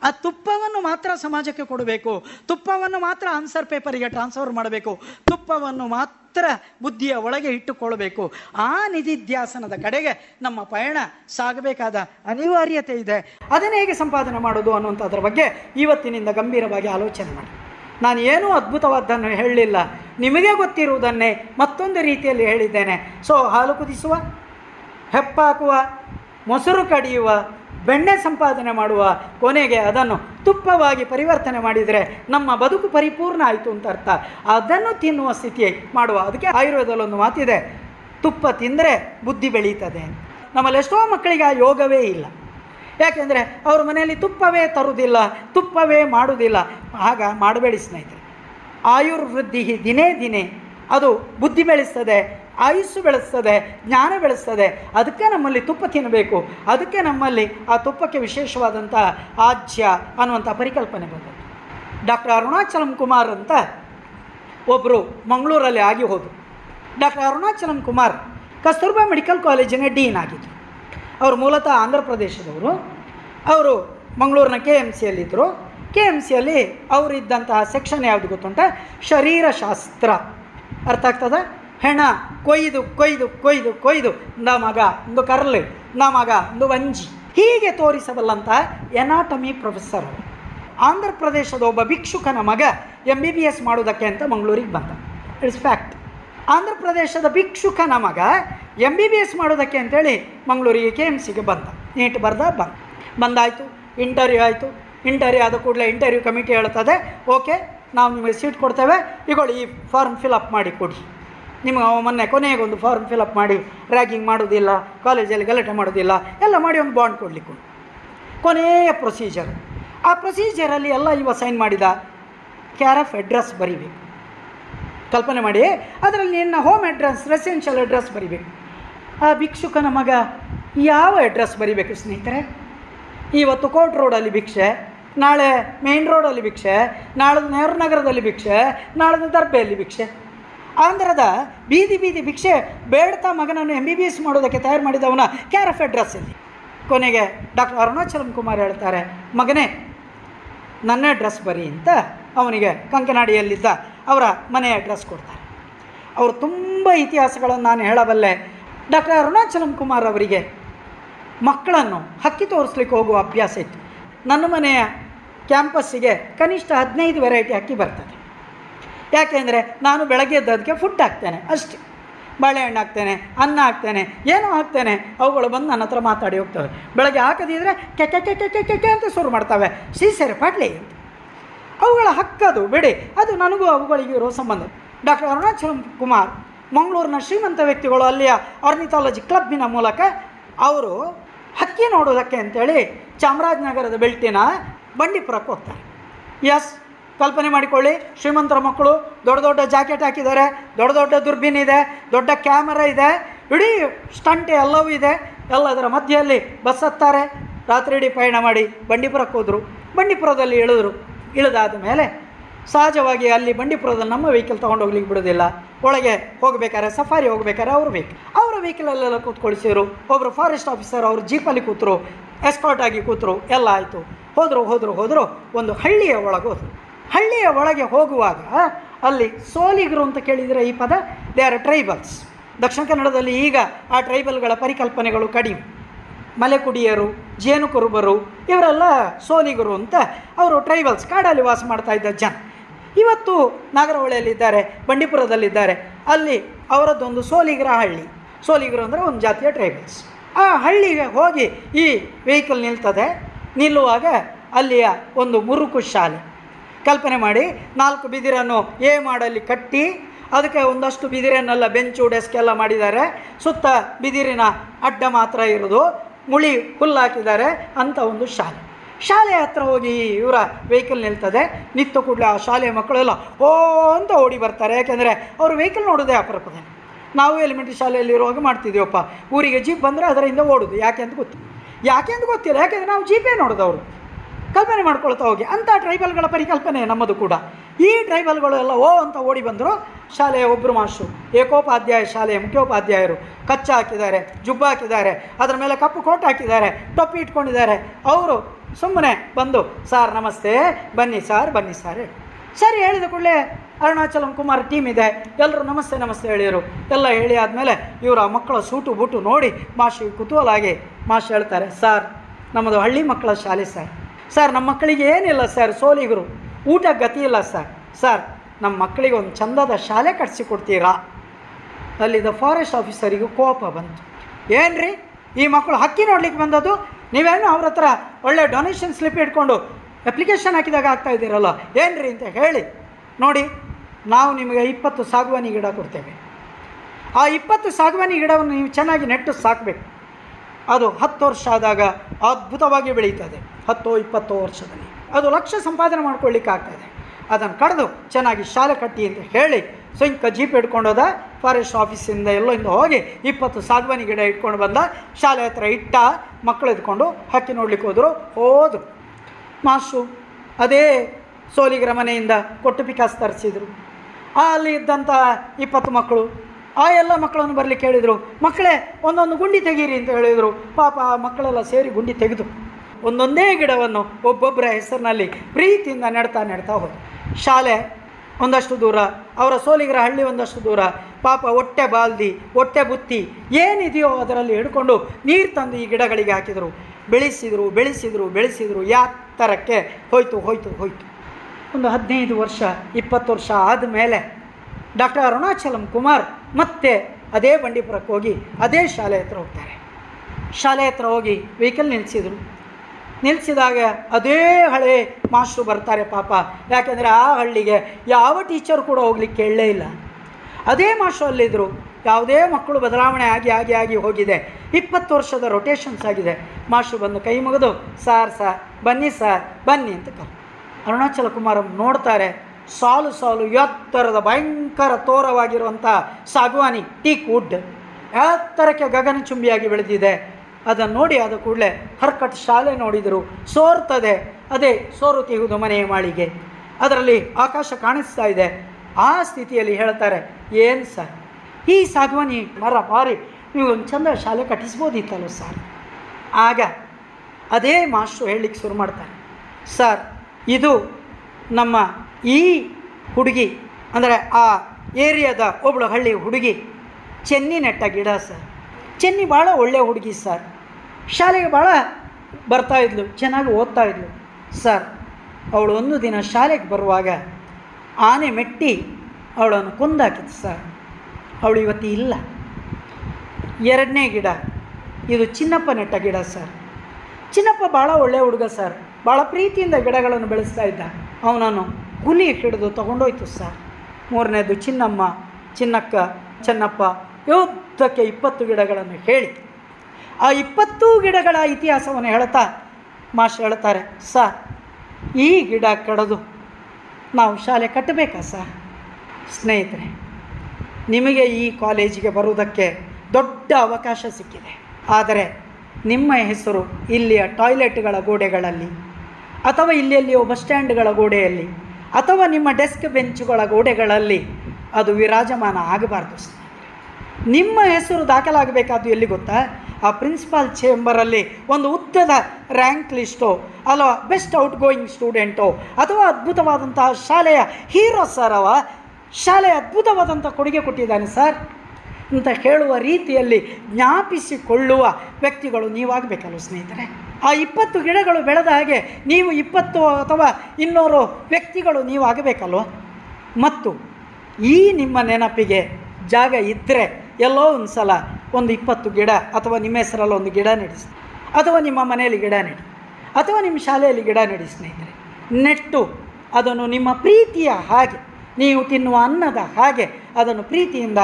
ಆ ತುಪ್ಪವನ್ನು ಮಾತ್ರ ಸಮಾಜಕ್ಕೆ ಕೊಡಬೇಕು. ತುಪ್ಪವನ್ನು ಮಾತ್ರ ಆನ್ಸರ್ ಪೇಪರಿಗೆ ಟ್ರಾನ್ಸ್ಫರ್ ಮಾಡಬೇಕು. ತುಪ್ಪವನ್ನು ಮಾತ್ರ ಬುದ್ಧಿಯ ಒಳಗೆ ಇಟ್ಟುಕೊಳ್ಳಬೇಕು. ಆ ನಿಧಿಧ್ಯಾಸನದ ಕಡೆಗೆ ನಮ್ಮ ಪಯಣ ಸಾಗಬೇಕಾದ ಅನಿವಾರ್ಯತೆ ಇದೆ. ಅದನ್ನು ಹೇಗೆ ಸಂಪಾದನೆ ಮಾಡೋದು ಅನ್ನುವಂಥದ್ರ ಬಗ್ಗೆ ಇವತ್ತಿನಿಂದ ಗಂಭೀರವಾಗಿ ಆಲೋಚನೆ ಮಾಡಿ. ನಾನು ಏನೂ ಅದ್ಭುತವಾದ್ದನ್ನು ಹೇಳಲಿಲ್ಲ. ನಿಮಗೆ ಗೊತ್ತಿರುವುದನ್ನೇ ಮತ್ತೊಂದು ರೀತಿಯಲ್ಲಿ ಹೇಳಿದ್ದೇನೆ. ಸೊ ಹಾಲು ಕುದಿಸುವ, ಹೆಪ್ಪಾಕುವ, ಮೊಸರು ಕಡಿಯುವ ಬೆಣ್ಣೆ ಸಂಪಾದನೆ ಮಾಡುವ ಕೊನೆಗೆ ಅದನ್ನು ತುಪ್ಪವಾಗಿ ಪರಿವರ್ತನೆ ಮಾಡಿದರೆ ನಮ್ಮ ಬದುಕು ಪರಿಪೂರ್ಣ ಆಯಿತು ಅಂತ ಅರ್ಥ. ಅದನ್ನು ತಿನ್ನುವ ಸ್ಥಿತಿ ಮಾಡುವ. ಅದಕ್ಕೆ ಆಯುರ್ವೇದದಲ್ಲಿ ಒಂದು ಮಾತಿದೆ, ತುಪ್ಪ ತಿಂದರೆ ಬುದ್ಧಿ ಬೆಳೀತದೆ ನಮ್ಮಲ್ಲಿ ಎಷ್ಟೋ ಮಕ್ಕಳಿಗೆ ಆ ಯೋಗವೇ ಇಲ್ಲ. ಯಾಕೆಂದರೆ ಅವ್ರ ಮನೆಯಲ್ಲಿ ತುಪ್ಪವೇ ತರುವುದಿಲ್ಲ ತುಪ್ಪವೇ ಮಾಡುವುದಿಲ್ಲ ಆಗ ಮಾಡಬೇಡಿ ಸ್ನೇಹಿತರೆ. ಆಯುರ್ವೃದ್ಧಿ ದಿನೇ ದಿನೇ ಅದು ಬುದ್ಧಿ ಬೆಳೆಸ್ತದೆ ಆಯುಸ್ಸು ಬೆಳೆಸ್ತದೆ, ಜ್ಞಾನ ಬೆಳೆಸ್ತದೆ, ಅದಕ್ಕೆ ನಮ್ಮಲ್ಲಿ ತುಪ್ಪ ತಿನ್ನಬೇಕು, ಅದಕ್ಕೆ ನಮ್ಮಲ್ಲಿ ಆ ತುಪ್ಪಕ್ಕೆ ವಿಶೇಷವಾದಂಥ ಆಜ್ಯ ಅನ್ನುವಂಥ ಪರಿಕಲ್ಪನೆ ಬಂದದ್ದು. ಡಾಕ್ಟರ್ ಅರುಣಾಚಲಂ ಕುಮಾರ್ ಅಂತ ಒಬ್ಬರು ಮಂಗಳೂರಲ್ಲಿ ಆಗಿ ಹೋದರು. ಡಾಕ್ಟರ್ ಅರುಣಾಚಲಂ ಕುಮಾರ್ ಕಸ್ತೂರ್ಬಾ ಮೆಡಿಕಲ್ ಕಾಲೇಜಿನ ಡೀನ್ ಆಗಿದ್ದರು ಅವರು ಮೂಲತಃ ಆಂಧ್ರ ಪ್ರದೇಶದವರು. ಅವರು ಮಂಗಳೂರಿನ ಕೆ ಎಂ ಸಿಯಲ್ಲಿದ್ದರು ಕೆ ಎಂ ಸಿಯಲ್ಲಿ ಅವರಿದ್ದಂತಹ ಸೆಕ್ಷನ್ ಯಾವುದು ಗೊತ್ತುಂಟ? ಶರೀರಶಾಸ್ತ್ರ. ಅರ್ಥ ಆಗ್ತದ? ಹೆಣ ಕೊಯ್ದು ಕೊಯ್ದು ಕೊಯ್ದು ಕೊಯ್ದು ನ ಮಗ ಒಂದು ಕರ್ಲೆ ಮಗ ಒಂದು ವಂಜಿ. ಹೀಗೆ ತೋರಿಸಬಲ್ಲಂತ ಎನಾಟಮಿ ಪ್ರೊಫೆಸರ್. ಆಂಧ್ರ ಪ್ರದೇಶದ ಒಬ್ಬ ಭಿಕ್ಷುಕನ ಮಗ ಎಂ ಬಿ ಬಿ ಎಸ್ ಮಾಡೋದಕ್ಕೆ ಅಂತ ಮಂಗಳೂರಿಗೆ ಬಂದ. ಇಟ್ಸ್ ಫ್ಯಾಕ್ಟ್ ಆಂಧ್ರ ಪ್ರದೇಶದ ಭಿಕ್ಷುಕನ ಮಗ ಎಂ ಬಿ ಬಿ ಎಸ್ ಮಾಡೋದಕ್ಕೆ ಅಂತೇಳಿ ಮಂಗಳೂರಿಗೆ ಕೆ ಎಂ ಸಿಗೆ ಬಂದ. ನೀಟ್ ಬರ್ದ, ಬಂದ. ಬಂದಾಯಿತು ಇಂಟರ್ವ್ಯೂ ಆಯಿತು. ಇಂಟರ್ವ್ಯೂ ಆದ ಕೂಡಲೇ ಇಂಟರ್ವ್ಯೂ ಕಮಿಟಿ ಹೇಳ್ತದೆ ಓಕೆ, ನಾವು ನಿಮಗೆ ಸೀಟ್ ಕೊಡ್ತೇವೆ. ಇಗೊಳ್ಳಿ, ಈ ಫಾರ್ಮ್ ಫಿಲಪ್ ಮಾಡಿ ಕೊಡಿ. ನಿಮಗೆ ಮೊನ್ನೆ ಕೊನೆಗೆ ಒಂದು ಫಾರ್ಮ್ ಫಿಲಪ್ ಮಾಡಿ ರ್ಯಾಗಿಂಗ್ ಮಾಡೋದಿಲ್ಲ ಕಾಲೇಜಲ್ಲಿ ಗಲಾಟೆ ಮಾಡೋದಿಲ್ಲ, ಎಲ್ಲ ಮಾಡಿ ಒಂದು ಬಾಂಡ್ ಕೊಡಲಿಕ್ಕೆ ಕೊನೆಯ ಪ್ರೊಸೀಜರ್ ಆ ಪ್ರೊಸೀಜರಲ್ಲಿ ಎಲ್ಲ ಇವ ಸೈನ್ ಮಾಡಿದ. ಕ್ಯಾರಫ್ ಅಡ್ರೆಸ್ ಬರೀಬೇಕು. ಕಲ್ಪನೆ ಮಾಡಿ, ಅದರಲ್ಲಿ ನಿನ್ನ ಹೋಮ್ ಅಡ್ರೆಸ್ ರೆಸಿಡೆನ್ಷಿಯಲ್ ಅಡ್ರೆಸ್ ಬರಿಬೇಕು. ಆ ಭಿಕ್ಷುಕನ ಮಗ ಯಾವ ಅಡ್ರೆಸ್ ಬರಿಬೇಕು ಸ್ನೇಹಿತರೆ? ಇವತ್ತು ಕೋರ್ಟ್ ರೋಡಲ್ಲಿ ಭಿಕ್ಷೆ, ನಾಳೆ ಮೇನ್ ರೋಡಲ್ಲಿ ಭಿಕ್ಷೆ, ನಾಳೆ ನೆಹರು ನಗರದಲ್ಲಿ ಭಿಕ್ಷೆ, ನಾಳೆ ದರ್ಬೆಯಲ್ಲಿ ಭಿಕ್ಷೆ. ಆಂಧ್ರದ ಬೀದಿ ಬೀದಿ ಭಿಕ್ಷೆ ಬೇಡ್ತಾ ಮಗನನ್ನು ಎಂ ಬಿ ಬಿ ಎಸ್ ಮಾಡೋದಕ್ಕೆ ತಯಾರು ಮಾಡಿದವನ ಕ್ಯಾರಫ್ ಅಡ್ರೆಸ್ಸಲ್ಲಿ ಕೊನೆಗೆ ಡಾಕ್ಟರ್ ಅರುಣಾಚಲಂ ಕುಮಾರ್ ಹೇಳ್ತಾರೆ, ಮಗನೇ, ನನ್ನ ಅಡ್ರೆಸ್ ಬರಿ ಅಂತ ಅವನಿಗೆ ಕಂಕನಾಡಿಯಲ್ಲಿದ್ದ ಅವರ ಮನೆಯ ಅಡ್ರೆಸ್ ಕೊಡ್ತಾರೆ. ಅವರು ತುಂಬ ಇತಿಹಾಸಗಳನ್ನು ನಾನು ಹೇಳಬಲ್ಲೆ. ಡಾಕ್ಟರ್ ಅರುಣಾಚಲಂ ಕುಮಾರ್ ಅವರಿಗೆ ಮಕ್ಕಳನ್ನು ಹಕ್ಕಿ ತೋರಿಸ್ಲಿಕ್ಕೆ ಹೋಗುವ ಅಭ್ಯಾಸ ಇತ್ತು. ನನ್ನ ಮನೆಯ ಕ್ಯಾಂಪಸ್ಸಿಗೆ ಕನಿಷ್ಠ ಹದಿನೈದು ವೆರೈಟಿ ಹಕ್ಕಿ ಬರ್ತದೆ. ಯಾಕೆಂದರೆ ನಾನು ಬೆಳಗ್ಗೆ ಎದ್ದದಕ್ಕೆ ಫುಡ್ ಹಾಕ್ತೇನೆ, ಅಷ್ಟೆ. ಬಾಳೆಹಣ್ಣು ಹಾಕ್ತೇನೆ, ಅನ್ನ ಹಾಕ್ತೇನೆ, ಏನೋ ಹಾಕ್ತೇನೆ, ಅವುಗಳು ಬಂದು ನನ್ನ ಹತ್ರ ಮಾತಾಡಿ ಹೋಗ್ತವೆ. ಬೆಳಗ್ಗೆ ಹಾಕದಿದ್ರೆ ಕೆಕೆ ಕೆಕೆ ಕೆ ಕೆ ಅಂತ ಶುರು ಮಾಡ್ತವೆ. ಸೀಸೆರೆ ಪಾಡ್ಲಿ ಅವುಗಳ ಹಕ್ಕದು, ಬಿಡಿ. ಅದು ನನಗೂ ಅವುಗಳಿಗೆ ಇರೋ ಸಂಬಂಧ. ಡಾಕ್ಟರ್ ಅರುಣಾಚಲಂ ಕುಮಾರ್, ಮಂಗಳೂರಿನ ಶ್ರೀಮಂತ ವ್ಯಕ್ತಿಗಳು ಅಲ್ಲಿಯ ಆರ್ನಿಥಾಲಜಿ ಕ್ಲಬ್ಬಿನ ಮೂಲಕ ಅವರು ಹಕ್ಕಿ ನೋಡೋದಕ್ಕೆ ಅಂತೇಳಿ ಚಾಮರಾಜನಗರದ ಬೆಲ್ಟಿನ ಬಂಡೀಪುರಕ್ಕೆ ಹೋಗ್ತಾರೆ. ಎಸ್ ಕಲ್ಪನೆ ಮಾಡಿಕೊಳ್ಳಿ. ಶ್ರೀಮಂತರ ಮಕ್ಕಳು ದೊಡ್ಡ ದೊಡ್ಡ ಜಾಕೆಟ್ ಹಾಕಿದ್ದಾರೆ. ದೊಡ್ಡ ದೊಡ್ಡ ದುರ್ಬೀನ್ ಇದೆ. ದೊಡ್ಡ ಕ್ಯಾಮರಾ ಇದೆ. ಇಡೀ ಸ್ಟಂಟ್ ಎಲ್ಲವೂ ಇದೆ. ಎಲ್ಲದರ ಮಧ್ಯೆಯಲ್ಲಿ ಬಸ್ ಹತ್ತಾರೆ. ರಾತ್ರಿ ಇಡೀ ಪಯಣ ಮಾಡಿ ಬಂಡೀಪುರಕ್ಕೆ ಹೋದರು. ಬಂಡೀಪುರದಲ್ಲಿ ಇಳಿದ್ರು. ಇಳಿದಾದ ಮೇಲೆ ಸಹಜವಾಗಿ ಅಲ್ಲಿ ಬಂಡೀಪುರದಲ್ಲಿ ನಮ್ಮ ವೆಹಿಕಲ್ ತೊಗೊಂಡು ಹೋಗ್ಲಿಕ್ಕೆ ಬಿಡೋದಿಲ್ಲ. ಒಳಗೆ ಹೋಗಬೇಕಾದ್ರೆ ಸಫಾರಿ ಹೋಗ್ಬೇಕಾದ್ರೆ ಅವರು ವೆಹಿಕಲ್ ಅವರ ವೆಹಿಕಲಲ್ಲೆಲ್ಲ ಕೂತ್ಕೊಳಿಸಿದ್ರು. ಒಬ್ಬರು ಫಾರೆಸ್ಟ್ ಆಫೀಸರ್ ಅವರು ಜೀಪಲ್ಲಿ ಕೂತರು. ಎಸ್ಕಾರ್ಟ್ ಆಗಿ ಕೂತರು. ಎಲ್ಲ ಆಯಿತು. ಹೋದರು ಹೋದರು ಹೋದರು ಒಂದು ಹಳ್ಳಿಯ ಒಳಗೆ ಹೋದರು. ಹಳ್ಳಿಯ ಒಳಗೆ ಹೋಗುವಾಗ ಅಲ್ಲಿ ಸೋಲಿಗರು ಅಂತ ಕೇಳಿದರೆ ಈ ಪದ ದೇ ಆರ್ ಟ್ರೈಬಲ್ಸ್ ದಕ್ಷಿಣ ಕನ್ನಡದಲ್ಲಿ ಈಗ ಆ ಟ್ರೈಬಲ್ಗಳ ಪರಿಕಲ್ಪನೆಗಳು ಕಡಿಮೆ. ಮಲೆಕುಡಿಯರು ಜೇನು ಕುರುಬರು ಇವರೆಲ್ಲ ಸೋಲಿಗರು ಅಂತ ಅವರು ಟ್ರೈಬಲ್ಸ್ ಕಾಡಲ್ಲಿ ವಾಸ ಮಾಡ್ತಾ ಇದ್ದ ಜನ. ಇವತ್ತು ನಾಗರಹೊಳೆಯಲ್ಲಿದ್ದಾರೆ, ಬಂಡೀಪುರದಲ್ಲಿದ್ದಾರೆ, ಅಲ್ಲಿ ಅವರದ್ದೊಂದು ಸೋಲಿಗರ ಹಳ್ಳಿ. ಸೋಲಿಗರು ಅಂದರೆ ಒಂದು ಜಾತಿಯ ಟ್ರೈಬಲ್ಸ್ ಆ ಹಳ್ಳಿಗೆ ಹೋಗಿ ಈ ವೆಹಿಕಲ್ ನಿಲ್ತದೆ, ನಿಲ್ಲುವಾಗ ಅಲ್ಲಿಯ ಒಂದು ಮುರುಕು ಶಾಲೆ ಕಲ್ಪನೆ ಮಾಡಿ ನಾಲ್ಕು ಬಿದಿರನ್ನು ಎ ಮಾಡಲ್ಲಿ ಕಟ್ಟಿ ಅದಕ್ಕೆ ಒಂದಷ್ಟು ಬಿದಿರನ್ನೆಲ್ಲ ಬೆಂಚು ಡೆಸ್ಕ್ ಎಲ್ಲ ಮಾಡಿದ್ದಾರೆ. ಸುತ್ತ ಬಿದಿರಿನ ಅಡ್ಡ ಮಾತ್ರ ಇರೋದು. ಮುಳಿ ಹುಲ್ಲು ಹಾಕಿದ್ದಾರೆ. ಅಂತ ಒಂದು ಶಾಲೆ. ಶಾಲೆ ಹತ್ರ ಹೋಗಿ ಇವರ ವೆಹಿಕಲ್ ನಿಲ್ತದೆ. ನಿತ್ತು ಕೂಡಲೇ ಆ ಶಾಲೆಯ ಮಕ್ಕಳೆಲ್ಲ ಓ ಅಂತ ಓಡಿ ಬರ್ತಾರೆ. ಯಾಕೆಂದರೆ ಅವರು ವೆಹಿಕಲ್ ನೋಡೋದೇ ಅಪರೂಪದಲ್ಲಿ. ನಾವು ಎಲಿಮೆಂಟ್ರಿ ಇರುವಾಗ ಮಾಡ್ತಿದ್ದೀವಪ್ಪ ಊರಿಗೆ ಜೀಪ್ ಬಂದರೆ ಅದರಿಂದ ಓಡೋದು. ಯಾಕೆ ಅಂತ ಗೊತ್ತು ಯಾಕೆ ಅಂತ ಗೊತ್ತಿಲ್ಲ. ಯಾಕೆಂದರೆ ನಾವು ಜೀಪೇ ನೋಡೋದು ಅವರು. ಕಲ್ಪನೆ ಮಾಡ್ಕೊಳ್ತಾ ಹೋಗಿ. ಅಂಥ ಟ್ರೈಬಲ್ಗಳ ಪರಿಕಲ್ಪನೆ ನಮ್ಮದು ಕೂಡ. ಈ ಟ್ರೈಬಲ್ಗಳು ಎಲ್ಲ ಓ ಅಂತ ಓಡಿ ಬಂದರು. ಶಾಲೆಯ ಒಬ್ಬರು ಮಾಸ್ಟ್ರು, ಏಕೋಪಾಧ್ಯಾಯ ಶಾಲೆಯ ಮುಖ್ಯೋಪಾಧ್ಯಾಯರು ಕಚ್ಚ ಹಾಕಿದ್ದಾರೆ, ಜುಬ್ಬ ಹಾಕಿದ್ದಾರೆ, ಅದರ ಮೇಲೆ ಕಪ್ಪು ಕೋಟ್ ಹಾಕಿದ್ದಾರೆ, ಟೊಪ್ಪಿ ಇಟ್ಕೊಂಡಿದ್ದಾರೆ. ಅವರು ಸುಮ್ಮನೆ ಬಂದು, ಸಾರ್ ನಮಸ್ತೆ, ಬನ್ನಿ ಸಾರ್ ಬನ್ನಿ ಸಾರ್ ಸರಿ, ಹೇಳಿದ ಕೂಡಲೇ ಅರುಣಾಚಲಂ ಕುಮಾರ್ ಟೀಮ್ ಇದೆ. ಎಲ್ಲರೂ ನಮಸ್ತೆ ನಮಸ್ತೆ ಹೇಳಿದರು ಎಲ್ಲ ಹೇಳಿ ಆದಮೇಲೆ ಇವರ ಮಕ್ಕಳ ಸೂಟು ಬೂಟು ನೋಡಿ ಮಾಸ್ಟ್ರಿಗೆ ಕುತೂಹಲ ಆಗಿ ಮಾಸ್ಟರ್ ಹೇಳ್ತಾರೆ, ಸಾರ್, ನಮ್ಮದು ಹಳ್ಳಿ ಮಕ್ಕಳ ಶಾಲೆ ಸರ್. ಸರ್ ನಮ್ಮ ಮಕ್ಕಳಿಗೆ ಏನಿಲ್ಲ ಸರ್ ಸೋಲಿಗರು ಊಟ ಗತಿ ಇಲ್ಲ ಸರ್ ಸರ್ ನಮ್ಮ ಮಕ್ಕಳಿಗೆ ಒಂದು ಚಂದದ ಶಾಲೆ ಕಟ್ಸಿಕೊಡ್ತೀರಾ ಅಲ್ಲಿದ್ದ ಫಾರೆಸ್ಟ್ ಆಫೀಸರಿಗೂ ಕೋಪ ಬಂತು. ಏನ್ರಿ? ಈ ಮಕ್ಕಳು ಹಕ್ಕಿ ನೋಡ್ಲಿಕ್ಕೆ ಬಂದದ್ದು? ನೀವೇನು ಅವ್ರ ಹತ್ರ ಒಳ್ಳೆ ಡೊನೇಷನ್ ಸ್ಲಿಪ್ ಇಟ್ಕೊಂಡು ಅಪ್ಲಿಕೇಶನ್ ಹಾಕಿದಾಗ ಆಗ್ತಾ ಇದ್ದೀರಲ್ಲ? ಏನ್ರಿ ಅಂತ ಹೇಳಿ. ನೋಡಿ, ನಾವು ನಿಮಗೆ ಇಪ್ಪತ್ತು ಸಾಗುವಾನಿ ಗಿಡ ಕೊಡ್ತೇವೆ. ಆ ಇಪ್ಪತ್ತು ಸಾಗುವಾನಿ ಗಿಡವನ್ನು ನೀವು ಚೆನ್ನಾಗಿ ನೆಟ್ಟು ಸಾಕಬೇಕು. ಅದು ಹತ್ತು ವರ್ಷ ಆದಾಗ ಅದ್ಭುತವಾಗಿ ಬೆಳೀತದೆ. ಹತ್ತೋ ಇಪ್ಪತ್ತೋ ವರ್ಷದಲ್ಲಿ. ಅದು ಲಕ್ಷ ಸಂಪಾದನೆ ಮಾಡ್ಕೊಳ್ಳಿಕ್ಕಾಗ್ತದೆ ಅದನ್ನು ಕಡಿದು ಚೆನ್ನಾಗಿ ಶಾಲೆ ಕಟ್ಟಿ ಅಂತ ಹೇಳಿ ಸ್ವಯಂಕ ಜೀಪ್ ಹಿಡ್ಕೊಂಡೋದ ಫಾರೆಸ್ಟ್ ಆಫೀಸಿಂದ ಎಲ್ಲೋ ಇಂದ ಹೋಗಿ ಇಪ್ಪತ್ತು ಸಾಗುವಾನಿ ಗಿಡ ಇಟ್ಕೊಂಡು ಬಂದ ಶಾಲೆ ಹತ್ರ ಇಟ್ಟ ಮಕ್ಕಳು ಇದ್ಕೊಂಡು ಹಕ್ಕಿ ನೋಡ್ಲಿಕ್ಕೆ ಹೋದರು. ಹೋದರು. ಮಾಸು ಅದೇ ಸೋಲಿಗರ ಮನೆಯಿಂದ ಕೊಟ್ಟು ಪಿಕಾಸ್ ತರಿಸಿದರು. ಅಲ್ಲಿ ಇದ್ದಂಥ ಇಪ್ಪತ್ತು ಮಕ್ಕಳು ಆ ಎಲ್ಲ ಮಕ್ಕಳನ್ನು ಬರಲಿ ಹೇಳಿದರು. ಮಕ್ಕಳೇ, ಒಂದೊಂದು ಗುಂಡಿ ತೆಗೀರಿ ಅಂತ ಹೇಳಿದರು. ಪಾಪ ಆ ಮಕ್ಕಳೆಲ್ಲ ಸೇರಿ ಗುಂಡಿ ತೆಗೆದು ಒಂದೊಂದೇ ಗಿಡವನ್ನು ಒಬ್ಬೊಬ್ಬರ ಹೆಸರಿನಲ್ಲಿ ಪ್ರೀತಿಯಿಂದ ನೆಡ್ತಾ ನೆಡ್ತಾ ಹೋದರು. ಶಾಲೆ ಒಂದಷ್ಟು ದೂರ, ಅವರ ಸೋಲಿಗರ ಹಳ್ಳಿ ಒಂದಷ್ಟು ದೂರ, ಪಾಪ ಹೊಟ್ಟೆ ಬಾಲ್ದಿ, ಹೊಟ್ಟೆ ಬುತ್ತಿ ಏನಿದೆಯೋ ಅದರಲ್ಲಿ ಹಿಡ್ಕೊಂಡು ನೀರು ತಂದು ಈ ಗಿಡಗಳಿಗೆ ಹಾಕಿದರು. ಬೆಳೆಸಿದರು ಬೆಳೆಸಿದರು ಬೆಳೆಸಿದರು, ಯಾತ್ತರಕ್ಕೆ ಹೋಯ್ತು ಹೋಯ್ತು ಹೋಯ್ತು. ಒಂದು ಹದಿನೈದು ವರ್ಷ, ಇಪ್ಪತ್ತು ವರ್ಷ ಆದಮೇಲೆ ಡಾಕ್ಟರ್ ಅರುಣಾಚಲಂ ಕುಮಾರ್ ಮತ್ತೆ ಅದೇ ಬಂಡೀಪುರಕ್ಕೆ ಹೋಗಿ ಅದೇ ಶಾಲೆ ಹತ್ರ ಹೋಗ್ತಾರೆ. ಶಾಲೆ ಹತ್ರ ಹೋಗಿ ವೆಹಿಕಲ್ ನಿಲ್ಲಿಸಿದರು ನಿಲ್ಲಿಸಿದಾಗ ಅದೇ ಹಳೆ ಮಾಸ್ಟ್ರು ಬರ್ತಾರೆ ಪಾಪ. ಯಾಕೆಂದರೆ ಆ ಹಳ್ಳಿಗೆ ಯಾವ ಟೀಚರ್ ಕೂಡ ಹೋಗ್ಲಿಕ್ಕೆ ಹೇಳಲೇ ಇಲ್ಲ. ಅದೇ ಮಾಸ್ಟ್ರು ಅಲ್ಲಿದ್ದರು ಯಾವುದೇ ಮಕ್ಕಳು ಬದಲಾವಣೆ ಆಗಿ ಆಗಿ ಆಗಿ ಹೋಗಿದೆ. ಇಪ್ಪತ್ತು ವರ್ಷದ ರೊಟೇಷನ್ಸ್ ಆಗಿದೆ. ಮಾಸ್ಟ್ರು ಬಂದು ಕೈ ಮುಗಿದು, ಸಾರ್ ಸಾರ್, ಬನ್ನಿ ಸಾರ್, ಬನ್ನಿ ಅಂತ ಕರ್ ಅರುಣಾಚಲ ಕುಮಾರ್ ನೋಡ್ತಾರೆ. ಸಾಲು ಸಾಲು ಎತ್ತರದ ಭಯಂಕರ ತೋರವಾಗಿರುವಂಥ ಸಾಗುವಾನಿ ಟೀಕ್ ವುಡ್ ಎತ್ತರಕ್ಕೆ ಗಗನಚುಂಬಿಯಾಗಿ ಬೆಳೆದಿದೆ. ಅದನ್ನು ನೋಡಿ ಆದ ಕೂಡಲೇ ಹರ್ಕಟ್ ಶಾಲೆ ನೋಡಿದರು ಸೋರ್ತದೆ. ಅದೇ ಸೋರು ತೆಗೆದು ಮನೆಯ ಮಾಳಿಗೆ. ಅದರಲ್ಲಿ ಆಕಾಶ ಕಾಣಿಸ್ತಾ ಇದೆ. ಆ ಸ್ಥಿತಿಯಲ್ಲಿ ಹೇಳ್ತಾರೆ, ಏನು ಸರ್? ಈ ಸಾಗುವಾನಿ ಮರ ಮಾರಿ ನೀವು ಒಂದು ಚಂದ ಶಾಲೆ ಕಟ್ಟಿಸ್ಬೋದಿತ್ತಲ್ಲ ಸರ್? ಆಗ ಅದೇ ಮಾಸ್ಟ್ರು ಹೇಳಲಿಕ್ಕೆ ಶುರು ಮಾಡ್ತಾರೆ, ಸರ್, ಇದು ನಮ್ಮ ಈ ಹುಡುಗಿ, ಅಂದರೆ ಆ ಏರಿಯಾದ ಒಬ್ಳು ಹಳ್ಳಿ ಹುಡುಗಿ, ಚೆನ್ನಿ ನೆಟ್ಟ ಗಿಡ ಸರ್. ಚೆನ್ನಿ ಭಾಳ ಒಳ್ಳೆಯ ಹುಡುಗಿ ಸರ್. ಶಾಲೆಗೆ ಭಾಳ ಬರ್ತಾಯಿದ್ಲು ಚೆನ್ನಾಗಿ ಓದ್ತಾ ಇದ್ಲು. ಸರ್, ಅವಳು ಒಂದು ದಿನ ಶಾಲೆಗೆ ಬರುವಾಗ ಆನೆ ಮೆಟ್ಟಿ ಅವಳನ್ನು ಕೊಂದಾಕಿತ್ತು ಸರ್. ಅವಳು ಇವತ್ತು ಇಲ್ಲ. ಎರಡನೇ ಗಿಡ, ಇದು ಚಿನ್ನಪ್ಪ ನೆಟ್ಟ ಗಿಡ ಸರ್. ಚಿನ್ನಪ್ಪ ಭಾಳ ಒಳ್ಳೆಯ ಹುಡುಗ ಸರ್. ಭಾಳ ಪ್ರೀತಿಯಿಂದ ಗಿಡಗಳನ್ನು ಬೆಳೆಸ್ತಾ ಇದ್ದ ಅವನನ್ನು. ಹುಲಿ ಹಿಡಿದು ತಗೊಂಡೋಯ್ತು ಸರ್. ಮೂರನೇದು ಚಿನ್ನಮ್ಮ, ಚಿನ್ನಕ್ಕ, ಚೆನ್ನಪ್ಪ ಯೋಧಕ್ಕೆ ಇಪ್ಪತ್ತು ಗಿಡಗಳನ್ನು ಹೇಳಿ. ಆ ಇಪ್ಪತ್ತು ಗಿಡಗಳ ಇತಿಹಾಸವನ್ನು ಹೇಳ್ತಾ ಮಾಸ್ಟರ್ ಹೇಳ್ತಾರೆ, ಸರ್, ಈ ಗಿಡ ಕಡದು ನಾವು ಶಾಲೆ ಕಟ್ಟಬೇಕಾ ಸರ್? ಸ್ನೇಹಿತರೆ, ನಿಮಗೆ ಈ ಕಾಲೇಜಿಗೆ ಬರುವುದಕ್ಕೆ ದೊಡ್ಡ ಅವಕಾಶ ಸಿಕ್ಕಿದೆ. ಆದರೆ ನಿಮ್ಮ ಹೆಸರು ಇಲ್ಲಿಯ ಟಾಯ್ಲೆಟ್ಗಳ ಗೋಡೆಗಳಲ್ಲಿ ಅಥವಾ ಇಲ್ಲೆಲ್ಲಿಯೋ ಬಸ್ ಸ್ಟ್ಯಾಂಡ್ಗಳ ಗೋಡೆಯಲ್ಲಿ ಅಥವಾ ನಿಮ್ಮ ಡೆಸ್ಕ್ ಬೆಂಚುಗಳ ಗೋಡೆಗಳಲ್ಲಿ ಅದು ವಿರಾಜಮಾನ ಆಗಬಾರ್ದು. ನಿಮ್ಮ ಹೆಸರು ದಾಖಲಾಗಬೇಕಾದ್ದು ಎಲ್ಲಿ ಗೊತ್ತಾ? ಆ ಪ್ರಿನ್ಸಿಪಾಲ್ ಚೇಂಬರಲ್ಲಿ ಒಂದು ಉದ್ದದ ರ್ಯಾಂಕ್ ಲಿಸ್ಟೋ ಅಥವಾ ಬೆಸ್ಟ್ ಔಟ್ ಗೋಯಿಂಗ್ ಸ್ಟೂಡೆಂಟೋ, ಅಥವಾ ಅದ್ಭುತವಾದಂತಹ ಶಾಲೆಯ ಹೀರೋ ಸರ್ ಅವ? ಶಾಲೆ ಅದ್ಭುತವಾದಂಥ ಕೊಡುಗೆ ಕೊಟ್ಟಿದ್ದಾನೆ ಸರ್. ಅಂತ ಹೇಳುವ ರೀತಿಯಲ್ಲಿ ಜ್ಞಾಪಿಸಿಕೊಳ್ಳುವ ವ್ಯಕ್ತಿಗಳು ನೀವಾಗಬೇಕಲ್ಲ ಸ್ನೇಹಿತರೆ? ಆ ಇಪ್ಪತ್ತು ಗಿಡಗಳು ಬೆಳೆದ ಹಾಗೆ ನೀವು ಇಪ್ಪತ್ತು ಅಥವಾ ಇನ್ನೂರು ವ್ಯಕ್ತಿಗಳು ನೀವು ಆಗಬೇಕಲ್ವ ಮತ್ತು ಈ ನಿಮ್ಮ ನೆನಪಿಗೆ ಜಾಗ ಇದ್ದರೆ ಎಲ್ಲೋ ಒಂದು ಸಲ ಒಂದು ಇಪ್ಪತ್ತು ಗಿಡ ಅಥವಾ ನಿಮ್ಮ ಹೆಸರಲ್ಲಿ ಒಂದು ಗಿಡ ನೆಡೆಸಿ ಅಥವಾ ನಿಮ್ಮ ಮನೆಯಲ್ಲಿ ಗಿಡ ನೆಡಿ. ಅಥವಾ ನಿಮ್ಮ ಶಾಲೆಯಲ್ಲಿ ಗಿಡ ನೆಡಿ ಸ್ನೇಹಿತರೆ. ನೆಟ್ಟು ಅದನ್ನು ನಿಮ್ಮ ಪ್ರೀತಿಯ ಹಾಗೆ, ನೀವು ತಿನ್ನುವ ಅನ್ನದ ಹಾಗೆ ಅದನ್ನು ಪ್ರೀತಿಯಿಂದ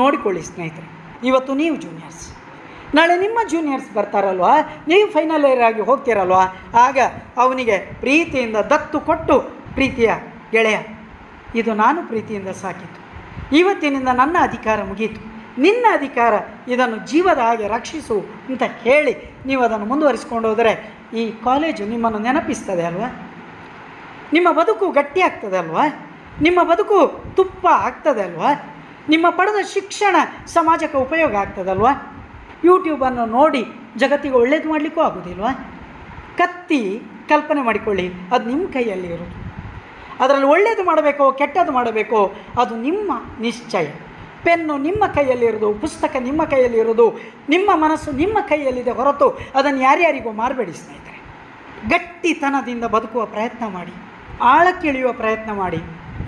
ನೋಡಿಕೊಳ್ಳಿ ಸ್ನೇಹಿತರೆ. ಇವತ್ತು ನೀವು ಜೂನಿಯರ್ಸ್ ನಾಳೆ ನಿಮ್ಮ ಜೂನಿಯರ್ಸ್ ಬರ್ತಾರಲ್ವಾ? ನೀವು ಫೈನಲ್ ಇಯರ್ ಆಗಿ ಹೋಗ್ತೀರಲ್ವ? ಆಗ ಅವನಿಗೆ ಪ್ರೀತಿಯಿಂದ ದತ್ತು ಕೊಟ್ಟು ಪ್ರೀತಿಯ ಗೆಳೆಯ, ಇದು ನಾನು ಪ್ರೀತಿಯಿಂದ ಸಾಕಿತು ಇವತ್ತಿನಿಂದ ನನ್ನ ಅಧಿಕಾರ ಮುಗೀತು. ನಿನ್ನ ಅಧಿಕಾರ ಇದನ್ನು ಜೀವದ ಹಾಗೆ ರಕ್ಷಿಸು ಅಂತ ಹೇಳಿ ನೀವು ಅದನ್ನು ಮುಂದುವರಿಸ್ಕೊಂಡು ಹೋದರೆ ಈ ಕಾಲೇಜು ನಿಮ್ಮನ್ನು ನೆನಪಿಸ್ತದೆ ಅಲ್ವಾ? ನಿಮ್ಮ ಬದುಕು ಗಟ್ಟಿ ಆಗ್ತದೆ ಅಲ್ವಾ? ನಿಮ್ಮ ಬದುಕು ತುಪ್ಪ ಆಗ್ತದೆ ಅಲ್ವಾ? ನಿಮ್ಮ ಪಡೆದ ಶಿಕ್ಷಣ ಸಮಾಜಕ್ಕೆ ಉಪಯೋಗ ಆಗ್ತದಲ್ವಾ? ಯೂಟ್ಯೂಬನ್ನು ನೋಡಿ ಜಗತ್ತಿಗೆ ಒಳ್ಳೇದು ಮಾಡಲಿಕ್ಕೂ ಆಗೋದಿಲ್ವಾ? ಕತ್ತಿ ಕಲ್ಪನೆ ಮಾಡಿಕೊಳ್ಳಿ, ಅದು ನಿಮ್ಮ ಕೈಯಲ್ಲಿ ಇರೋದು ಅದರಲ್ಲಿ ಒಳ್ಳೇದು ಮಾಡಬೇಕೋ, ಕೆಟ್ಟದ್ದು ಮಾಡಬೇಕೋ, ಅದು ನಿಮ್ಮ ನಿಶ್ಚಯ. ಪೆನ್ನು ನಿಮ್ಮ ಕೈಯಲ್ಲಿರೋದು ಪುಸ್ತಕ ನಿಮ್ಮ ಕೈಯಲ್ಲಿರೋದು ನಿಮ್ಮ ಮನಸ್ಸು ನಿಮ್ಮ ಕೈಯಲ್ಲಿದೆ ಹೊರತು ಅದನ್ನು ಯಾರ್ಯಾರಿಗೂ ಮಾರಬೇಡಿ ಸ್ನೇಹಿತರೆ. ಗಟ್ಟಿತನದಿಂದ ಬದುಕುವ ಪ್ರಯತ್ನ ಮಾಡಿ, ಆಳಕ್ಕಿಳಿಯುವ ಪ್ರಯತ್ನ ಮಾಡಿ.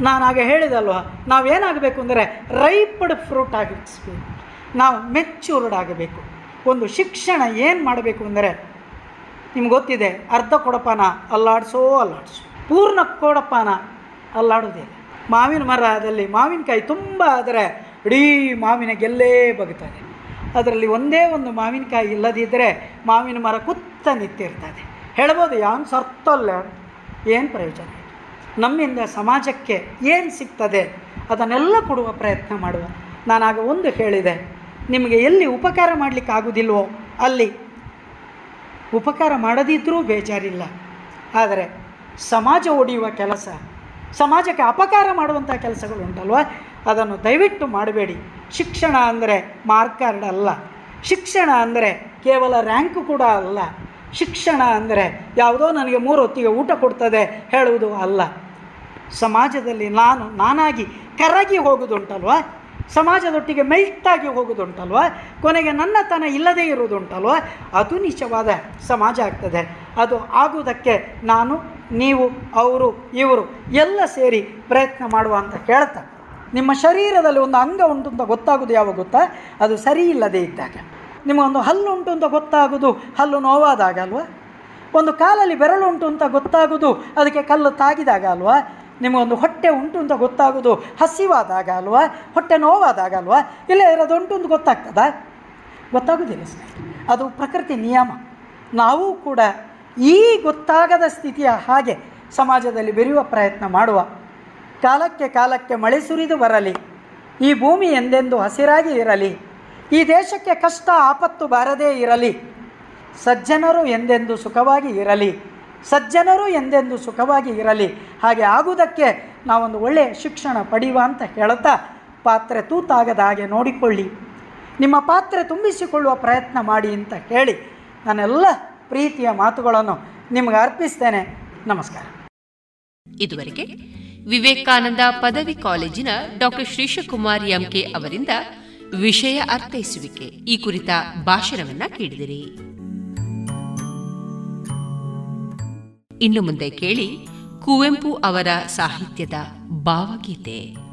ನಾನಾಗ ಹೇಳಿದಲ್ವ ನಾವೇನಾಗಬೇಕು ಅಂದರೆ ರೈಪಡ್ ಫ್ರೂಟ್ ಆಗಿಸ್ಬೇಕು ನಾವು ಮೆಚ್ಯೂರ್ಡ್ ಆಗಬೇಕು. ಒಂದು ಶಿಕ್ಷಣ ಏನು ಮಾಡಬೇಕು ಅಂದರೆ, ನಿಮ್ಗೆ ಗೊತ್ತಿದೆ, ಅರ್ಧ ಕೊಡಪಾನ ಅಲ್ಲಾಡಿಸೋ ಅಲ್ಲಾಡಿಸು. ಪೂರ್ಣ ಕೊಡಪಾನ ಅಲ್ಲಾಡೋದಿಲ್ಲ ಮಾವಿನ ಮರದಲ್ಲಿ ಮಾವಿನಕಾಯಿ ತುಂಬ ಆದರೆ ಇಡೀ ಮಾವಿನ ಗೆಲ್ಲೇ ಬಗ್ತದೆ ಅದರಲ್ಲಿ ಒಂದೇ ಒಂದು ಮಾವಿನಕಾಯಿ ಇಲ್ಲದಿದ್ದರೆ ಮಾವಿನ ಮರ ಕುತ್ತ ನಿಂತಿರ್ತದೆ. ಹೇಳ್ಬೋದು ಯಾವ ಸರ್ತಲ್ಲ? ಏನು ಪ್ರಯೋಜನ? ನಮ್ಮಿಂದ ಸಮಾಜಕ್ಕೆ ಏನು ಸಿಗ್ತದೆ ಅದನ್ನೆಲ್ಲ ಕೊಡುವ ಪ್ರಯತ್ನ ಮಾಡುವ. ನಾನಾಗ ಒಂದು ಹೇಳಿದೆ, ನಿಮಗೆ ಎಲ್ಲಿ ಉಪಕಾರ ಮಾಡಲಿಕ್ಕೆ ಆಗೋದಿಲ್ವೋ ಅಲ್ಲಿ. ಉಪಕಾರ ಮಾಡದಿದ್ದರೂ ಬೇಜಾರಿಲ್ಲ. ಆದರೆ ಸಮಾಜ ಒಡೆಯುವ ಕೆಲಸ, ಸಮಾಜಕ್ಕೆ ಅಪಕಾರ ಮಾಡುವಂಥ ಕೆಲಸಗಳು ಉಂಟಲ್ವ ಅದನ್ನು ದಯವಿಟ್ಟು ಮಾಡಬೇಡಿ. ಶಿಕ್ಷಣ ಅಂದರೆ ಮಾರ್ಕ್ ಕಾರ್ಡ್ ಅಲ್ಲ. ಶಿಕ್ಷಣ ಅಂದರೆ ಕೇವಲ ರ್ಯಾಂಕು ಕೂಡ ಅಲ್ಲ. ಶಿಕ್ಷಣ ಅಂದರೆ ಯಾವುದೋ ನನಗೆ ಮೂರು ಹೊತ್ತಿಗೆ ಊಟ ಕೊಡ್ತದೆ ಹೇಳುವುದು ಅಲ್ಲ. ಸಮಾಜದಲ್ಲಿ ನಾನು, ನಾನಾಗಿ ಕರಗಿ ಹೋಗುದುಂಟಲ್ವ? ಸಮಾಜದೊಟ್ಟಿಗೆ ಮೆಲ್ಟಾಗಿ ಹೋಗುದುಂಟಲ್ವ? ಕೊನೆಗೆ ನನ್ನತನ ಇಲ್ಲದೇ ಇರುವುದುಂಟಲ್ವ? ಅದು ನಿಜವಾದ ಸಮಾಜ ಆಗ್ತದೆ. ಅದು ಆಗುವುದಕ್ಕೆ ನಾನು, ನೀವು, ಅವರು, ಇವರು ಎಲ್ಲ ಸೇರಿ ಪ್ರಯತ್ನ ಮಾಡುವ ಅಂತ ಹೇಳ್ತಾ ನಿಮ್ಮ ಶರೀರದಲ್ಲಿ ಒಂದು ಅಂಗ ಉಂಟು ಅಂತ ಗೊತ್ತಾಗೋದು ಯಾವಾಗ ಗೊತ್ತಾ? ಅದು ಸರಿ ಇಲ್ಲದೇ ಇದ್ದಾಗ. ನಿಮಗೊಂದು ಹಲ್ಲು ಉಂಟು ಅಂತ ಗೊತ್ತಾಗೋದು ಹಲ್ಲು ನೋವಾದಾಗ ಅಲ್ವಾ? ಒಂದು ಕಾಲಲ್ಲಿ ಬೆರಳು ಉಂಟು ಅಂತ ಗೊತ್ತಾಗೋದು ಅದಕ್ಕೆ ಕಲ್ಲು ತಾಗಿದಾಗ ಅಲ್ವಾ? ನಿಮಗೊಂದು ಹೊಟ್ಟೆ ಉಂಟು ಅಂತ ಗೊತ್ತಾಗೋದು. ಹಸಿವಾದಾಗ ಅಲ್ವಾ? ಹೊಟ್ಟೆ ನೋವಾದಾಗ ಅಲ್ವಾ? ಇಲ್ಲ ಇರೋದು ಉಂಟು ಅಂತ ಗೊತ್ತಾಗ್ತದಾ? ಗೊತ್ತಾಗೋದಿಲ್ಲ ಸ್ನೇಹಿತರೆ ಅದು ಪ್ರಕೃತಿ ನಿಯಮ. ನಾವು ಕೂಡ ಈ ಗೊತ್ತಾಗದ ಸ್ಥಿತಿಯ ಹಾಗೆ ಸಮಾಜದಲ್ಲಿ ಬೆರೆಯುವ ಪ್ರಯತ್ನ ಮಾಡುವ. ಕಾಲಕ್ಕೆ ಕಾಲಕ್ಕೆ ಮಳೆ ಸುರಿದು ಬರಲಿ, ಈ ಭೂಮಿ ಎಂದೆಂದು ಹಸಿರಾಗಿ ಇರಲಿ, ಈ ದೇಶಕ್ಕೆ ಕಷ್ಟ ಆಪತ್ತು ಬಾರದೇ ಇರಲಿ, ಸಜ್ಜನರು ಎಂದೆಂದು ಸುಖವಾಗಿ ಇರಲಿ ಸಜ್ಜನರು ಎಂದೆಂದು ಸುಖವಾಗಿ ಇರಲಿ. ಹಾಗೆ ಆಗುವುದಕ್ಕೆ ನಾವೊಂದು ಒಳ್ಳೆಯ ಶಿಕ್ಷಣ ಪಡೆಯುವ ಅಂತ ಹೇಳ್ತಾ ಪಾತ್ರೆ ತೂತಾಗದ ಹಾಗೆ ನೋಡಿಕೊಳ್ಳಿ. ನಿಮ್ಮ ಪಾತ್ರೆ ತುಂಬಿಸಿಕೊಳ್ಳುವ ಪ್ರಯತ್ನ ಮಾಡಿ ಅಂತ ಹೇಳಿ ನಾನೆಲ್ಲ ಪ್ರೀತಿಯ ಮಾತುಗಳನ್ನು ನಿಮಗೆ ಅರ್ಪಿಸ್ತೇನೆ. ನಮಸ್ಕಾರ.
ಇದುವರೆಗೆ ವಿವೇಕಾನಂದ ಪದವಿ ಕಾಲೇಜಿನ ಡಾಕ್ಟರ್ ಶ್ರೀಶಕುಮಾರ್ ಎಂಕೆ ಅವರಿಂದ ವಿಷಯ ಅರ್ಥೈಸುವಿಕೆ ಈ ಕುರಿತ ಭಾಷಣವನ್ನ ಕೇಳಿದಿರಿ. ಇನ್ನು ಮುಂದೆ ಕೇಳಿ ಕುವೆಂಪು ಅವರ ಸಾಹಿತ್ಯದ ಭಾವಗೀತೆ.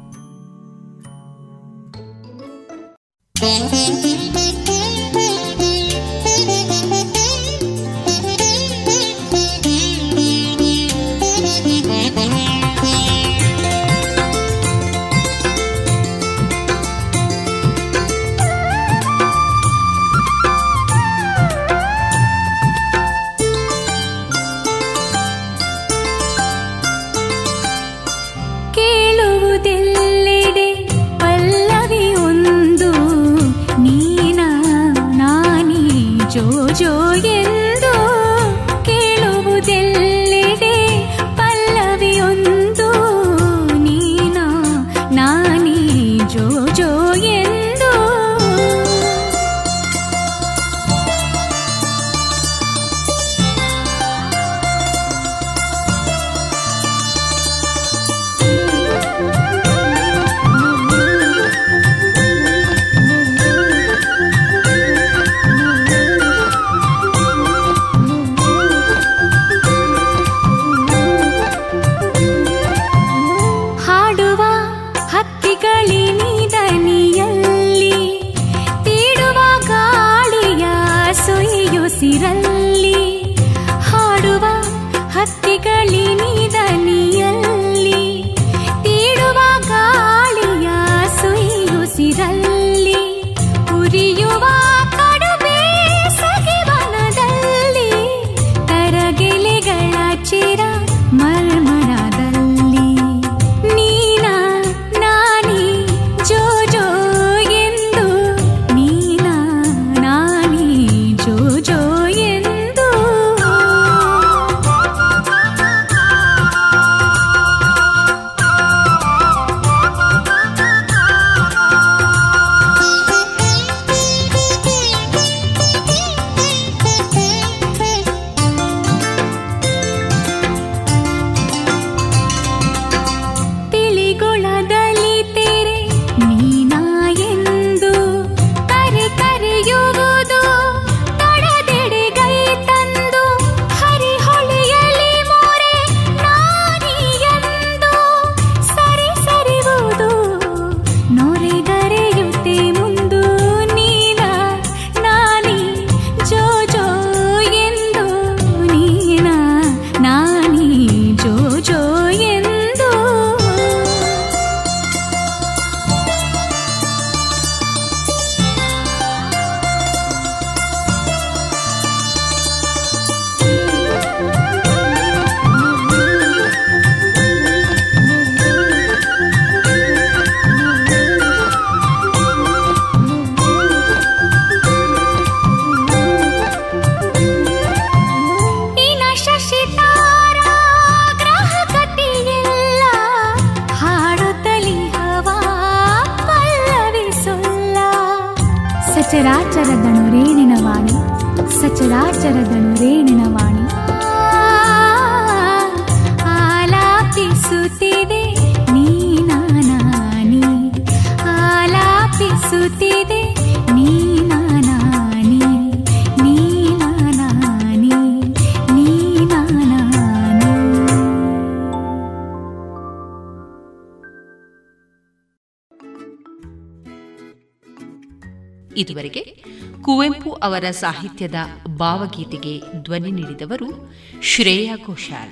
ಇದುವರೆಗೆ ಕುವೆಂಪು ಅವರ ಸಾಹಿತ್ಯದ ಭಾವಗೀತೆಗೆ ಧ್ವನಿ ನೀಡಿದವರು ಶ್ರೇಯಾ ಘೋಷಾಲ್.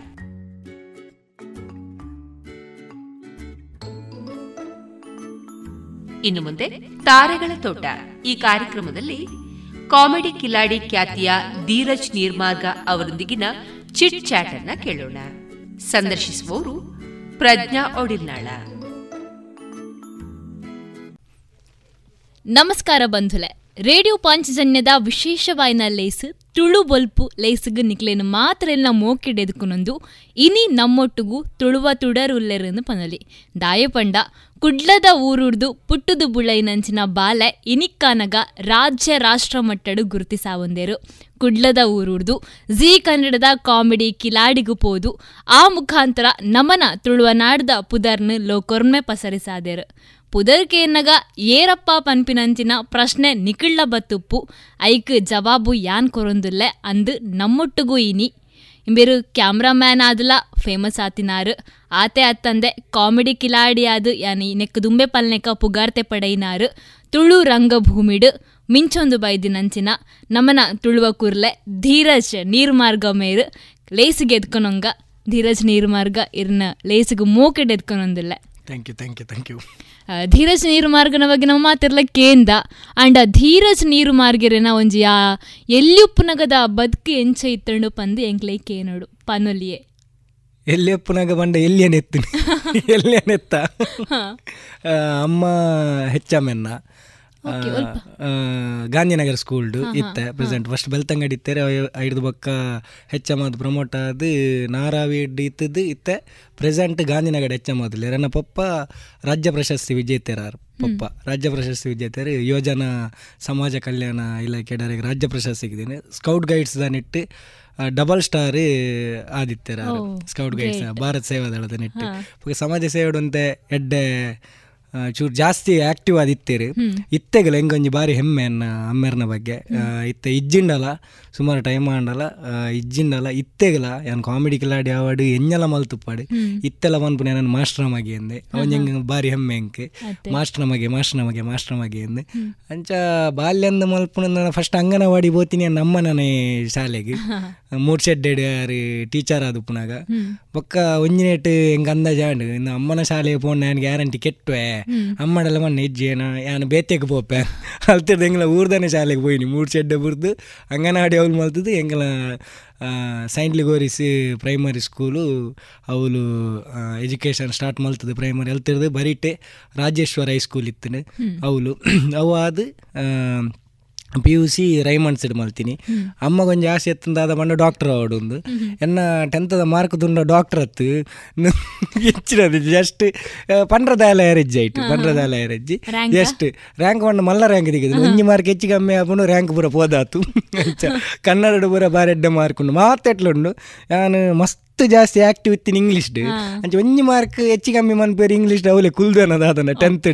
ಇನ್ನು ಮುಂದೆ ತಾರೆಗಳ ತೋಟ. ಈ ಕಾರ್ಯಕ್ರಮದಲ್ಲಿ ಕಾಮಿಡಿ ಕಿಲಾಡಿ ಖ್ಯಾತಿಯ ಧೀರಜ್ ನಿರ್ಮಾರ್ಗ ಅವರೊಂದಿಗಿನ ಚಿಟ್ ಚಾಟ್ ಅನ್ನ ಕೇಳೋಣ. ಸಂದರ್ಶಿಸುವವರು ಪ್ರಜ್ಞಾ ಒಡಿಲ್ನಾಳ.
ನಮಸ್ಕಾರ ಬಂಧುಲೆ. ರೇಡಿಯೋ ಪಾಂಚಜನ್ಯದ ವಿಶೇಷವಾಯಿನ വിശേഷവായന ತುಳು ಬೊಲ್ಪು ಲೇಸಿಗೆ ನಿಕ್ಲೇನು ಮಾತ್ರ ಎಲ್ಲ ಮೋಕಿಡೆದುಕುನೊಂದು ಇನಿ ನಮ್ಮೊಟ್ಟುಗು ತುಳುವ ತುಡರುಲ್ಲೆರನ್ನು ಪನಲಿ. ದಾಯಪಂಡ, ಕುಡ್ಲದ ಊರುಡ್ದು ಪುಟ್ಟುದು ಬುಳೈನಂಚಿನ ಬಾಲೆ ಇನಿಕ್ಕಾನಗ ರಾಜ್ಯ ರಾಷ್ಟ್ರ ಮಟ್ಟಡು ಗುರುತಿಸಾವೊಂದೇರು ಕುಡ್ಲದ ಊರುಡ್ದು ಜೀ ಕನ್ನಡದ ಕಾಮಿಡಿ ಕಿಲಾಡಿಗು ಪೋದು, ಆ ಮುಖಾಂತರ ನಮನ ತುಳುವ ನಾಡ್ದ ಪುದರ್ನು ಲೋಕೊರ್ಮೆ ಪಸರಿಸಾದೇರು. ಪುದರ್ಕೇನ್ನಗ ಏರಪ್ಪ ಪನ್ಪಿನಂಚಿನ ಪ್ರಶ್ನೆ ನಿಕಳ್ಳ ಬತ್ತುಪ್ಪು. ಐಕ್ ಜವಾಬು ಯಾನ್ ಕೊರೊಂದುಲ್ಲೆ ಅಂದು ನಮ್ಮೊಟ್ಟುಗೂ ಇನಿ. ಇಂಬೇರು ಕ್ಯಾಮ್ರಾಮ್ಯಾನ್ ಆದಲ ಫೇಮಸ್ ಆತಿನಾರು. ಆತೆ ಅತ್ತಂದೆ ಕಾಮಿಡಿ ಕಿಲಾಡಿ ಆದು ಯಾನಿ ನೆಕ್ ದುಂಬೆ ಪಲ್ನೆಕ ಪುಗಾರ್ತೆ ಪಡೆಯಿನಾರು ತುಳು ರಂಗಭೂಮಿಡು ಮಿಂಚೊಂದು ಬೈದಿನಂಚಿನ ನಮನ ತುಳುವ ಕುರ್ಲೆ ಧೀರಜ್ ನೀರ್ಮಾರ್ಗ ಮೇರು ಲೇಸಿಗೆ ಎದ್ಕೊನೊಂಗ ಧೀರಜ್ ನೀರ್ಮಾರ್ಗ ಇರ್ನ ಲೇಸಿಗೆ ಮೂಕೆಡ್ ಎದ್ಕೊನೊಂದಿಲ್ಲ
thank you thank you thank you
Dheeraj ನೀರು ಮಾರ್ಗನ ಬಗ್ಗೆ ನಾವು ಮಾತಿರ್ಲ ಕೇಂದ. ಅಂಡ ಧೀರಜ್ ನೀರು ಮಾರ್ಗಿರೆನ ಒಂಜಿ ಆ ಎಲ್ಲಿಯುಪ್ಪುನಗದ ಬದುಕು ಎಂಚ ಇತ್ತಂಡು ಪಂದು ಎಂಕ್ಲೈ ಕೇನೋಡು ಪನೊಲಿಯೇ
ಎಲ್ಲಿ ಅಪ್ಪನಾಗ ಬಂಡ ಎಲ್ಲಿಯನೆತ್ತು ಎಲ್ಲಿಯನೆತ್ತ ಅಮ್ಮ ಹೆಚ್ಚಮ್ಮೆನ್ನ ಗಾಂಧಿನಗರ ಸ್ಕೂಲ್ಡು ಇತ್ತೆ ಪ್ರೆಸೆಂಟ್ ಫಸ್ಟ್ ಬೆಳ್ತಂಗಡಿ ಇತ್ತೇರೆ ಐದು ಬೊಕ್ಕ ಹೆಚ್ಚಮದ್ ಪ್ರಮೋಟ್ ಆದ ನಾರಾವಿಡ್ ಇತ್ತದು ಇತ್ತೆ ಪ್ರೆಸೆಂಟ್ ಗಾಂಧಿನಗರ ಹೆಚ್ಚಮ್ಮದಲ್ಲಿ ನನ್ನ ಪಪ್ಪ ರಾಜ್ಯ ಪ್ರಶಸ್ತಿ ವಿಜೇತರಾರು ಪಪ್ಪ. ರಾಜ್ಯ ಪ್ರಶಸ್ತಿ ವಿಜೇತರ ಯೋಜನಾ ಸಮಾಜ ಕಲ್ಯಾಣ ಇಲಾಖೆ ರಾಜ್ಯ ಪ್ರಶಸ್ತಿ ಸಿಗಿದ್ದೀನಿ ಸ್ಕೌಟ್ ಗೈಡ್ಸ್ ನಿಟ್ಟು ಡಬಲ್ ಸ್ಟಾರ್ ಆದಿತ್ಯರ ಸ್ಕೌಟ್ ಗೈಡ್ಸ್ ಭಾರತ್ ಸೇವಾ ದಳದ ನಿಟ್ಟು ಸಮಾಜ ಸೇವೆ ಎಡ್ಡೆ ಚೂರು ಜಾಸ್ತಿ ಆಕ್ಟಿವ್ ಆದಿತ್ತೀರಿ ಇತ್ತೆಗಲ ಹೆಂಗೊಂಜಿ ಬಾರಿ ಹೆಮ್ಮೆ ಅನ್ನ ಅಮ್ಮೆರ್ನ ಬಗ್ಗೆ. ಇತ್ತೆ ಇಜ್ಜಿಂಡಲ ಸುಮಾರು ಟೈಮ್ ಆಂಡಲ ಇಜ್ಜಿಂಡಲ ಇತ್ತೆಗಲ ಯಾನ್ ಕಾಮಿಡಿ ಕಿಲಾಡಿ ಆವಾಡು ಎಂಜಲ ಮಲ್ತುಪ್ಪಾಡು ಇತ್ತೆಲ ನಾನು ಮಾಸ್ಟರ್ ಮಗಿ ಅಂದೆ. ಅವನ್ ಹೆಂಗ ಬಾರಿ ಹೆಮ್ಮೆ ಮಾಸ್ಟರ್ ಮಗೆ ಮಾಸ್ಟರ್ ಮಗೆ ಮಾಸ್ಟರ್ ಮಗೆ ಅಂದೆ. ಅಂಚ ಬಾಲ್ಯಂದ ಮಲ್ಪುನ ಫಸ್ಟ್ ಅಂಗನವಾಡಿ ಬೋತೀನಿ ನಮ್ಮ ನನೆ ಶಾಲೆಗೆ. ಮೂರ್ ಶೆಡ್ಡೆಡ್ ಯಾರು ಟೀಚರ್ ಆದ ಪುನಾಗ ಪಕ್ಕ ಒಂಜಿನೇಟ್ ಹೆಂಗ ಅಂದಾಜ ಇನ್ನು ಅಮ್ಮನ ಶಾಲೆಗೆ ಪೋನ್ ನಾನು ಗ್ಯಾರಂಟಿ ಕೆಟ್ಟುವೆ ಅಮ್ಮಡೆಲ್ಲ ಮಣ್ಣು ಹೆಜ್ಜೆನ ಯಾನು ಬೇತೆಗೆ ಪೋಪೆ? ಅಲ್ತಿರ್ದು ಎಂಗ್ಲ ಊರ್ದನೆ ಶಾಲೆಗೆ ಹೋಯ್ನಿ ಮೂರು ಚೆಡ್ಡೆ ಬುರ್ದು ಅಂಗನವಾಡಿ ಅವ್ಲು ಮಲ್ತದ್ದು ಎಂಗ್ಲ ಸೈಂಟ್ಲಿ ಗೋರಿಸಿ ಪ್ರೈಮರಿ ಸ್ಕೂಲು ಅವಳು ಎಜುಕೇಷನ್ ಸ್ಟಾರ್ಟ್ ಮಲ್ತದ್ದು ಪ್ರೈಮರಿ ಅಲ್ತಿರ್ದು ಬರಿಟೆ ರಾಜೇಶ್ವರ ಹೈಸ್ಕೂಲ್ ಇತ್ತು ಅವಳು ಅವು ಅದು P U C Raymond side ಮಲ್ತೀನಿ. ಅಮ್ಮ ಕೊಂಚ ಆಸೆ ಎತ್ತಂದಾದ ಪಂಡ ಡಾಕ್ಟರ್ ಅವಡೊಂದು ಎನ್ನ ಟೆಂತದ ಮಾರ್ಕ್ ದುಂಡ ಡಾಕ್ಟರ್ ಅತ್ತು. ಹೆಚ್ಚಿನದು ಜಸ್ಟ್ ಪಂಡ್ರದಾಲ ಎರಜ್ಜಿ ಆಯ್ತು. ಪಂಡ್ರದಾಲ ಎರಜ್ಜಿ ಜಸ್ಟ್ ರ್ಯಾಂಕ್ ಪಂಡ ಮಲ್ಲ ರ್ಯಾಂಕ್ ದಿಗಿದ್ರು ಒಂಜಿ ಮಾರ್ಕ್ ಹೆಚ್ಚು ಕಮ್ಮಿ ಆಪುಂಡು ರ್ಯಾಂಕ್ ಪೂರ ಪೋದಾತು. ಕನ್ನಡ ಪೂರ ಬಾರೆಡ್ಡ ಮಾರ್ಕ್ ಉಂಡು ಮಾತೆಟ್ಲುಂಡು ನಾನು ಮಸ್ತ್ ಜಾಸ್ತಿ ಆಕ್ಟಿವ್ ಇತ್ತಿನ ಇಂಗ್ಲೀಷ್ ಅಂಚೆ ಒಂಜಿ ಮಾರ್ಕ್ ಹೆಚ್ಚು ಕಮ್ಮಿ ಮನ್ಪೇರು ಇಂಗ್ಲೀಷ್ ಅವಲೆ ಕುಲ್ದನದ ಅದನ್ನ ಟೆಂತ್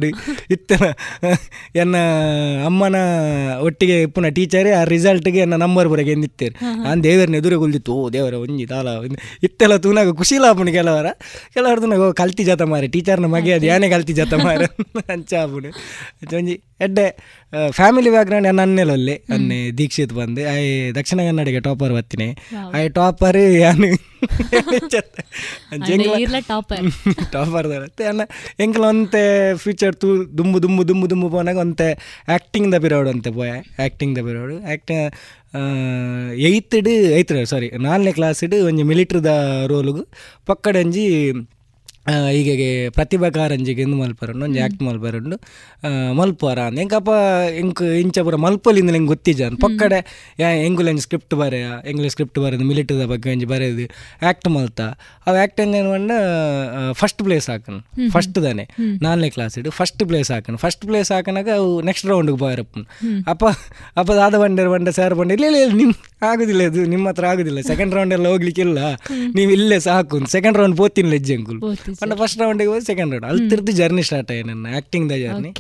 ಇತ್ತನ ಎನ್ನ ಅಮ್ಮನ ಒಟ್ಟಿಗೆ ಪುನಃ ಟೀಚರ್ ಆ ರಿಸಲ್ಟ್ಗೆ ಎನ್ನ ನಂಬರ್ ಬರಗೆ ಎಂದಿತ್ತೇರು. ನಾನು ದೇವರನ್ನ ಎದುರು ಕುಲ್ದಿತ್ತು ಓ ದೇವರ ಒಂಜಿ ತಾಲ ಇತ್ತೆಲ್ಲ ತೂನಾಗ ಖುಷಿ ಲಾಪುಣಿ ಕೆಲವರ. ಕೆಲವರು ತೂನಾಗ ಕಲ್ತಿ ಜಾತ ಮಾರೆ ಟೀಚರ್ನ ಮಗೆ ಅದು ಏನೇ ಕಲ್ತಿ ಜಾತ ಮಾರೆ ಅಂಚಾಪುಣಿ ಒಂಜಿ ಎಡ್ಡೆ ಫ್ಯಾಮಿಲಿ ಬ್ಯಾಕ್ಗ್ರೌಂಡ್ ನನ್ನೆಲಲ್ಲಿ ಅನ್ನೆ ದೀಕ್ಷಿತ್ ಬಂದು. ಐ ದಕ್ಷಿಣ ಕನ್ನಡಿಗೆ ಟಾಪರ್ ಬರ್ತೀನಿ ಐ ಟಾಪರ್ ಯಾನು ಟಾಪರ್ ಅನ್ನ ಎಂಕಲ ಒಂತೆ ಫ್ಯೂಚರ್ ತೂ ದುಂಬು ದುಂಬು ದುಂಬು ದುಂಬು ಪೋನಾಗ ಒಂತೆ ಆ್ಯಕ್ಟಿಂಗ್ ದ ಬಿರೋಡು ಅಂತೆ ಪೋಯ. ಆ್ಯಕ್ಟಿಂಗ್ ದ ಬಿರೋಡು. ಆ್ಯಕ್ಟ್ ಏಯ್ತ್ ಏಯ್ತ್ಡ್ ಏಯ್ತ್ ಸಾರಿ ನಾಲ್ನೇ ಕ್ಲಾಸ್ ಇಡು ಒಂಜಿ ಮಿಲಿಟ್ರಿದ ರೋಲ್ಗು ಪಕ್ಕಡಂಜಿ ಹೀಗೆ ಪ್ರತಿಭಾ ಕಾರಂಜಿಗೆ ಎಂದು ಮಲ್ಪರುಂಡು ಒಂಜಿ ಆ್ಯಕ್ಟ್ ಮಲ್ಪರುಂಡು ಮಲ್ಪರ ಅಂದ್ ಎಂಕಪ್ಪ ಎಂಕ್ ಇಂಚ ಪೂರ ಮಲ್ಪೊಲಿಂದ ನಂಗೆ ಗೊತ್ತಿಜಾನ್ ಪಕ್ಕಡೆ ಯಾ ಎಂಗುಲ ಸ್ಕ್ರಿಪ್ಟ್ ಬರೆಯ ಎಂಗುಲ ಸ್ಕ್ರಿಪ್ಟ್ ಬರೆದು ಮಿಲಿಟರಿದ ಬಗ್ಗೆ ಒಂಜಿ ಬರೆದು ಆ್ಯಕ್ಟ್ ಮಲ್ತ. ಅವು ಆ್ಯಕ್ಟ್ ಹೆಂಗೆ ಪಂಡ ಫಸ್ಟ್ ಪ್ಲೇಸ್ ಹಾಕನ್. ಫಸ್ಟ್ ತಾನೆ.
ನಾನೇ
ನಾಲ್ನೇ ಕ್ಲಾಸ್ ಇಡು. ಫಸ್ಟ್ ಪ್ಲೇಸ್ ಹಾಕನ್. ಫಸ್ಟ್ ಪ್ಲೇಸ್ ಹಾಕನಾಗ ಅವು ನೆಕ್ಸ್ಟ್ ರೌಂಡ್ಗೆ
ಬರಪ್ಪ.
ಅಪ್ಪ ಅಪ್ಪ ದಾದ ಬಂಡೆ ಬಂಡೆ ಸರ್ ಬಂಡೆ ಇಲ್ಲ ಇಲ್ಲ ನಿಮ್ ಆಗುದಿಲ್ಲ ಇದು ನಿಮ್ಮ ಹತ್ರ ಆಗುದಿಲ್ಲ. ಸೆಕೆಂಡ್ ರೌಂಡ್ ಎಲ್ಲ ಹೋಗ್ಲಿಕ್ಕಿಲ್ಲ. ನೀವು ಇಲ್ಲೇ ಸಾಕು ಸೆಕೆಂಡ್ ರೌಂಡ್ ಪೋತಿನ ಲೆಜ್ಜೆ ಅಂಕುಲ್. ಪಂಡ ಫಸ್ಟ್ ರೌಂಡಿಗೆ ಹೋಗಿ ಸೆಕೆಂಡ್ ರೌಂಡ್ ಅಲ್ತಿರ್ದು ಜರ್ನಿ ಸ್ಟಾರ್ಟ್ ಆಯ್ತು ನನ್ನ ಆಕ್ಟಿಂಗ್ ದ ಜರ್ನಿ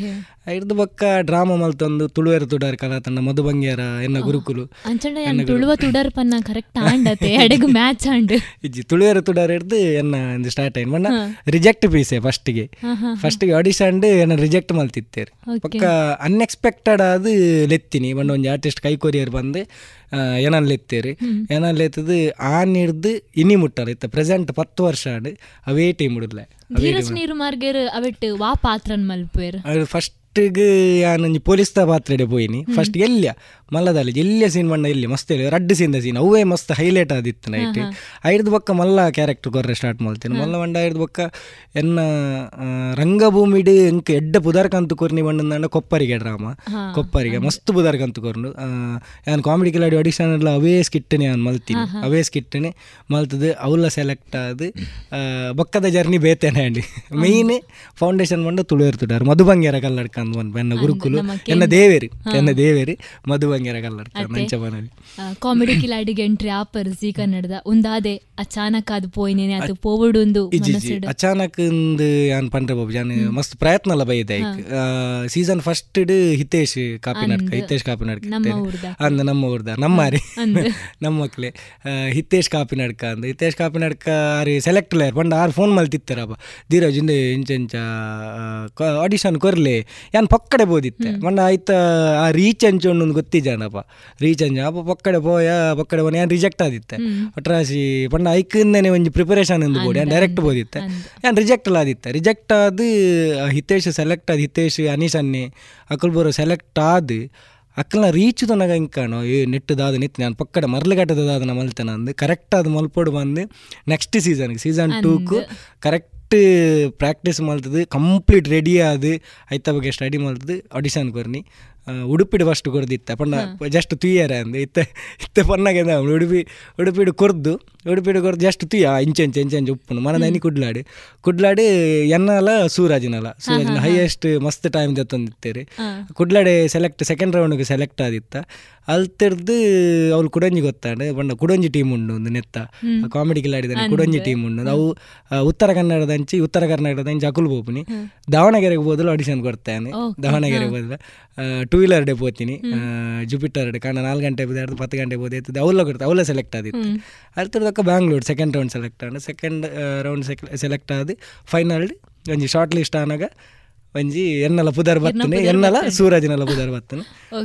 ಇರ್ದು ಬಕ್ಕ ಡ್ರಾಮಾ ಮಲ್ತೊಂದು ತುಳುವೆರ ತುಡಾರ್ ಕಲಾ ತಂಡ ಮಧು ಬಂಗ್ಯಾರ ಎನ್ನ ಗುರುಕುಲು
ಅಂಚಂಡ
ಎನ್ನ
ತುಳುವ ತುಡರ್ ಪನ್ನ ಕರೆಕ್ಟ್ ಆಂಡತೆ ಎಡೆಗು ಮ್ಯಾಚ್ ಆಂಡ್.
ಇಜ್ಜಿ ತುಳುವೆರ ತುಡಾರ್ ಹಿಡ್ದು ಎನ್ನ ಒಂದು ಸ್ಟಾರ್ಟ್ ಆಯ್ತು.
ಮಣ್ಣ
ರಿಜೆಕ್ಟ್ ಪೀಸೆ ಫಸ್ಟ್ಗೆ.
ಹಾ, ಗೆ
ಆಡಿಶನ್ ಆಡಿಷನ್ ಎನ್ನ ರಿಜೆಕ್ಟ್ ಮಲ್ತಿತ್ತೇರಿ. ಪಕ್ಕ ಅನ್ಎಕ್ಸ್ಪೆಕ್ಟೆಡ್ ಆದ ಲೆತ್ತಿನಿ. ಮಣ್ಣ ಒಂದು ಆರ್ಟಿಸ್ಟ್ ಕೈ ಕೊರಿಯರ್ ಬಂದು ಏನನ್ ಎತ್ತೇರಿ
ಏನಲ್ಲಿ
ಏನನ್ ಲೆತ್ತದು ಆನ್ ಹಿಡ್ದು ಇನಿ ಮುಟ್ಟಲ್ಲ. ಇತ್ತ ಪ್ರೆಸೆಂಟ್ ಪತ್ತು ವರ್ಷ ಆಡು ಅವೇ ಟೀಮ್ ಮುಡಲ್ಲ
ಧೀರಜ್ ನೀರು ಮಾರ್ಗೇರ್ ಅವಟ್ ವಾ ಪಾತ್ರನ್ ಮಲ್ಪೇರ್
ಅದು ಫಸ್ಟಿಗೆ ಪೊಲೀಸ್ ದ ಪಾತ್ರೆಡೆ ಪೋಯಿನಿ. ಫಸ್ಟ್ ಎಲ್ಯ ಮಲ್ಲದಲ್ಲಿ ಎಲ್ಲಿಯ ಸೀನ್ ಬಣ್ಣ ಎಲ್ಲಿ? ಮಸ್ತ್ ಹೇಳಿ ರಡ್ಡು ಸೀನ್ ಸೀನ್ ಅವೇ ಮಸ್ತ್ ಹೈಲೈಟ್ ಆದಿತ್ತು ನೈಟ್ ಐದು ಬೊಕ್ಕ ಮಲ್ಲ ಕ್ಯಾರೆಕ್ಟರ್ ಕೊರ್ರೆ ಸ್ಟಾರ್ಟ್ ಮಾಡ್ತೀನಿ. ಮಲ್ಲ ಬಂಡ ಐದು ಬಕ್ಕ ಎನ್ನ ರಂಗಭೂಮಿಡ್ ಎಂಕ್ ಎಡ್ಡ ಪುದರ್ಕಂತು ಕೊರ್ನಿ ಬಣ್ಣದ ಕೊಪ್ಪರಿಗೆ ಡ್ರಾಮ. ಕೊಪ್ಪರಿಗೆ ಮಸ್ತ್ ಪುದರ್ಕಂತು ಕೊರ್ನು. ಯಾನ್ ಕಾಮಿಡಿ ಕಿಲಾಡಿ ಆಡಿಷನ್ ಎಲ್ಲ ಅವೇ ಸ್ಕಿಟ್ಟನೆ ನಾನು ಮಲ್ತೀನಿ. ಅವೇ ಸ್ಕಿಟ್ಟನೆ ಮಲ್ತದು. ಅವಲ್ಲ ಸೆಲೆಕ್ಟ್ ಆದು ಬಕ್ಕದ ಬೊಕ್ಕದ ಜರ್ನಿ ಬೇತೇನೆ ಅಂಡಿ ಮೈನ್ ಫೌಂಡೇಶನ್ ಬಂಡ ತುಳುವೆರ್ತುಡಾರು ಮಧುಬಂಗ್ಯರ ಕಲ್ಲಡ್ಕ ಎನ್ನ ಗುರುಕುಲು ಎನ್ನ. ದೇವೇರಿ. ಎನ್ನ ದೇವೇರಿ ಮದುವಂಗೇರ ಕಲ್ಲಡ್ಕ
ಅತ್ತೆ.
ನಂಚ
ಕಾಮಿಡಿ ಕಿಲಾಡಿಗೆ ಎಂಟ್ರಿ ಆಪರ್ ಜಿ ಕನ್ನಡದ ಒಂದಾದೆ ಅಚಾನಕ್ ಅದು ಪೋಯ್ನೇನೆ ಅದು ಪೋವಡುಂದು
ಅಚಾನಕ್ ಯಾನ್ ಪಂಡ್ರೆ ಬಾಬು ಜಾನ್ ಮಸ್ತ್ ಪ್ರಯತ್ನ ಎಲ್ಲ ಬೈದ ಸೀಸನ್ ಫಸ್ಟ್ ಹಿತೇಶ್ ಕಾಪಿನಾಡ್ಕ. ಹಿತೇಶ್ ಕಾಪಿನಾಡ್ಕ. ಅಂದ ನಮ್ಮ ಊರ್ದ ನಮ್ಮ ಆರಿ
ಅಂದ್.
ನಮ್ಮ ಮಕ್ಳೆ ಹಿತೇಶ್ ಕಾಪಿನಾಡ್ಕ ಅಂದ ಹಿತೇಶ್ ಕಾಪಿನಾಡ್ಕ ಆರಿ ಸೆಲೆಕ್ಟ್ ಲೇರ್ ಪಂಡ ಆರು ಫೋನ್ ಮಲ್ತಿತ್ತಾರಪ್ಪ ಧೀರಜ್ ಇಂದ ಇಂಚ ಇಂಚ ಆಡಿಷನ್ ಕೊರ್ಲೆ ಯಾನ್ ಪಕ್ಕಡೆ ಬೋದಿತ್ತೆ. ಮೊನ್ನೆ ಆಯ್ತ ಆ ರೀಚ್ ಅಂಚೊಂಡು ಒಂದು ಗೊತ್ತಿಜಾನಪ್ಪ ರೀಚ್ ಅಂಜ ಅಪ್ಪ ಪಕ್ಕಡೆ ಪೋಯ ಪಕ್ಕಡೆ ಪೋನ ಯಾನ್ ರಿಜೆಕ್ಟ್ ಆದಿತ್ತೆ. ಒಟ್ರಾಸಿ ಪಂಡ ಐಕಂದನೆ ಒಂಜಿ ಪ್ರಿಪರೇಷನ್ ಎಂದು ಬೋಡಿ ಯಾನ್ ಡೈರೆಕ್ಟ್ ಬೋದಿತ್ತೆ. ಯಾನ್ ರಿಜೆಕ್ಟ್ ಆದಿತ್ತೆ. ರಿಜೆಕ್ಟ್ ಆದ್ ಹಿತೇಶ್ ಸೆಲೆಕ್ಟ್ ಆದ್ ಹಿತೇಶ್ ಅನೀಶ್ ಅನ್ನಿ ಅಕಲ್ ಬರೋ ಸೆಲೆಕ್ಟ್ ಆದ್ ಅಕ್ಕಲ್ನ ರೀಚ್ ತನಗ ಇಂಕಾಣೋ ಏ ನೆಟ್ಟದಾದ ನಿತ್ ನಾನು ಪಕ್ಕಡೆ ಮರ್ಲಗಟ್ಟದ ದಾದನ ಮಲ್ತನ ಅಂದು ಕರೆಕ್ಟ್ ಅದು ಮಲ್ಪೊಡು ಬಂದು ನೆಕ್ಸ್ಟ್ ಸೀಸನ್ಗೆ ಸೀಸನ್ ಟೂಕು ಕರೆಕ್ಟ್ ಪ್ರಾಕ್ಟೀಸ್ ಮಲ್ತದು ಕಂಪ್ಲೀಟ್ ರೆಡಿ ಆದ್ ಐತ ಬಗ್ಗೆ ಸ್ಟಡಿ ಮಲ್ತದು ಆಡಿಷನ್ ಕೊರ್ನಿ ಆ, ಉಡುಪಿಡು ಫಸ್ಟ್ ಕೊರ್ದಿತ್ತ. ಪಂಡ ಜಸ್ಟ್ ತುಯ್ಯಾರ ಅಂದು. ಇತ್ತೆ ಇತ್ತೆ ಪನ್ನಾಗೆ ಉಡುಪಿ ಉಡುಪಿಡು ಕೊರ್ದು ಉಡುಪಿಡು ಕೊರ್ದು ಜಸ್ಟ್ ತುಯ್ಯ ಇಂಚೆ ಇಂಚೆ ಇಂಚೆ ಇಂಚೆ ಮನ ನೆನಿ ಕುಡ್ಲಾಡಿ. ಕುಡ್ಲಾಡಿ ಎನ್ನಲ ಸೂರಾಜಿನಲ. ಸೂರಾಜಿನ ಹೈಯೆಸ್ಟ್ ಮಸ್ತ್ ಟೈಮ್ ತಂದಿತ್ತೇರಿ. ಕುಡ್ಲಾಡಿ ಸೆಲೆಕ್ಟ್ ಸೆಕೆಂಡ್ ರೌಂಡ್ಗೆ ಸೆಲೆಕ್ಟ್ ಆದಿತ್ತ. ಅಲ್ತಿರ್ದು ಅವ್ಳು ಕುಡಂಜಿ ಗೊತ್ತಾಂಡೆ ಬಣ್ಣ ಕುಡಂಜಿ ಟೀಮ್ ಉಂಡು ಒಂದು ನೆತ್ತ. ಕಾಮಿಡಿ ಕಿಲಾಡಿದಾನೆ
ಅಂದ್.
ಕುಡಂಜಿ ಟೀಮ್ ಉಂಡು. ಅವು ಉತ್ತರ ಉತ್ತರ ಕನ್ನಡದಂಚಿ ಉತ್ತರ ಕರ್ನಾಟಕದಂಚಿ ಅಕುಲ್ ಬೋಪುನಿ. ದಾವಣಗೆರೆಗೆ ಬೋದಲು ಆಡಿಷನ್ ಕೊಡ್ತಾನೆ. ದಾವಣಗೆರೆಗೆ
ಹಾ.
ಟೂ ವೀಲರ್ ಡೇ ಹೋಗ್ತೀನಿ. ಜುಪಿಟರ್ ಡೇ. ಕಾರಣ ನಾಲ್ಕು ಗಂಟೆ ಬೋದು ಪತ್ತು ಗಂಟೆ ಬೋದು ಎತ್ತದೆ. ಅವಲ್ಲ ಕೊಡ್ತಾರೆ ಅವಲ್ಲ ಸೆಲೆಕ್ಟ್ ಆದಿತ್ತು
ಅಲ್ಲಿ
ಅಲ್ತಿರ್ದಕ್ಕ ಬ್ಯಾಂಗ್ಳೂರ್ ಸೆಕೆಂಡ್ ರೌಂಡ್ ಸೆಲೆಕ್ಟ್ ಆದ. ಸೆಕೆಂಡ್ ರೌಂಡ್ ಸೆಲೆಕ್ಟ್ ಆದ. ಫೈನಲ್ ಒಂಜಿ ಶಾರ್ಟ್ ಲಿಸ್ಟ್ ಆನಾಗ ಒಂಜಿ ಎನ್ನಲ ಪುದರ್ ಬತ್ತನೆ ಎನ್ನಲ
ಬತ್ತನೆ.
ಸೂರಜ್ನಲ ಪುದರ್ ಬತ್ತನೆ.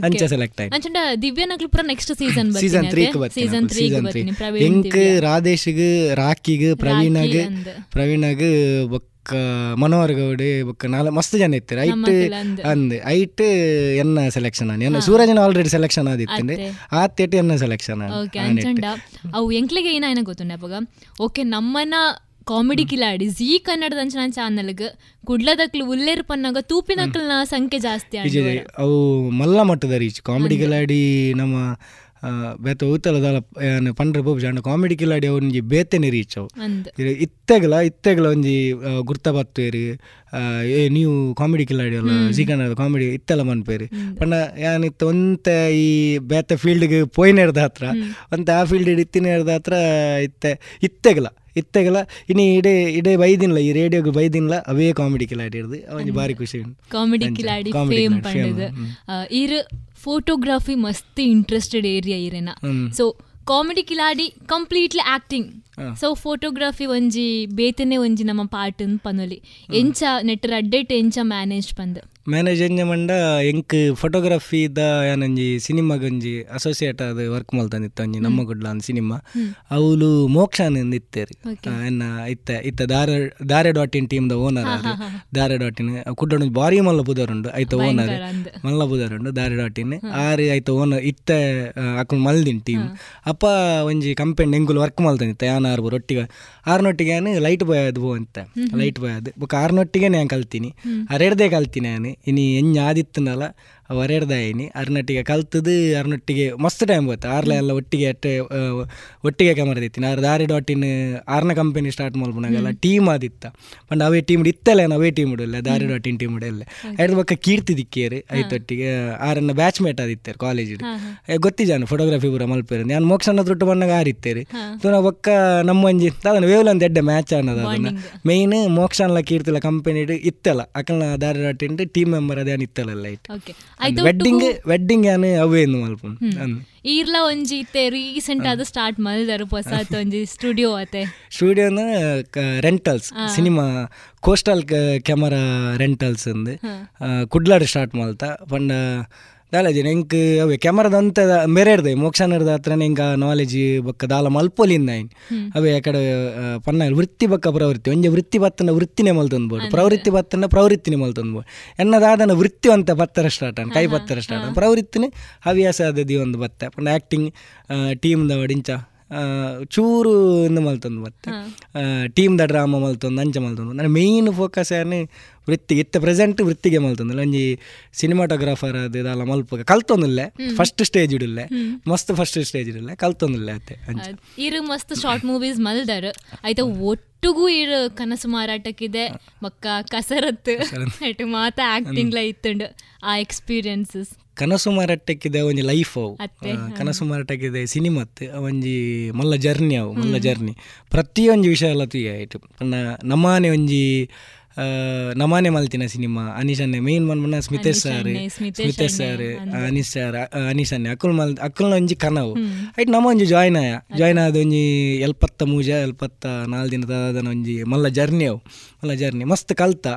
ಅಂಚ ಸೆಲೆಕ್ಟ್ ಆಯ್ತು.
ಅಂಚಂಡ ದಿವ್ಯ ನಕ್ಲು ಪುರ ನೆಕ್ಸ್ಟ್ ಸೀಸನ್
ಸೀಸನ್ ತ್ರೀಕ್
ಸೀಸನ್ ತ್ರೀ
ಸೀಸನ್ ತ್ರೀ
ಬರ್ತೀನಿ. ಪ್ರವೀಣ್
ಎಂಕ್
ರಾಕಿಗೆ
ರಾಧೇಶ್ಗ್ ರಾಕಿಗ್ ಬೊಕ್ಕ ಮನೋಹರ್ ಗೌಡಿ ಬೊಕ್ಕ ನಾಲ್ ಮಸ್ತ್ ಜನ ಇತ್ತಾರೆ ಐಟ್
ಅಂದೆ
ಐಟ್ ಎನ್ನ ಸೆಲೆಕ್ಷನ್ ಆನಿ. ಎನ್ನ ಸೂರಜನ ಆಲ್ರೆಡಿ ಸೆಲೆಕ್ಷನ್ ಆದಿತ್ತಂಡೆ
ಆತ್
ಆತ್ತೆಟ್ ಎನ್ನ ಸೆಲೆಕ್ಷನ್
ಅವು ಎಂಕ್ಲೆಗೆ ಏನಾಯ್ನ ಗೊತ್ತುಂಡೆ ಅಪ್ಪಗ? ಓಕೆ ನಮ್ಮನ ಕಾಮಿಡಿ ಕಿಲಾಡಿ ಜೀ ಕನ್ನಡದ ಅಂಚನ ಚಾನಲ್ಗೆ ಕುಡ್ಲದಕ್ಲು ಉಲ್ಲೇರ್ ಪನ್ನಾಗ ತೂಪಿನಕ್ಲನ ಸಂಖ್ಯೆ ಜಾಸ್ತಿ
ಅವು ಮಲ್ಲ ಮಟ್ಟದ ರೀಚ್ ಕಾಮಿಡಿ ಕಿಲಾಡಿ ನಮ್ಮ ಬೇತ ಉತ್ತಲದ ಪಂಡ್ರೆ ಬೋಬ್ ಜಾಂಡ ಕಾಮಿಡಿ ಕಿಲಾಡಿ ಒಂಜಿ ಬೇತೆನೆ ರೀಚ್ ಅವು ಇತ್ತೆಗಲ ಇತ್ತೆಗಲ ಒಂಜಿ ಗುರ್ತ ಬತ್ತೇರಿ ಏ ನೀವು ಕಾಮಿಡಿ ಕಿಲಾಡಿ ಅಲ್ಲ ಜಿ ಕನ್ನಡ ಕಾಮಿಡಿ ಇತ್ತೆಲ್ಲ ಮನ್ಪೇರಿ ಪಂಡ ಏನಿತ್ತು ಒಂತ ಈ ಬೇತೆ ಫೀಲ್ಡ್ಗೆ ಪೋಯ್ನೇರ್ದ ಹತ್ರ ಒಂತ ಆ ಫೀಲ್ಡ್ ಇತ್ತಿನೇರ್ದ ಹತ್ರ ಇತ್ತೆ ಇತ್ತೆಗಲ ಇತ್ತೆಗಲ ಇನಿ ಇಡೇ ಇಡೇ ಬೈದಿನ್ಲ ಈ ರೇಡಿಯೋಗೆ ಬೈದಿನ್ಲ ಅವೇ ಕಾಮಿಡಿ ಕಿಲಾಡಿ ಇರ್ದು ಅವನಿಗೆ ಭಾರಿ ಖುಷಿ ಉಂಟು.
ಕಾಮಿಡಿ. ಕಿಲಾಡಿ ಫೇಮ್ ಇರ್ ಫೋಟೋಗ್ರಫಿ ಮಸ್ತ್ ಇಂಟ್ರೆಸ್ಟೆಡ್ ಏರಿಯಾ ಇರೇನ. So comedy Kiladi completely acting. So photography ಒಂಜಿ ಬೇತನೆ ಒಂಜಿ ನಮ್ಮ ಪಾರ್ಟ್ ಪನೊಲಿ ಎಂಚ ನೆಟ್ಟರ್ ಅಡ್ಡೆಟ್ ಎಂಚ ಮ್ಯಾನೇಜ್ ಪಂದ್
ಮ್ಯಾನೇಜ್ ಎಂಕ್ ಎಂಕ್ ದ ಯಾನಂಜಿ ಸಿನಿಮಾಗಂಜಿ ಅಸೋಸಿಯೇಟ್ ಆದ ವರ್ಕ್ ಮಲ್ತಂದಿತ್ತು ಒಂಜಿ ನಮ್ಮ ಗುಡ್ಲ ಅಂದ್ ಸಿನಿಮಾ. ಅವಳು ಮೋಕ್ಷಾನ್ ಇತ್ತೇರಿ ಎನ್ನ ಇತ್ತ ಇತ್ತ ದಾರೆ ದಾರೆ ಡಾಟ್ ಇನ್ ಟೀಮ್ ದ ಓನರ್. ದಾರೆ ಡಾಟ್ ಇನ್ ಕುಡ್ಡ ಬಾರಿ ಮಲ್ಲ ಬುದರುಂಡು ಐತ ಓನರ್. ಮಲ್ಲ ಬುದರುಂಡು ದಾರೆ ಡಾಟ್ ಇನ್ ಆರಿ ಐತ ಓನರ್ ಇತ್ತ ಅಕ್ಕ ಮಲ್ದಿನ್ ಟೀಮ್ ಅಪ್ಪ ಒಂಜಿ ಕಂಪೆನಿ ಎಂಗುಲು ವರ್ಕ್ ಮಲ್ತಂದಿತ್ತ ಯಾನ್ ಆರ್ಬು ಬೂರು ಒಟ್ಟಿಗೆ ಆರ್ನೊಟ್ಟಿಗೆ ಲೈಟ್ ಬಾಯ್ ಅದು ಬೋ ಅಂತ. ಲೈಟ್ ಬಾಯ್ ಅದು ಬೊಕ ಆರ್ನೊಟ್ಟಿಗೆ ನಾನು ಕಲ್ತೀನಿ. ಅರೆಡ್ದೇ ಕಲ್ತೀನಿ ನಾನು ಇನಿ ಎಂಜ ಅವರೆಡ್ದಾಯಿನಿ ಅರ್ನೊಟ್ಟಿಗೆ ಕಲ್ತದು ಅರ್ನೊಟ್ಟಿಗೆ ಮಸ್ತ್ ಟೈಮ್ ಬತ್ತು ಆರ್ಲ ಎಲ್ಲ ಒಟ್ಟಿಗೆ ಅಟ್ಟೆ ಒಟ್ಟಿಗೆ ಕ್ಯಾಮರ ದಿತ್ತೀನಿ ಆರ್ ದಾರಿ ಡಾಟ್ ಇನ್ ಆರ್ನ ಕಂಪನಿ ಸ್ಟಾರ್ಟ್ ಮಾಡ್ಬೋನಾಗಲ್ಲ ಟೀಮ್ ಆದಿತ್ತ. ಪಂಡ ಅವೇ ಟೀಮ್ ಇತ್ತಲ್ಲ ಅವೇ ಟೀಮ್ ಇಡಲ್ಲ ದಾರಿ ಡಾಟ್ ಇನ್ ಟೀಮ್ ಇಡಲ್ಲ ಐದು ಪಕ್ಕ ಕೀರ್ತಿ ದಿಕ್ಕೇರಿ ಐತೊಟ್ಟಿಗೆ ಆರನ್ನ ಬ್ಯಾಚ್ ಮೇಟ್ ಆದಿತ್ತೇರು ಕಾಲೇಜ್ ಗೊತ್ತಿ ಜಾನು ಫೋಟೋಗ್ರಫಿ ಪೂರ ಮಲ್ಪೇರು. ನಾನು ಮೋಕ್ಷನ ದೊಡ್ಡ ಬಣ್ಣಗೆ ಆರಿತ್ತೇರಿ. ತೂನ ಪಕ್ಕ ನಮ್ಮ ಒಂಜಿ ಅದನ್ನ ವೇವ್ಲೊಂದು ಎಡ್ಡೆ ಮ್ಯಾಚ್ ಅನ್ನೋದು ಮೇನ್ ಮೇಯ್ನ್ ಅನ್ನ ಕೀರ್ತಿಲ ಕಂಪನಿ ಇತ್ತಲ್ಲ. ಅಕಲ್ನ ದಾರಿ ಡಾಟ್ ಇನ್ ಟೀಮ್ ಮೆಂಬರ್ ಅದೇನು ಇತ್ತಲ್ಲ ಲೈಟ್ ವೆಡ್ಡಿಂಗ್ ವೆಡ್ಡಿಂಗ್ ಯಾನು ಅವೇ ಮಲ್ಪ
ಈರ್ಲ ಒಂಜಿ ಇತ್ತೆ ರೀಸೆಂಟ್ ಆದ ಸ್ಟಾರ್ಟ್ ಮಲ್ದರು ಹೊಸತ್ ಒಂಜಿ ಸ್ಟುಡಿಯೋ ಅತೆ
ಸ್ಟುಡಿಯೋನ rentals cinema coastal camera rentals ಅಂದು ಕುಡ್ಲಾಡ್ ಸ್ಟಾರ್ಟ್ ಮಲ್ತ ಪಂಡ ದಾಲಜಿ ಎಂಕ್ ಅವೆ ಕ್ಯಾಮರಾದ ಅಂತ ಮೇರೆ ಇರ್ದೆ ಮೋಕ್ಷನರ್ದ ಹತ್ರ ಎಂಕ ನಾಲೆಜ್ ಬೊಕ್ಕ ದಾಲ ಮಲ್ಪೊಲಿಂದ ಅವೆ ಅವೇ ಅಕಡೆ ಪನ್ನ ವೃತ್ತಿ ಬೊಕ್ಕ ಪ್ರವೃತ್ತಿ ಒಂಜಿ ವೃತ್ತಿ ಬತ್ತನ ವೃತ್ತಿನೇ ಮಲ್ತೊಂದ್ಬೋದು ಪ್ರವೃತ್ತಿ ಬತ್ತನ ಪ್ರವೃತ್ತಿನೇ ಮಲ್ತೊಂದ್ಬೋದು ಎನ್ನದಾದನ ವೃತ್ತಿ ಅಂತ ಬತ್ತರ ಸ್ಟಾರ್ಟ್ ಅನ್ ಕೈ ಬತ್ತರ ಸ್ಟಾರ್ಟ್ ಪ್ರವೃತ್ತಿನೇ ಹವ್ಯಾಸ ಆದದಿ ಒಂದು ಬತ್ತ ಪಂಡ ಆ್ಯಕ್ಟಿಂಗ್ ಟೀಮ್ದ ಆ, ಚೂರು ಇಂದು ಮಲ್ತೊಂದು ಮತ್ತೆ. ದ ಡ್ರಾಮಾ ಮಲ್ತೊಂದು ಅಂಚ ಮಲ್ತೊಂದು. ನನ್ನ ಮೇಯ್ನ್ ಫೋಕಸ್ ಯಾರು ವೃತ್ತಿಗೆ ಇತ್ತ ಪ್ರೆಸೆಂಟ್ ವೃತ್ತಿಗೆ ಮಲ್ತೊಂದು. ಒಂಜಿ ಸಿನಿಮಾಟೋಗ್ರಾಫರ್ ಅದು ಇದೆಲ್ಲ ಮಲ್ಪ ಕಲ್ತೊಂದಿಲ್ಲ. First stage ಇಡಿಲ್ಲ. ಮಸ್ತ್ ಫಸ್ಟ್ ಸ್ಟೇಜ್ ಇಡಿಲ್ಲ. ಕಲ್ತೊಂದಿಲ್ಲ ಅತ್ತೆ ಅಂಚ
ಇರು ಮಸ್ತ್ ಶಾರ್ಟ್ ಮೂವೀಸ್ ಮಲ್ದರ್. ಆಯ್ತಾ ಒಟ್ಟುಗೂ ಇರೋ ಕನಸು ಮಾರಾಟಕ್ಕಿದೆ. ಮಕ್ಕ ಕಸರತ್ತು. ಎಟ್ಟು ಮಾತ ಆಕ್ಟಿಂಗ್ ಲ ಇತ್ತುಂಡು ಆ ಎಕ್ಸ್ಪೀರಿಯನ್ಸಸ್
ಕನಸು ಮಾರಾಟಕ್ಕಿದೆ ಒಂಜಿ ಲೈಫ್ ಅವು. ಕನಸು ಮಾರಾಟಕ್ಕಿದೆ ಸಿನಿಮಾತ್ ಒಂಜಿ ಮಲ್ಲ ಜರ್ನಿ ಅವು ಮಲ್ಲ ಜರ್ನಿ ಪ್ರತಿಯೊಂದು ವಿಷಯ ಎಲ್ಲ ತುಯ್ಯ ಆಯ್ತು. ನಮಾನೆ ಒಂಜಿ ನಮಾನೆ ಮಲ್ತಿನ ಸಿನಿಮಾ ಅನೀಶನ್ನೆ main ಮನ್ಮನ
Smitesh
sir.
Smitesh
sir Aneesh. Sir Aneesh ಅನ್ನೆ ಅಕ್ಕುಲ್ ಮಲ್ ಅಕ್ಕುಲ್ನ ಒಂಜಿ ಕನವು ಐಟ್ ನಮ ಒಂಜಿ ಜಾಯ್ನ್ ಆಯ. ಜಾಯ್ನ್ ಆದ ಒಂಜಿ ಎಲ್ಪತ್ತ ಮೂಜ ಎಲ್ಪತ್ತ ನಾಲ್ ಆದನ ಒಂಜಿ ಮಲ್ಲ ಜರ್ನಿ ಅವು ಮಲ್ಲ ಜರ್ನಿ ಮಸ್ತ್ ಕಲ್ತ.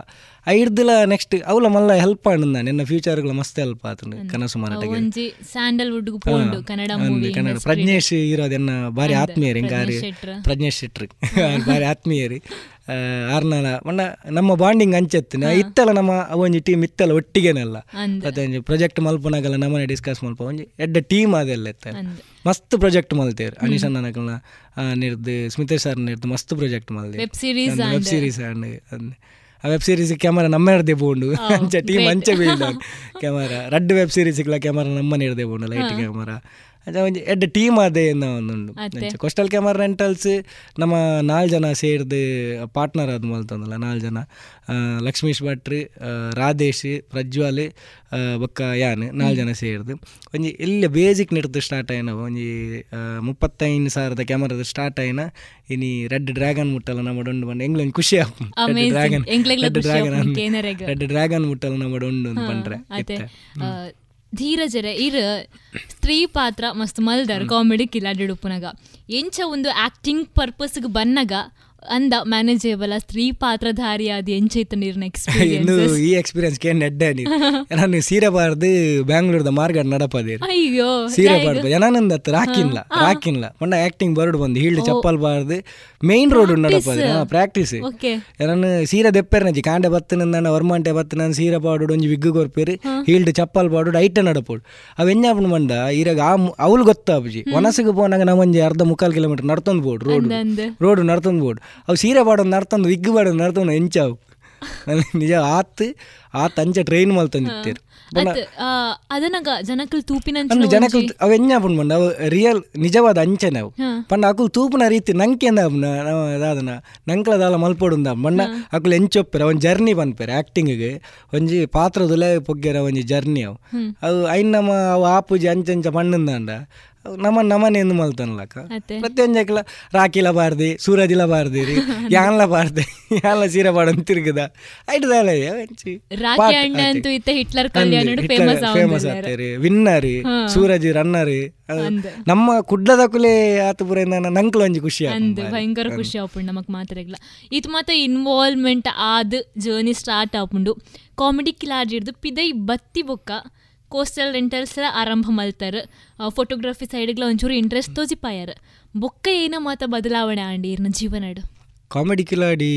ಐಡ್ದಿಲ ನೆಕ್ಸ್ಟ್ ಅವ್ಲ ಮಲ್ಲ ಹೆಲ್ಪ್ ಆಂಡ್ ನಿನ್ನ ಫ್ಯೂಚರ್ಗಳ ಮಸ್ತ್ ಹೆಲ್ಪ್ ಆತುಂಡು ಕನಸು ಮಾರಾಟಕ್ಕೆ
ಒಂಜಿ ಸ್ಯಾಂಡಲ್ವುಡ್ ಪೋಂಡು ಕನ್ನಡ ಮೂವಿ
ಕನ್ನಡ. ಪ್ರಜ್ಞೇಶ್ ಇರೋದೆನ್ನ ಬಾರಿ ಆತ್ಮೀಯರು ಹಿಂಗಾರಿ
ಪ್ರಜ್ಞೇಶ್ ಶೆಟ್ರ್.
ಬಾರಿ ಆತ್ಮೀಯರಿ. ಆರ್ನಾಲ ಮಣ್ಣ ನಮ್ಮ ಬಾಂಡಿಂಗ್ ಅಂಚೆತ್ತಿನ ಇತ್ತಲ್ಲ ನಮ್ಮ ಒಂಜಿ ಟೀಮ್ ಇತ್ತಲ್ಲ ಒಟ್ಟಿಗೆನಲ್ಲ.
ಅಂದ್.
ಪ್ರಾಜೆಕ್ಟ್ ಮಲ್ಪನಾಗಲ್ಲ ನಮ್ಮನೆ ಡಿಸ್ಕಸ್ ಮಲ್ಪ. ಒಂಜಿ ಎಡ್ಡ ಟೀಮ್ ಅದೆಲ್ಲ ಇತ್ತ. ಮಸ್ತ್ ಪ್ರಾಜೆಕ್ಟ್ ಮಲ್ತೇವ್ರಿ. ಅನೀಶ್ ಅಣ್ಣನಕಲ್ನ ನಿರ್ದು ಸ್ಮಿತೇಶ್ ಸರ್ ನಿರ್ದು ಮಸ್ತ್ ಪ್ರಾಜೆಕ್ಟ್ ಮಲ್ದೆ
Web series
ವೆಬ್ ಸೀರೀಸ್ ಅಂಡ್ ಆ ವೆಬ್ ಸೀರೀಸ್ ಕ್ಯಾಮರಾ ನಮ್ಮೆರ್ದೆ ಬೋಂಡು. ಅಂಚ ಟೀಮ್
great.
ಅಂಚೆ ಬೀಳ್ದ ಕ್ಯಾಮರಾ ರಡ್ ವೆಬ್ ಸೀರೀಸ್ ಕ್ಯಾಮರಾ ನಮ್ಮನೆ ಇರ್ದೆ ಒಂಜಿ ಎಡ್ಡ ಟೀಮ್ ಒಂದುಂಡು
ಅತ್ತೆ.
ಕೋಸ್ಟಲ್ ಕ್ಯಾಮರಾ ರೆಂಟಲ್ಸ್ ನಮ್ಮ ನಾಲ್ ಜನ ಸೇರ್ದು ಪಾರ್ಟ್ನರ್ ಆದ್ ಮಲ್ತಂದಲ್ಲ ನಾಲ್ ಜನ. ಲಕ್ಷ್ಮೀಶ್ ಭಟ್ರು ರಾಧೇಶ್ ಪ್ರಜ್ವಲ್ ಬೊಕ್ಕ ಯಾನ್ ನಾಲ್ ಜನ ಸೇರ್ದು. ಒಂಜಿ ಎಲ್ಲ ಬೇಸಿಕ್ ನಿಡ್ದು ಸ್ಟಾರ್ಟ್ ಆಯ್ನ ಒಂಜಿ ಮುಪ್ಪತ್ತೈದು ಸಾವಿರದ ಕ್ಯಾಮರಾದ ಸ್ಟಾರ್ಟ್ ಆಯ್ನ ಇನಿ ರೆಡ್ ಡ್ರ್ಯಾಗನ್ ಮುಟ್ಟಲ್ಲ ನಮ್ಮ ಉಂಡು ಬಂದು ಎಂಗ್ಲ ಒಂಜಿ ಖುಷಿ ಆಪು
Amazing.
Dragon
red dragon.
Red dragon ಮುಟ್ಟಲ್ಲ ನಮ್ಮ ಅಂತ ಪಂಡ್ರೆ.
ಧೀರಜರೆ ಇರ್ ಸ್ತ್ರೀ ಪಾತ್ರ ಮಸ್ತ್ ಮಲ್ದರ್ ಕಾಮಿಡಿ ಕಿಲಾಡಿಡುಪುನಗ ಎಂಚ ಒಂದು ಆಕ್ಟಿಂಗ್ ಪರ್ಪಸ್ಗೆ ಬನ್ನಗ ಅಂದ ಮ್ಯಾನೇಜೇಬಲ್ ಸ್ತ್ರೀ ಪಾತ್ರಧಾರಿ ಎಂಚೈತ ನೀರಿನ ಎಕ್ಸ್ಪೀರಿಯನ್ಸ್
ಈ ಎಕ್ಸ್ಪೀರಿಯನ್ಸ್ ಕೇ ನೆಡ್ಡ ನೀ ನಾನು ಸೀರೆ ಬಾರ್ದು ಬ್ಯಾಂಗ್ಳೂರ್ದ ಮಾರ್ಗಡ್ ನಡಪದೆ
ಅಯ್ಯೋ
ಸೀರೆ? ಬಾರ್ದು. ಹತ್ರ ರಾಕಿನ್ಲ ರಾಕಿನ್ಲ ಪಂಡ ಆಕ್ಟಿಂಗ್ ಬರ್ಡ್ ಬಂದು ಹೀಲ್ಡ್ ಚಪ್ಪಲ್ ಬಾರ್ದು ಮೇನ್ ರೋಡ್ ನಡಪದೆ ಪ್ರಾಕ್ಟೀಸ್ ನಾನು ಸೀರೆ ದೆಪ್ಪೆರ್ ನಜಿ ಕಾಂಡೆ ಬತ್ತನ ನಾನು ವರ್ಮಾಂಟೆ ಬತ್ತ ನಾನು ಸೀರೆ ಬಾಡುಡು ಒಂಜಿ ವಿಗ್ಗು ಕೊರ್ಪೇರಿ ಹೀಲ್ಡ್ ಚಪ್ಪಲ್ ಬಾಡುಡು ಐಟ ನಡಪೋಡು. ಅವ ಎಂಜಾಪಣ ಮಂಡ? ಇರಾಗ ಆ ಅವ್ಲು ಗೊತ್ತಾಪುಜಿ. ಒನಸಿಗೆ ಪೋನಾಗ ನಾವೊಂಜಿ ಅರ್ಧ ಮುಕ್ಕಾಲು ಕಿಲೋಮೀಟರ್ ನಡ್ತೊಂದು ಬೋಡು ರೋಡ್ ರೋಡ್ ನಡ್ತೊಂದು ಬೋಡು ಅವು ಸೀರೆ ಪಾಡೋದು ನಡ್ತೊಂದು ವಿಗ್ ಪಾಡೋದು ನಡ್ತೊಂದು ಎಂಚಾವು ನಿಜ ಆತ್ ಆತ್ ಅಂಚ ಟ್ರೈನ್ ಮಲ್ತಂದಿತ್ತೇರು
ಅದನಗ ಜನಕಲ್ ತೂಪಿನ
ಅಂದ್ರೆ ಅವ ಅವು ಎಂಜಾಪುಂಡು ಮಂಡ ಅವು ರಿಯಲ್ ನಿಜವಾದ ಅಂಚನೆ ಅವು. ಪಂಡ ಅಕುಲ್ ತೂಪುನ ರೀತಿ ನಂಗೆ ಅದಾದನ ನಂಕಲ ದಾಲ ಮಲ್ಪೊಡುಂದ ಬಣ್ಣ ಅಕುಲ್ ಎಂಚೊಪ್ಪೆರ ಒಂಜಿ ಜರ್ನಿ ಬಂದ್ಪೇರೆ ಆಕ್ಟಿಂಗ್ಗೆ ಒಂಜಿ ಪಾತ್ರದುಲೆ ಪೊಗ್ಗೆರ ಒಂಜಿ ಜರ್ನಿ ಅವು. ಅವು ಐನ್ ನಮ್ಮ ಅವು ಆಪುಜಿ ಅಂಚಂಚ ಮಣ್ಣಂದಂಡ ನಮ್ಮ ನಮನೆ ಎಂದು ಮಲ್ತನ್ಲಕ ಪ್ರತಿಯೊಂದು ರಾಕಿಲ ಬಾರ್ದಿ ಸೂರಜಿಲ ಬಾರ್ದಿರಿ ಯಾನ್ಲ ಬಾರ್ದೆ ಯಾನ್ಲ ಸೀರೆ ಬಾಡನ್ ತಿರುಗದ. ಐಟ್ ದಾಲ ಎಂಚಿ
ರಾಖಿ ಅಣ್ಣ ಅಂತೂ ಇತ್ತ ಹಿಟ್ಲರ್ ಫೇಮಸ್
ಫೇಮಸ್ ವಿನ್ನರಿ. ಸೂರಜ್ ರನ್ನರ್. ನಮ್ಮ ಕುಡ್ಲದ ಕುಲೆ ಆತ ಪುರ ನಂಕ್ಲ ಒಂಜಿ ಖುಷಿ
ಭಯಂಕರ ಖುಷಿ ಆಪುಂಡು ನಮಕ್ ಮಾತ್ರೆಗ್ಲ ಇದು ಮಾತ ಇನ್ವಾಲ್ವ್ಮೆಂಟ್ ಆದ್ ಜರ್ನಿ ಸ್ಟಾರ್ಟ್ ಆಪುಂಡು ಕಾಮಿಡಿ ಕಿಲಾಡಿಡ್ದು ಪಿದೈ ಬತ್ತಿ ಬೊಕ್ಕ ಕೋಸ್ಟಲ್ ರೆಂಟಲ್ಸ್ ಆರಂಭ ಮಲ್ತಾರ ಫೋಟೋಗ್ರಫಿ ಸೈಡ್ಗಳ ಒಂಚೂರು ಇಂಟ್ರೆಸ್ಟ್ ತೋಜಿಪಾಯಾರ. ಬೊಕ್ಕ ಏನ ಮಾತ ಬದಲಾವಣೆ ಆಂಡಿ ಇರ್ನ ಜೀವನಡು.
ಕಾಮಿಡಿ ಕಿಲಾಡಿ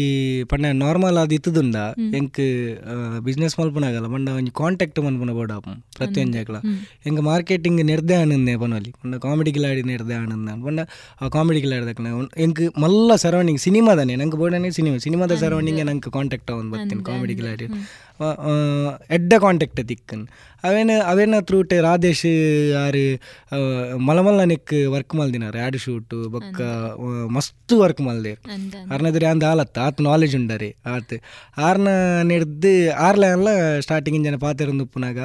ಪಂಡ ನಾರ್ಮಲ್ ಅದು ಇತ್ತದುಂಡ ಎಂಕ್ ಬಿಸ್ನೆಸ್ ಮಲ್ಪನಾಗಲ್ಲ ಪಂಡ ಒಂಜಿ ಕಾಂಟ್ಯಾಕ್ಟ್ ಮನ್ಪುನ ಬೋಡಾಪು ಪ್ರತಿಯೊಂದು ಜಾಗಲ ಎಂಕ್ ಮಾರ್ಕೆಟಿಂಗ್ ನೆಡ್ದೆ ಆನಂದೆ ಪನೊಲಿ ಪಂಡ ಕಾಮಿಡಿ ಕಿಲಾಡಿ ನೆಡ್ದೆ ಆನಂದ ಪಂಡ ಆ ಕಾಮಿಡಿ ಕಿಲಾಡಿ ದಕ್ಕನ ಎಂಕ್ ಮಲ್ಲ ಸರೌಂಡಿಂಗ್ ಸಿನಿಮಾದನೆ ನಂಗೆ ಬೋಡನೆ ಸಿನಿಮಾ ಸಿನಿಮಾದ ಸರೌಂಡಿಂಗ್ ನಂಗೆ ಕಾಂಟ್ಯಾಕ್ಟ್ ಅವನ್ ಬರ್ತೀನಿ ಕಾಮಿಡಿ ಕಿಲಾಡಿ ಎಡ್ಡ ಕಾಂಟ್ಯಾಕ್ಟ್ ತಿಕ್ಕನ್. ಅವೇನು ಅವೇನ ತ್ರೂಟ್ ರಾಧೇಶ್ ಆರು ಮಲಮಲ್ಲ ನಿಕ್ ವರ್ಕ್ ಮಲ್ದಿನಾರೆ ಆಡ್ ಶೂಟ್ ಬೊಕ್ಕ ಮಸ್ತ್ ವರ್ಕ್ ಮಲ್ದೆ ಅರ್ನದ್ರೆ ಅಂದ. ಆಲತ್ತ ಆತ ನಾಲೆಜ್ ಉಂಡರಿ ಆತ. ಆರ್ನ ನೆಡ್ದು ಆರ್ಲ ಎಲ್ಲ ಸ್ಟಾರ್ಟಿಂಗ್ ಇಂಜನ ಪಾತೆರೊಂದು ಉಪ್ಪುನಾಗ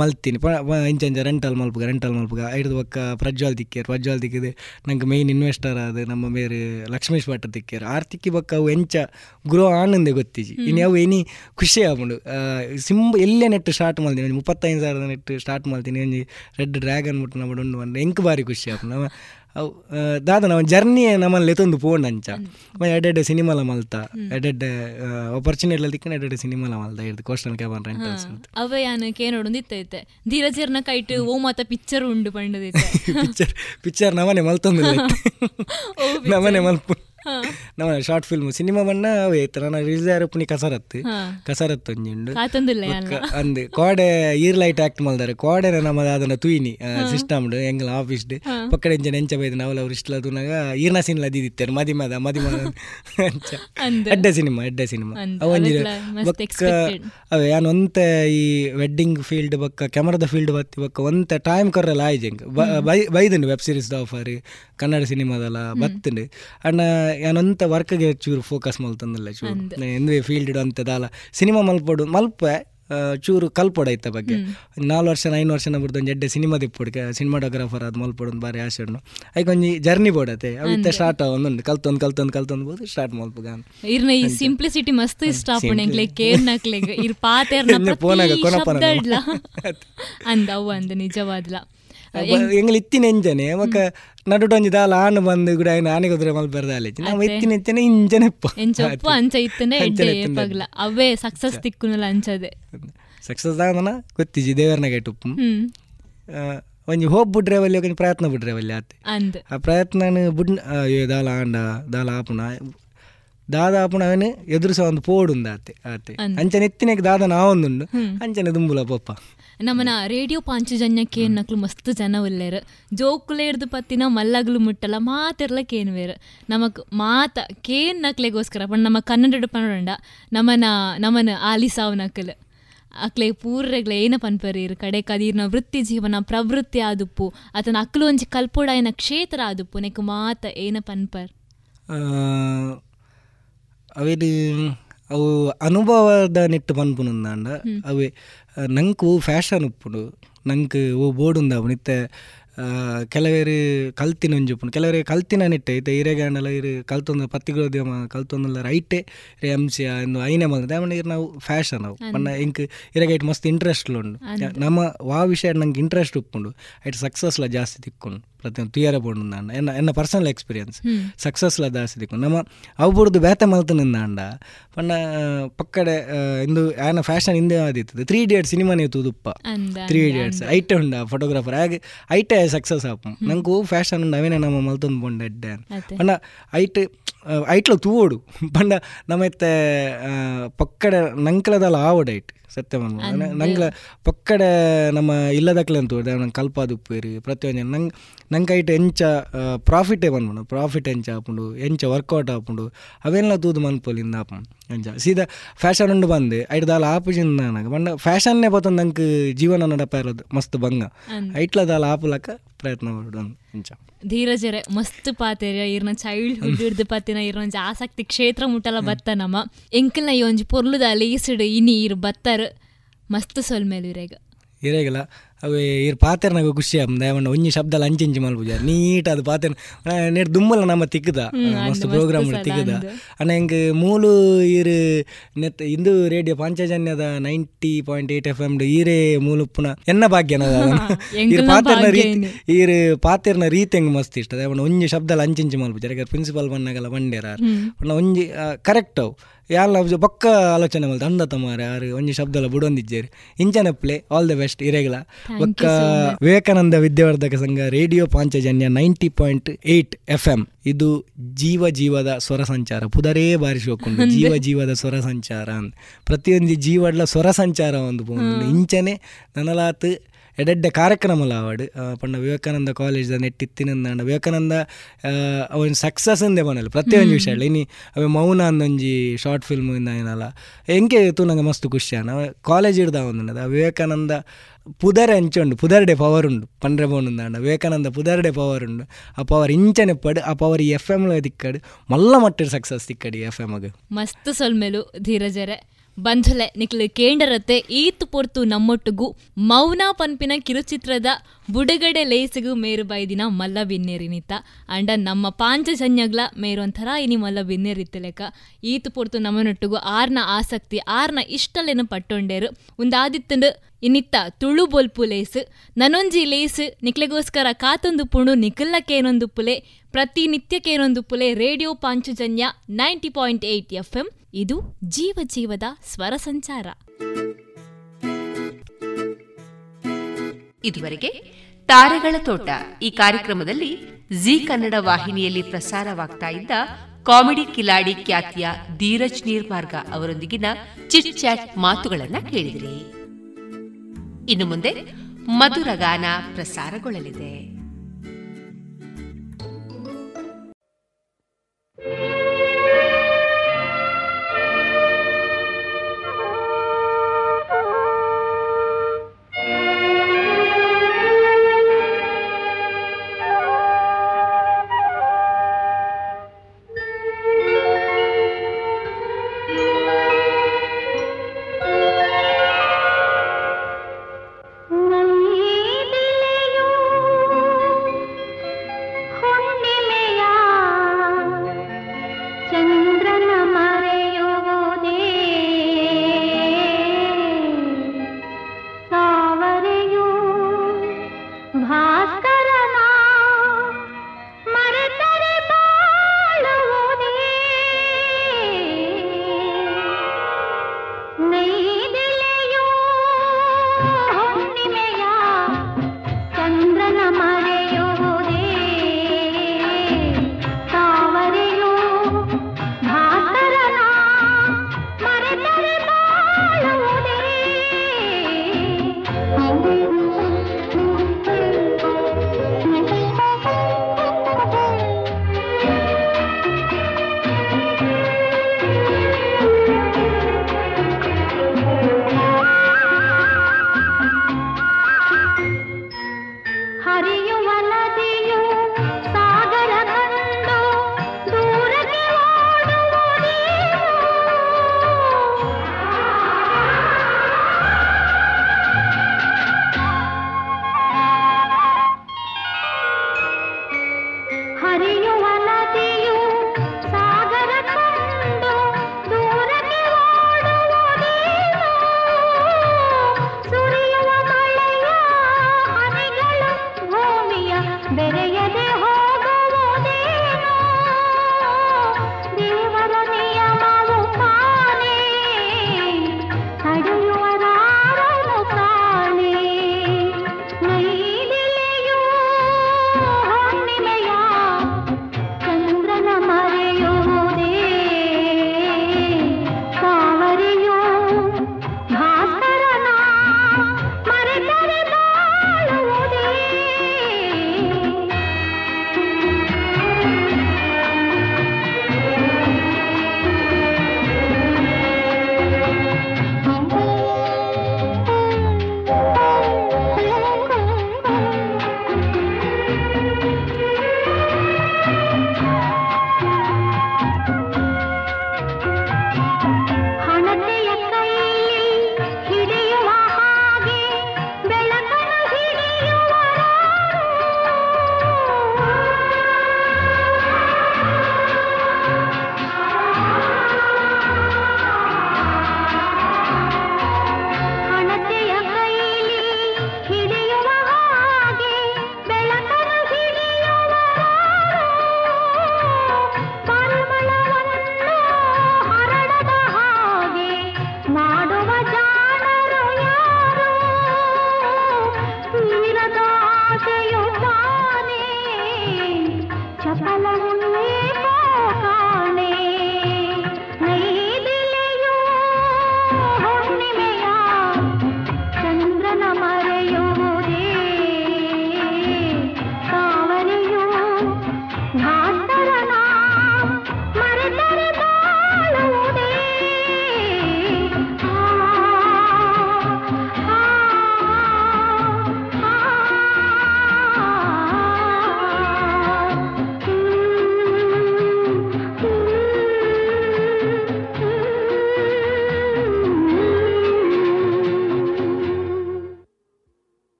ಮಲ್ತೀನಿ. ಪ ಇಂಚ ಇಂಚ ರೆಂಟಲ್ ಮಲ್ಪುಗ ರೆಂಟಲ್ ಮಲ್ಪುಗ ಐದು ಬೊಕ್ಕ ಪ್ರಜ್ವಾಲ್ ತಿಕ್ಕೇರು ಪ್ರಜ್ವಾಲ್ ತಿಕ್ಕಿದೆ ನಂಗೆ ಮೈನ್ ಇನ್ವೆಸ್ಟರ್ ಆದ ನಮ್ಮ ಬೇರೆ ಲಕ್ಷ್ಮೀಶ್ ಭಟ್ ತಿಕ್ಕೇರು ಆರ್ತಿಕ್ಕಿ ಬೊಕ್ಕ ಅವು ಎಂಚ ಗ್ರೋ ಆನಂದೆ ಗೊತ್ತಿಜಿ. ಇನ್ನು ಅವು ಎನಿ ಖುಷಿ ಆಗ್ಬಿಡು ಸಿಂಬ ಎಲ್ಲೇ ನೆಟ್ ಸ್ಟಾರ್ಟ್ ಮಾಡ್ತೀನಿ? ಒಂದು ಮುಪ್ಪತ್ತೈದು ಸಾವಿರದ ನೆಟ್ ಸ್ಟಾರ್ಟ್ ಮಾಡ್ತೀನಿ. ಒಂಜಿ ರೆಡ್ ಡ್ರ್ಯಾಗನ್ ಮುಟ್ಟು ನಮ್ಮ ಉಂಡು ಬಂದು ಎಂಕ್ ಬಾರಿ ಖುಷಿ ಆಪು ನಮ್ಮ ಅವು ದಾದ ನಾವು ಜರ್ನಿ ನಮ್ಮಲ್ಲಿ ಎತ್ತೊಂದು ಪೋಂಡ್ ಅಂಚ. ಎಡೆಡೆ ಸಿನಿಮಾಲ ಮಲ್ತ. ಎಡೆಡೆ ಆಪರ್ಚುನಿಟಿ ತಿಕ್ಕನ ಎಡೆಡ್ ಸಿನಿಮಾಲ ಮಲ್ತ. ಇರ್ದು ಕೋಸ್ಟಲ್ ಕ್ಯಾಬನ್ ರೆಂಟಲ್ಸ್
ಅವ ಯಾನ ಕೇನೋಡು ಇತ್ತೈತೆ ಧೀರಜರ್ನ ಕೈಟ್ ಓ ಮಾತ ಪಿಕ್ಚರ್ ಉಂಡು ಪಂಡದೈತೆ
ಪಿಕ್ಚರ್ ಪಿಕ್ಚರ್ ನಮನೆ ಮಲ್ತೊಂದು ನಮನೆ ಮಲ್ಪು
ಹಾ.
ನಮನೆ ಶಾರ್ಟ್ ಫಿಲ್ಮ್ ಸಿನಿಮಾ ಬಣ್ಣ ಅವೇ ನನ್ನ ನಾನು ಪುಣಿ ಕಸರತ್ತು. ಕಸರತ್ತು ಒಂಜುಂಡು ಅಂದು. ಕೋಡೆ ಈರ್ ಲೈಟ್ ಆಕ್ಟ್ ಮಲ್ದಾರೆ ಕೋಡೆ ನಮ್ಮ ಅದನ್ನ ತುಯಿನಿ ಸಿಸ್ಟಮ್ ಎಂಗಲ ಆಫೀಸ್ ಪಕ್ಕಡೆ ಇಂಜನ್ ಎಂಚ ಬೈದ ನಾವಲ್ಲ ಅವ್ರು ಇಷ್ಟ ತುನಾಗ ಈರ್ನ ಸೀನ್ಲ ದಿದಿತ್ತೇರು ಮದಿಮದ ಮದಿಮದ. ಎಡ್ಡೆ ಸಿನಿಮಾ ಎಡ್ಡೆ ಸಿನಿಮಾ. ಅವಂಜಿ ಬಕ್ಕ ಅವೆ ಯಾನ್ ಒಂತೆ ಈ ವೆಡ್ಡಿಂಗ್ ಫೀಲ್ಡ್ ಬಕ್ಕ ಕ್ಯಾಮರಾದ ಫೀಲ್ಡ್ ಬತ್ತಿ ಬಕ್ಕ ಒಂತ ಟೈಮ್ ಕೊರ್ರಲ್ಲ ಆಯ್ಜಂಗ್ ಬೈದಂಡು ವೆಬ್ ಸೀರೀಸ್ ಆಫರ್ ಕನ್ನಡ ಸಿನಿಮಾದಲ್ಲ ಬತ್ತಂಡು ಅಣ್ಣ ಯಾನೊಂತ ವರ್ಕ್ಗೆ ಚೂರು ಫೋಕಸ್ ಮಲ್ತಂದಲ್ಲ ಚೂರು. ಎಂದೇ ಫೀಲ್ಡ್ ಅಂತ ದಾಲ ಸಿನಿಮಾ ಮಲ್ಪಡು ಮಲ್ಪ ಚೂರು ಕಲ್ಪೊಡ ಐತ ಬಗ್ಗೆ. ನಾಲ್ಕು ವರ್ಷ ಐನು ವರ್ಷ ಬಿಡ್ದು ಒಂದು ಎಡ್ಡೆ ಸಿನಿಮಾ ದಿಪ್ಪುಡ್ಕೆ ಸಿನಿಮಾಟೋಗ್ರಾಫರ್ ಅದು ಮಲ್ಪೊಡು ಬಾರಿ ಆಸೆ ಉಂಡು ಅದಕ್ಕೆ ಒಂಜಿ ಜರ್ನಿ ಬೋಡತೆ. ಅವಿತ್ತ ಸ್ಟಾರ್ಟ್ ಒಂದೊಂದು ಕಲ್ತೊಂದು ಕಲ್ತೊಂದು ಕಲ್ತೊಂದು ಬೋದು ಸ್ಟಾರ್ಟ್ ಮಲ್ಪುಗ
ಇರ್ನ ಈ ಸಿಂಪ್ಲಿಸಿಟಿ ಮಸ್ತ್ ಇಷ್ಟ ಆಪುಣ ಎಂಕ್ಲೆ ಕೇರ್ ನಕ್ಲೆಗ್ ಇರ್ ಪಾತೆರ್ನ ಪ್ರತಿ
ಕೊನಪನ
ಶಬ್ದ ಇಡ್ಲ. ಅಂದ. ಅವು ಅಂದ ನಿಜವಾದ್ಲ.
ಎಂಜನೆ ಮಕ್ಕ ನಡುಟು ಒಂಜಿ ದಾಲ ಆನು ಬಂದು ಕೂಡ ಆಯ್ನ ಆನೆ ಕುದುರೆ ಮಲ್ಪೆರ್ದ ಆಲೇಜಿ ನಾವು
ಅತ್ತೆ.
ಎತ್ತಿನ ಎತ್ತನೆ ಇಂಜನೆಪ್ಪ
ಎಂಚೊಪ್ಪು ಅಂಚ ಇತ್ತನೆ ಎಡ್ಡೆ ಏಪಗ್ಲ ಅವೇ ಸಕ್ಸಸ್ ತಿಕ್ಕುನಲ ಅಂಚದೆ.
ಸಕ್ಸಸ್ ಆದನ ಗೊತ್ತಿಜಿ ದೇವರನಾಗ ಇಟ್ಟುಪ್ಪು
ಹ್ಮ್.
ಒಂಜಿ ಹೋಪ್ ಬಿಡ್ರೆ ಬಲ್ಲಿ ಒಂಜಿ ಪ್ರಯತ್ನ ಬಿಡ್ರೆ ಬಲ್ಲಿ ಆತ.
ಅಂದ್.
ಆ ಪ್ರಯತ್ನ ಬುಡ್ ಅಯ್ಯೋ ದಾಲ ಆಂಡ ದಾಲ ಆಪುನ ದಾದ ಆಪುನ ಅವನು ಎದುರುಸ ಒಂದು ಪೋಡುಂದ ಆತೆ ಆತೆ. ಅಂಚನೆ ಎತ್ತಿನಕ್ಕೆ ದಾದ ನಾವೊಂದುಂಡು. ಅಂಚನೆ ದುಂಬುಲ ಪಪ್ಪ
ನಮ್ಮನ ರೇಡಿಯೋ ಪಾಂಚಜನ್ಯಕ್ಕೆ ನಕ್ಲು ಮಸ್ತ್ ಜನ ಉಲ್ಲೇರು ಜೋಕುಲೆ ಹಿಡ್ದು ಪತ್ತಿನ ಮಲ್ಲಗ್ಲು ಮುಟ್ಟಲ್ಲ ಮಾತಿರ್ಲ ಏನು ನಮಕ್ ಮಾತ ಕೇನ್ ನಕ್ಲೆಗೋಸ್ಕರ ಪಂಡ ನಮ್ಮ ಕನ್ನಡ ಪನ್ನಡ ನಮನ ನಮನ ಆಲಿಸಾವ್ ನಕಲ್. ಅಕ್ಲೆ ಪೂರ್ರೆಗ್ಲೆ ಏನ ಪನ್ಪರೀರ್? ಕಡೆ ಕದೀರ್ನ ವೃತ್ತಿ ಜೀವನ ಪ್ರವೃತ್ತಿ ಆದುಪ್ಪು ಅತನ ಅಕ್ಲು ಒಂಜಿ ಕಲ್ಪುಡಾಯಿನ ಕ್ಷೇತ್ರ ಆದುಪ್ಪು ನೆಕ್ ಮಾತ ಏನ ಪನ್ಪರ್?
ಆ, ಅವೇನು ಅವು ಅನುಭವದ ನೆಟ್ಟು ಪನ್ಪುನುಂದಾಂಡ ಅವೆ ನಂಕು ಫ್ಯಾಷನ್ ಉಪ್ಪುಡು. ನಂಕ್ ಓ ಬೋಡುಂದ ಇತ್ತೆ ಕೆಲವೇರು ಕಲ್ತಿನ ಒಂಜುಪ್ಪುನು ಕೆಲವರು ಕಲ್ತಿನ ನೆಟ್ಟೆ. ಐತೆ ಇರೆಗಾಂಡಲ ಇರು ಕಲ್ತೊಂದು ಪತ್ತಿಗೋದ್ಯಮ ಕಲ್ತೊಂದಲ್ಲ ರೈಟೆ. ರೇ ಅಂಶ ಎಂದು ಐನೆ ಬಂದ ಆಮೇಲೆ ಇರ್ ನಾವು ಫ್ಯಾಷನ್ ಅವು. ಪಂಡ ಇಂಕ್ ಇರೆಗೈಟ್ ಮಸ್ತ್ ಇಂಟ್ರೆಸ್ಟ್ ಉಂಡು ನಮ್ಮ ವಾ ವಿಷಯ ನಂಗೆ ಇಂಟ್ರೆಸ್ಟ್ ಉಪ್ಪುಂಡು. ಐಟ್ ಸಕ್ಸಸ್ಲ ಜಾಸ್ತಿ ತಿಕ್ಕೊಂಡು. ಎನ್ನ ಎನ್ನ ಪರ್ಸನಲ್ ಎಕ್ಸ್ಪೀರಿಯನ್ಸ್ ಸಕ್ಸಸ್ಲ ಜಾಸ್ತಿ ತಿಕ್ಕೊಂಡು ನಮ್ಮ ಅವು ಬುಡ್ದು ಬೇತೆ ಮಲ್ತನಿಂದ ಅಂಡ ಪಂಡ ಪಕ್ಕಡೆ ಆ, ಇಂದು ಆನ ಫ್ಯಾಷನ್ ಹಿಂದೆ ಆದಿತ್ತು ತ್ರೀ ಇಡಿಯಟ್ ಸಿನಿಮಾ ತೂದುಪ್ಪ.
ತುದುಪ್ಪ
ತ್ರೀ ಇಡಿಯಟ್ಸ್ ಐಟೆ ಉಂಡ ಫೋಟೋಗ್ರಾಫರ್ ಹಾಗೆ ಐಟೆ ಸಕ್ಸಸ್ ಆಪು. ನಂಗೂ ಫ್ಯಾಷನ್ ಉಂಡು ಅವೇನೇ ನಮ್ಮ ಮಲ್ತೊಂದು ಪೊಂಡ ಎಡ್ಡೆ. ಪಂಡ ಐಟ್ ಐಟ್ಲ ತೂವೋಡು. ಪಂಡ ನಮ್ಮತ್ತೆ ಪಕ್ಕಡೆ ನಂಕಲದಲ್ಲ ಆವಡ ಐಟ್ ಸತ್ಯ ಮನ್ಮ ನಂಗ್ಲ ಪಕ್ಕಡೆ ನಮ್ಮ ಇಲ್ಲದಕ್ಲೆ ಅಂತ ನಂಗೆ ಕಲ್ಪಾದ ಉಪ್ಪೇರಿ ಪ್ರತಿಯೊಂದು ನಂಗೆ ನಂಗೆ ಐಟ್ ಎಂಚ ಪ್ರಾಫಿಟೇ ಬಂದ್ಬಿಡು. ಪ್ರಾಫಿಟ್ ಎಂಚ ಆಪುಂಡು ಎಂಚ ವರ್ಕೌಟ್ ಆಪುಂಡು ಅವೆಲ್ಲ ತೂದು ಮನ್ಪೋಲಿಂದ ಆಪುಂಡು ಎಂಚ. ಸೀದಾ ಫ್ಯಾಷನ್ ಉಂಡು ಬಂದು ಐಟ್ ದಾಲ ಆಪುಜಿಂದ ನನಗೆ. ಬಂಡ ಫ್ಯಾಷನ್ನೇ ಬತ್ತೊಂದು ನಂಗೆ ಜೀವನ ನಡಪ ಇರೋದು ಮಸ್ತ್ ಬಂಗ ಐಟ್ಲ ದಾಲ ಆಪುಲಕ ಪ್ರಯತ್ನ ಮಾಡೋದು ಎಂಚ.
ಧೀರಜರೆ ಮಸ್ತ್ ಪಾತೆರ ಇರ್ನ ಚೈಲ್ಡ್ಹುಡ್ ಹಿಡ್ದು ಪತ್ತಿನ ಇರ್ನ ಒಂಜಿ ಆಸಕ್ತಿ ಕ್ಷೇತ್ರ ಮುಟ್ಟಲ ಬತ್ತ ನಮ್ಮ. ಎಂಕಲ್ನ ಈ ಒಂಜಿ ಪೊರ್ಲುದ ಲೀಸಿಡ್ ಇನಿ ಇರ್ ಬತ್ತರ್ ಮಸ್ತ್ ಸೊಲ್ಮೇಲು ಇರೇಗ
ಇರೇಗಲ್ಲ. ಅವು ಇರ್ ಪಾತೆರ್ನಾಗ ಖುಷಿ ಆಗ್ತದೆ ಒಂಜಿ ಶಬ್ದಲ ಅಂಚಿ ಇಂಚಿ ಮಲ್ಪುಜ ನೀಟ್ ಅದು ಪಾತೆರ್ ನೆಟ್ ದುಮ್ಮಲ ನಮ್ಮ ತಿಕ್ಕದ. ಮಸ್ತ್ ಪ್ರೋಗ್ರಾಮ್ ತಿಕ್ಕುದ. ಅಣ್ಣ ಹಿಂಗೆ ಮೂಲು ಇರ್ ನೆತ್ ಇಂದು ರೇಡಿಯೋ ಪಾಂಚಜನ್ಯದ ninety point eight F M ಈರೇ ಮೂಲು ಪುನ ಎನ್ನ
ಭಾಗ್ಯನ
ಇರ್ ಪಾತೆರ್ನ ರೀತಿ. ಇರ್ ಪಾತೆರ್ನ ರೀತಿ ಹೆಂಗ್ ಮಸ್ತ್ ಇಷ್ಟ. ಯಾವಣ್ಣ ಒಂಜಿ ಶಬ್ದಲ ಮಲ್ಪುಜ ಯಾಕಂದ್ರೆ ಪ್ರಿನ್ಸಿಪಲ್ ಬಣ್ಣಗಲ್ಲ ಬಂಡೇರ. ಪುನ ಒಂಜಿ ಕರೆಕ್ಟ್ ಅವು. ಯಾರು ಅವ್ಜ ಬೊಕ್ಕ ಆಲೋಚನೆ ಮಲ್ತ ಅಂದ ತಮ್ಮ ಯಾರು ಒಂಜಿ ಶಬ್ದಲ ಬುಡೊಂದಿಜ್ಜೇರಿ. ಇಂಚನೆ ಪ್ಲೇ ಆಲ್ ದ ಬೆಸ್ಟ್ ಇರೆಗಲ
You
Vivekananda Vidyavardhaka Sangha radio Panchajanya ninety point eight F M ಇದು ಜೀವ ಜೀವದ ಸ್ವರ ಸಂಚಾರ. ಪುದರೇ ಬಾರಿಸಿ ಹೋಗ್ಕೊಂಡು ಜೀವ ಜೀವದ ಸ್ವರ ಸಂಚಾರ ಅಂತ. ಪ್ರತಿಯೊಂದು ಜೀವಡ್ಲ ಸ್ವರ ಸಂಚಾರ ಒಂದು ಇಂಚನೆ ನನಲಾತ್ ಎಡೆಡ್ಡೆ ಕಾರ್ಯಕ್ರಮಲ ಆವಡ್ ಪಣ್ಣ ಪಂಡ ವಿವೇಕಾನಂದ ಕಾಲೇಜ್ ನೆಟ್ಟಿತ್ತಿನಂದ ವಿವೇಕಾನಂದ ಅವನ್ ಸಕ್ಸಸ್ ಅಂದೇ ಬನಲ್ಲ ಪ್ರತಿಯೊಂದು. ವಿಷಯ ಇನಿ ಅವೆ ಮೌನ ಅಂದೊಂಜಿ ಶಾರ್ಟ್ ಫಿಲ್ಮ್ ಇಂದ ಏನಲ್ಲ. ಹೆಂಗೆ ಇತ್ತು ನಂಗೆ ಮಸ್ತ್ ಖುಷಿ ಅನ್ನ ಕಾಲೇಜ್ ಹಿಡ್ದ ಒಂದು ವಿವೇಕಾನಂದ ಪುದರ್ ಅಂಚುಂಡು ಪುದರ್ಡೆ ಪವರ್ ಉಂಡು ಪಂಡ್ರೆ ಬೋನುಂದಾಂಡ ವಿವೇಕಾನಂದ ಪುದರ್ಡೆ ಪವರ್ ಉಂಡು ಅಪ್ಪ ಪವರ್ ಇಂಚನೆ ಪಡ್ ಅಪ್ಪ ಪವರ್ ಈ ಎಫ್ ಎಮ್ಲ ದಿಕ್ಕಡು ಮಲ್ಲ ಮಟ್ಟಿನ ಸಕ್ಸಸ್ ತಿಕ್ಕಡಿ ಎಫ್ ಎಮ್ಗೆ
ಮಸ್ತ್ ಸೊಲ್ಮೆಲು ಧೀರಜರೆ ಬಂಧುಲೆ ನಿಕ್ಲು ಕೇಂಡರತ್ತೆ ಈತ್ ಪೊರ್ತು ನಮ್ಮೊಟ್ಟುಗು ಮೌನ ಪನ್ಪಿನ ಕಿರುಚಿತ್ರದ ಬುಡಗಡೆ ಲೇಸಿಗು ಮೇರು ಬೈದಿನ ಮಲ್ಲ ಬಿನ್ನೇರಿನಿತ್ತ ಅಂಡ ನಮ್ಮ ಪಾಂಚಜನ್ಯಗ್ಲ ಮೇರು ಒಂಥರ ಇನಿ ಮಲ್ಲ ಬಿನ್ನೇರಿತ್ತ ಲೆಕ್ಕ ಈತ್ ಪೊರ್ತು ನಮ್ಮನೊಟ್ಟುಗು ಆರ್ನ ಆಸಕ್ತಿ, ಆರ್ನ ಇಷ್ಟಲೇನು ಪಟ್ಟೊಂಡೇರು. ಒಂದಾದಿತ್ತಂಡು ಇನ್ನಿತ್ತ ತುಳು ಬೊಲ್ಪು ಲೇಸ್. ನನೊಂಜಿ ಲೇಸ್ ನಿಕ್ಲೆಗೋಸ್ಕರ ಕಾತೊಂದು ಪುಣು ನಿಖಲ್ಲಕ್ಕೇನೊಂದು ಪುಲೆ. ಪ್ರತಿನಿತ್ಯಕ್ಕೇನೊಂದು Phule radio Panchajanya ninety point eight F M ಇದು ಜೀವ ಜೀವದ ಸ್ವರ ಸಂಚಾರ.
ಇದುವರೆಗೆ ತಾರೆಗಳ ತೋಟ ಈ ಕಾರ್ಯಕ್ರಮದಲ್ಲಿ ಜಿ ಕನ್ನಡ ವಾಹಿನಿಯಲ್ಲಿ ಪ್ರಸಾರವಾಗ್ತಾ ಇದ್ದ ಕಾಮಿಡಿ ಕಿಲಾಡಿ ಖ್ಯಾತಿಯ ಧೀರಜ್ ನೀರ್ಮಾರ್ಗ ಅವರೊಂದಿಗಿನ ಚಿಟ್ ಚಾಟ್ ಮಾತುಗಳನ್ನ ಕೇಳಿದಿರಿ. ಇನ್ನು ಮುಂದೆ ಮಧುರಗಾನ ಪ್ರಸಾರಗೊಳ್ಳಲಿದೆ.
Thank you.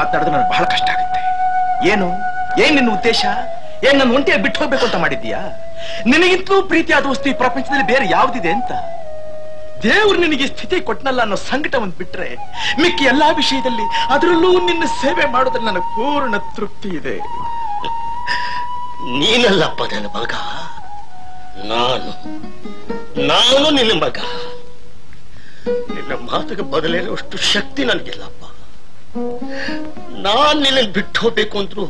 ಮಾತಾಡಿದ್ರೆ ನನಗೆ ಬಹಳ ಕಷ್ಟ ಆಗುತ್ತೆ. ಏನು? ಏನ್ ನಿನ್ನ ಉದ್ದೇಶ? ಏನ್ ನನ್ನ ಒಂಟಿಯಾಗಿ ಬಿಟ್ಟು ಹೋಗ್ಬೇಕು ಅಂತ ಮಾಡಿದ್ದೀಯಾ? ನಿನಗಿಂತಲೂ ಪ್ರೀತಿಯಾದ ವಸ್ತು ಈ ಪ್ರಪಂಚದಲ್ಲಿ ಬೇರೆ ಯಾವ್ದಿದೆ ಅಂತ? ದೇವ್ರು ನಿನಗೆ ಸ್ಥಿತಿ ಕೊಟ್ಟನಲ್ಲ ಅನ್ನೋ ಸಂಕಟ ಒಂದು ಬಿಟ್ರೆ ಮಿಕ್ಕಿ ಎಲ್ಲಾ ವಿಷಯದಲ್ಲಿ ಅದರಲ್ಲೂ ನಿನ್ನ ಸೇವೆ ಮಾಡೋದ್ರಲ್ಲಿ ನನಗೆ ಪೂರ್ಣ ತೃಪ್ತಿ ಇದೆ.
ನೀನಲ್ಲಪ್ಪ ನನ್ನ ಮಗ. ನಾನು. ನಾನು ನಿನ್ನ ಮಗ. ನಿನ್ನ ಮಾತಿಗೆ ಅಷ್ಟು ಶಕ್ತಿ ನನಗಿಲ್ಲಪ್ಪ. ನಾನ್ ನಿನ್ನ ಬಿಟ್ಟು ಹೋಗ್ಬೇಕು ಅಂದ್ರು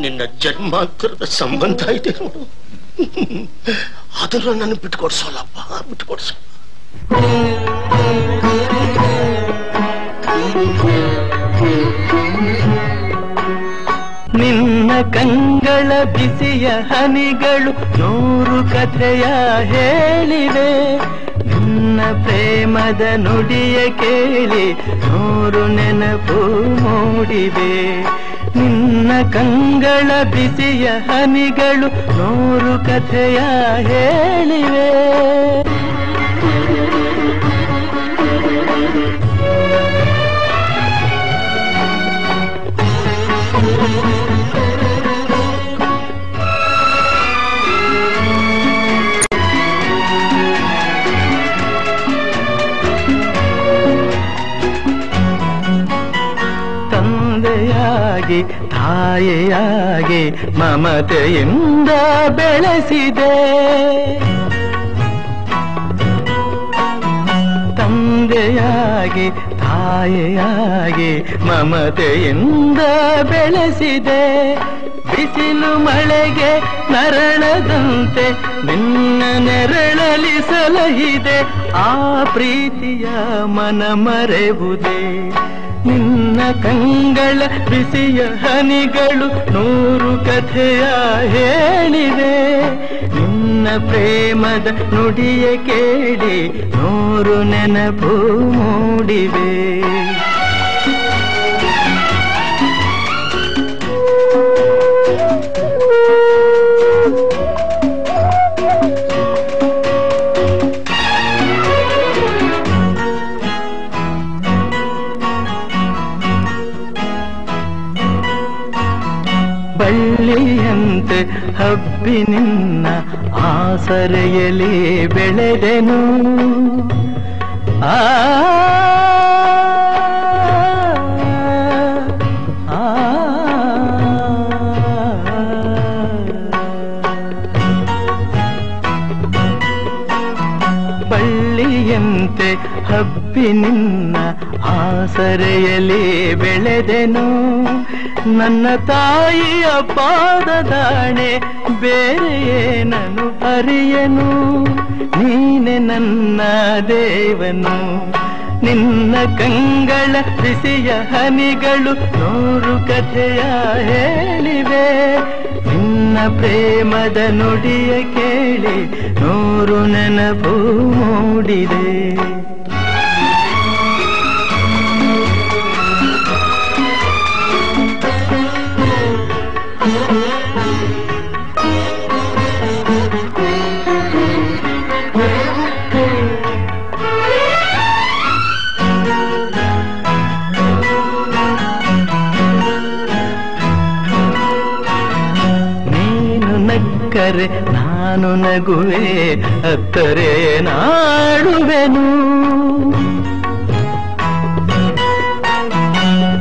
ನಿನ್ನ ಜನ್ಮಾಂತರದ ಸಂಬಂಧ ಇದೆ ನೋಡು. ಅದನ್ನ ನಾನು ಬಿಟ್ಕೊಡ್ಸೋಲ್ಲಪ್ಪ ಬಿಟ್ಕೊಡ್ಸೋ
ನಿನ್ನ ಕಂಗಳ ಬಿಸಿಯ ಹನಿಗಳು ನೂರು ಕಥೆಯ ಹೇಳಿವೆ. ಪ್ರೇಮದ ನುಡಿಯ ಕೇಳಿ ನೂರು ನೆನಪು ಮೂಡಿವೆ. ನಿನ್ನ ಕಂಗಳ ಬಿಸಿಯ ಹನಿಗಳು ನೂರು ಕಥೆಯ ಹೇಳಿವೆ. ತಂದೆಯಾಗಿ ತಾಯಿಯಾಗಿ ಮಮತೆಯಿಂದ ಬೆಳೆಸಿದೆ. ತಂದೆಯಾಗಿ, ತಾಯಿಯಾಗಿ ಮಮತೆಯಿಂದ ಬೆಳೆಸಿದೆ. ಬಿಸಿಲು ಮಳೆಗೆ ಮರಳದಂತೆ ನಿನ್ನ ನೆರಳಲಿ ಸಲಹಿದೆ. ಆ ಪ್ರೀತಿಯ ಮನ ಮರೆವುದೇ? ನಿನ್ನ ಕಂಗಳ ಬಿಸಿಯ ಹನಿಗಳು ನೂರು ಕಥೆಯ ಹೇಳಿದೆ ನಿನ್ನ ಪ್ರೇಮದ ನುಡಿಯ ಕೇಳಿ ನೂರು ನೆನಪು ಮೂಡಿವೆ. ಆಸರೆಯಲಿ ಬೆಳೆದೆನು. ಆ, ಬಳ್ಳಿಯಂತೆ ಹಬ್ಬಿ ನಿನ್ನ ಆಸರೆಯಲ್ಲಿ ಬೆಳೆದೆನು. ನನ್ನ ತಾಯಿಯ ಪಾದದಾಣೆ ಬೇರೆ ಏನನು ಅರಿಯನು? ನೀನೆ ನನ್ನ ದೇವನು. ನಿನ್ನ ಕಂಗಳ ಬಿಸಿಯ ಹನಿಗಳು ನೂರು ಕಥೆಯ ಹೇಳಿವೆ. ನಿನ್ನ ಪ್ರೇಮದ ನುಡಿಯ ಕೇಳಿ ನೂರು ನೆನಪು ಮೂಡಿದೆ. ನಾನು ನಗುವೆ, ಅತ್ತರೆ ನಾಡುವೆನು.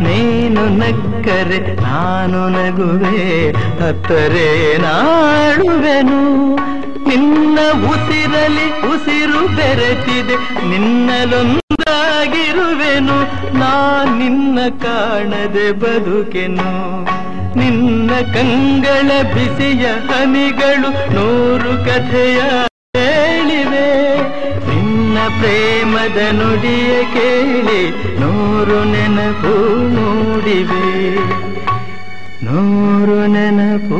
ನೀನು ನಕ್ಕರೆ, ನಾನು ನಗುವೆ, ಅತ್ತರೆ ನಾಡುವೆನು. ನಿನ್ನ ಉಸಿರಲಿ ಉಸಿರು ಬೆರೆತಿದೆ ನಿನ್ನಲೊಂದಾಗಿರುವೆನು ನಾ ನಿನ್ನ ಕಾಣದೆ ಬದುಕೆನು. ನಿನ್ನ ಕಂಗಳ ಬಿಸಿಯ ಹನಿಗಳು ನೂರು ಕಥೆಯ ಹೇಳಿವೆ. ನಿನ್ನ ಪ್ರೇಮದ ನುಡಿಯ ಕೇಳಿ ನೂರು ನೆನಪು ಮೂಡಿವೆ. ನೂರು ನೆನಪು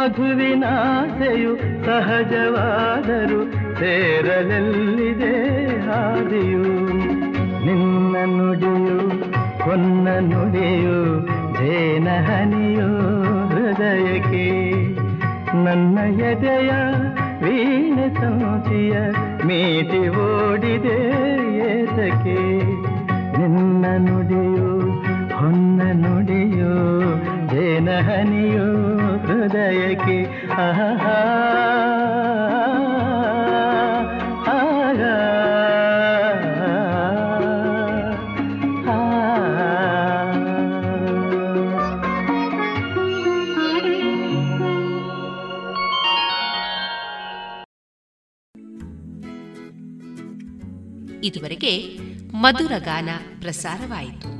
ಮಧುವಿನಾಸೆಯು ಸಹಜವಾದರು ಸೇರಲೆಲ್ಲಿದೆ ಹಾದಿಯು. ನಿನ್ನ ನುಡಿಯು, ಹೊನ್ನ ನುಡಿಯು ಜೇನ ಹನಿಯು ಹೃದಯಕ್ಕೆ. ನನ್ನ ಎದೆಯ ವೀಣೆ ಸಂಸಿಯ ಮೀಟಿ ಓಡಿದೆ ಏತಕ್ಕೆ. ನಿನ್ನ ನುಡಿಯು, ಹೊನ್ನ ನುಡಿಯು ಜೇನ ಹೃದಯಕ್ಕೆ
ಇದುವರೆಗೆ ಮಧುರ ಗಾನ ಪ್ರಸಾರವಾಯಿತು.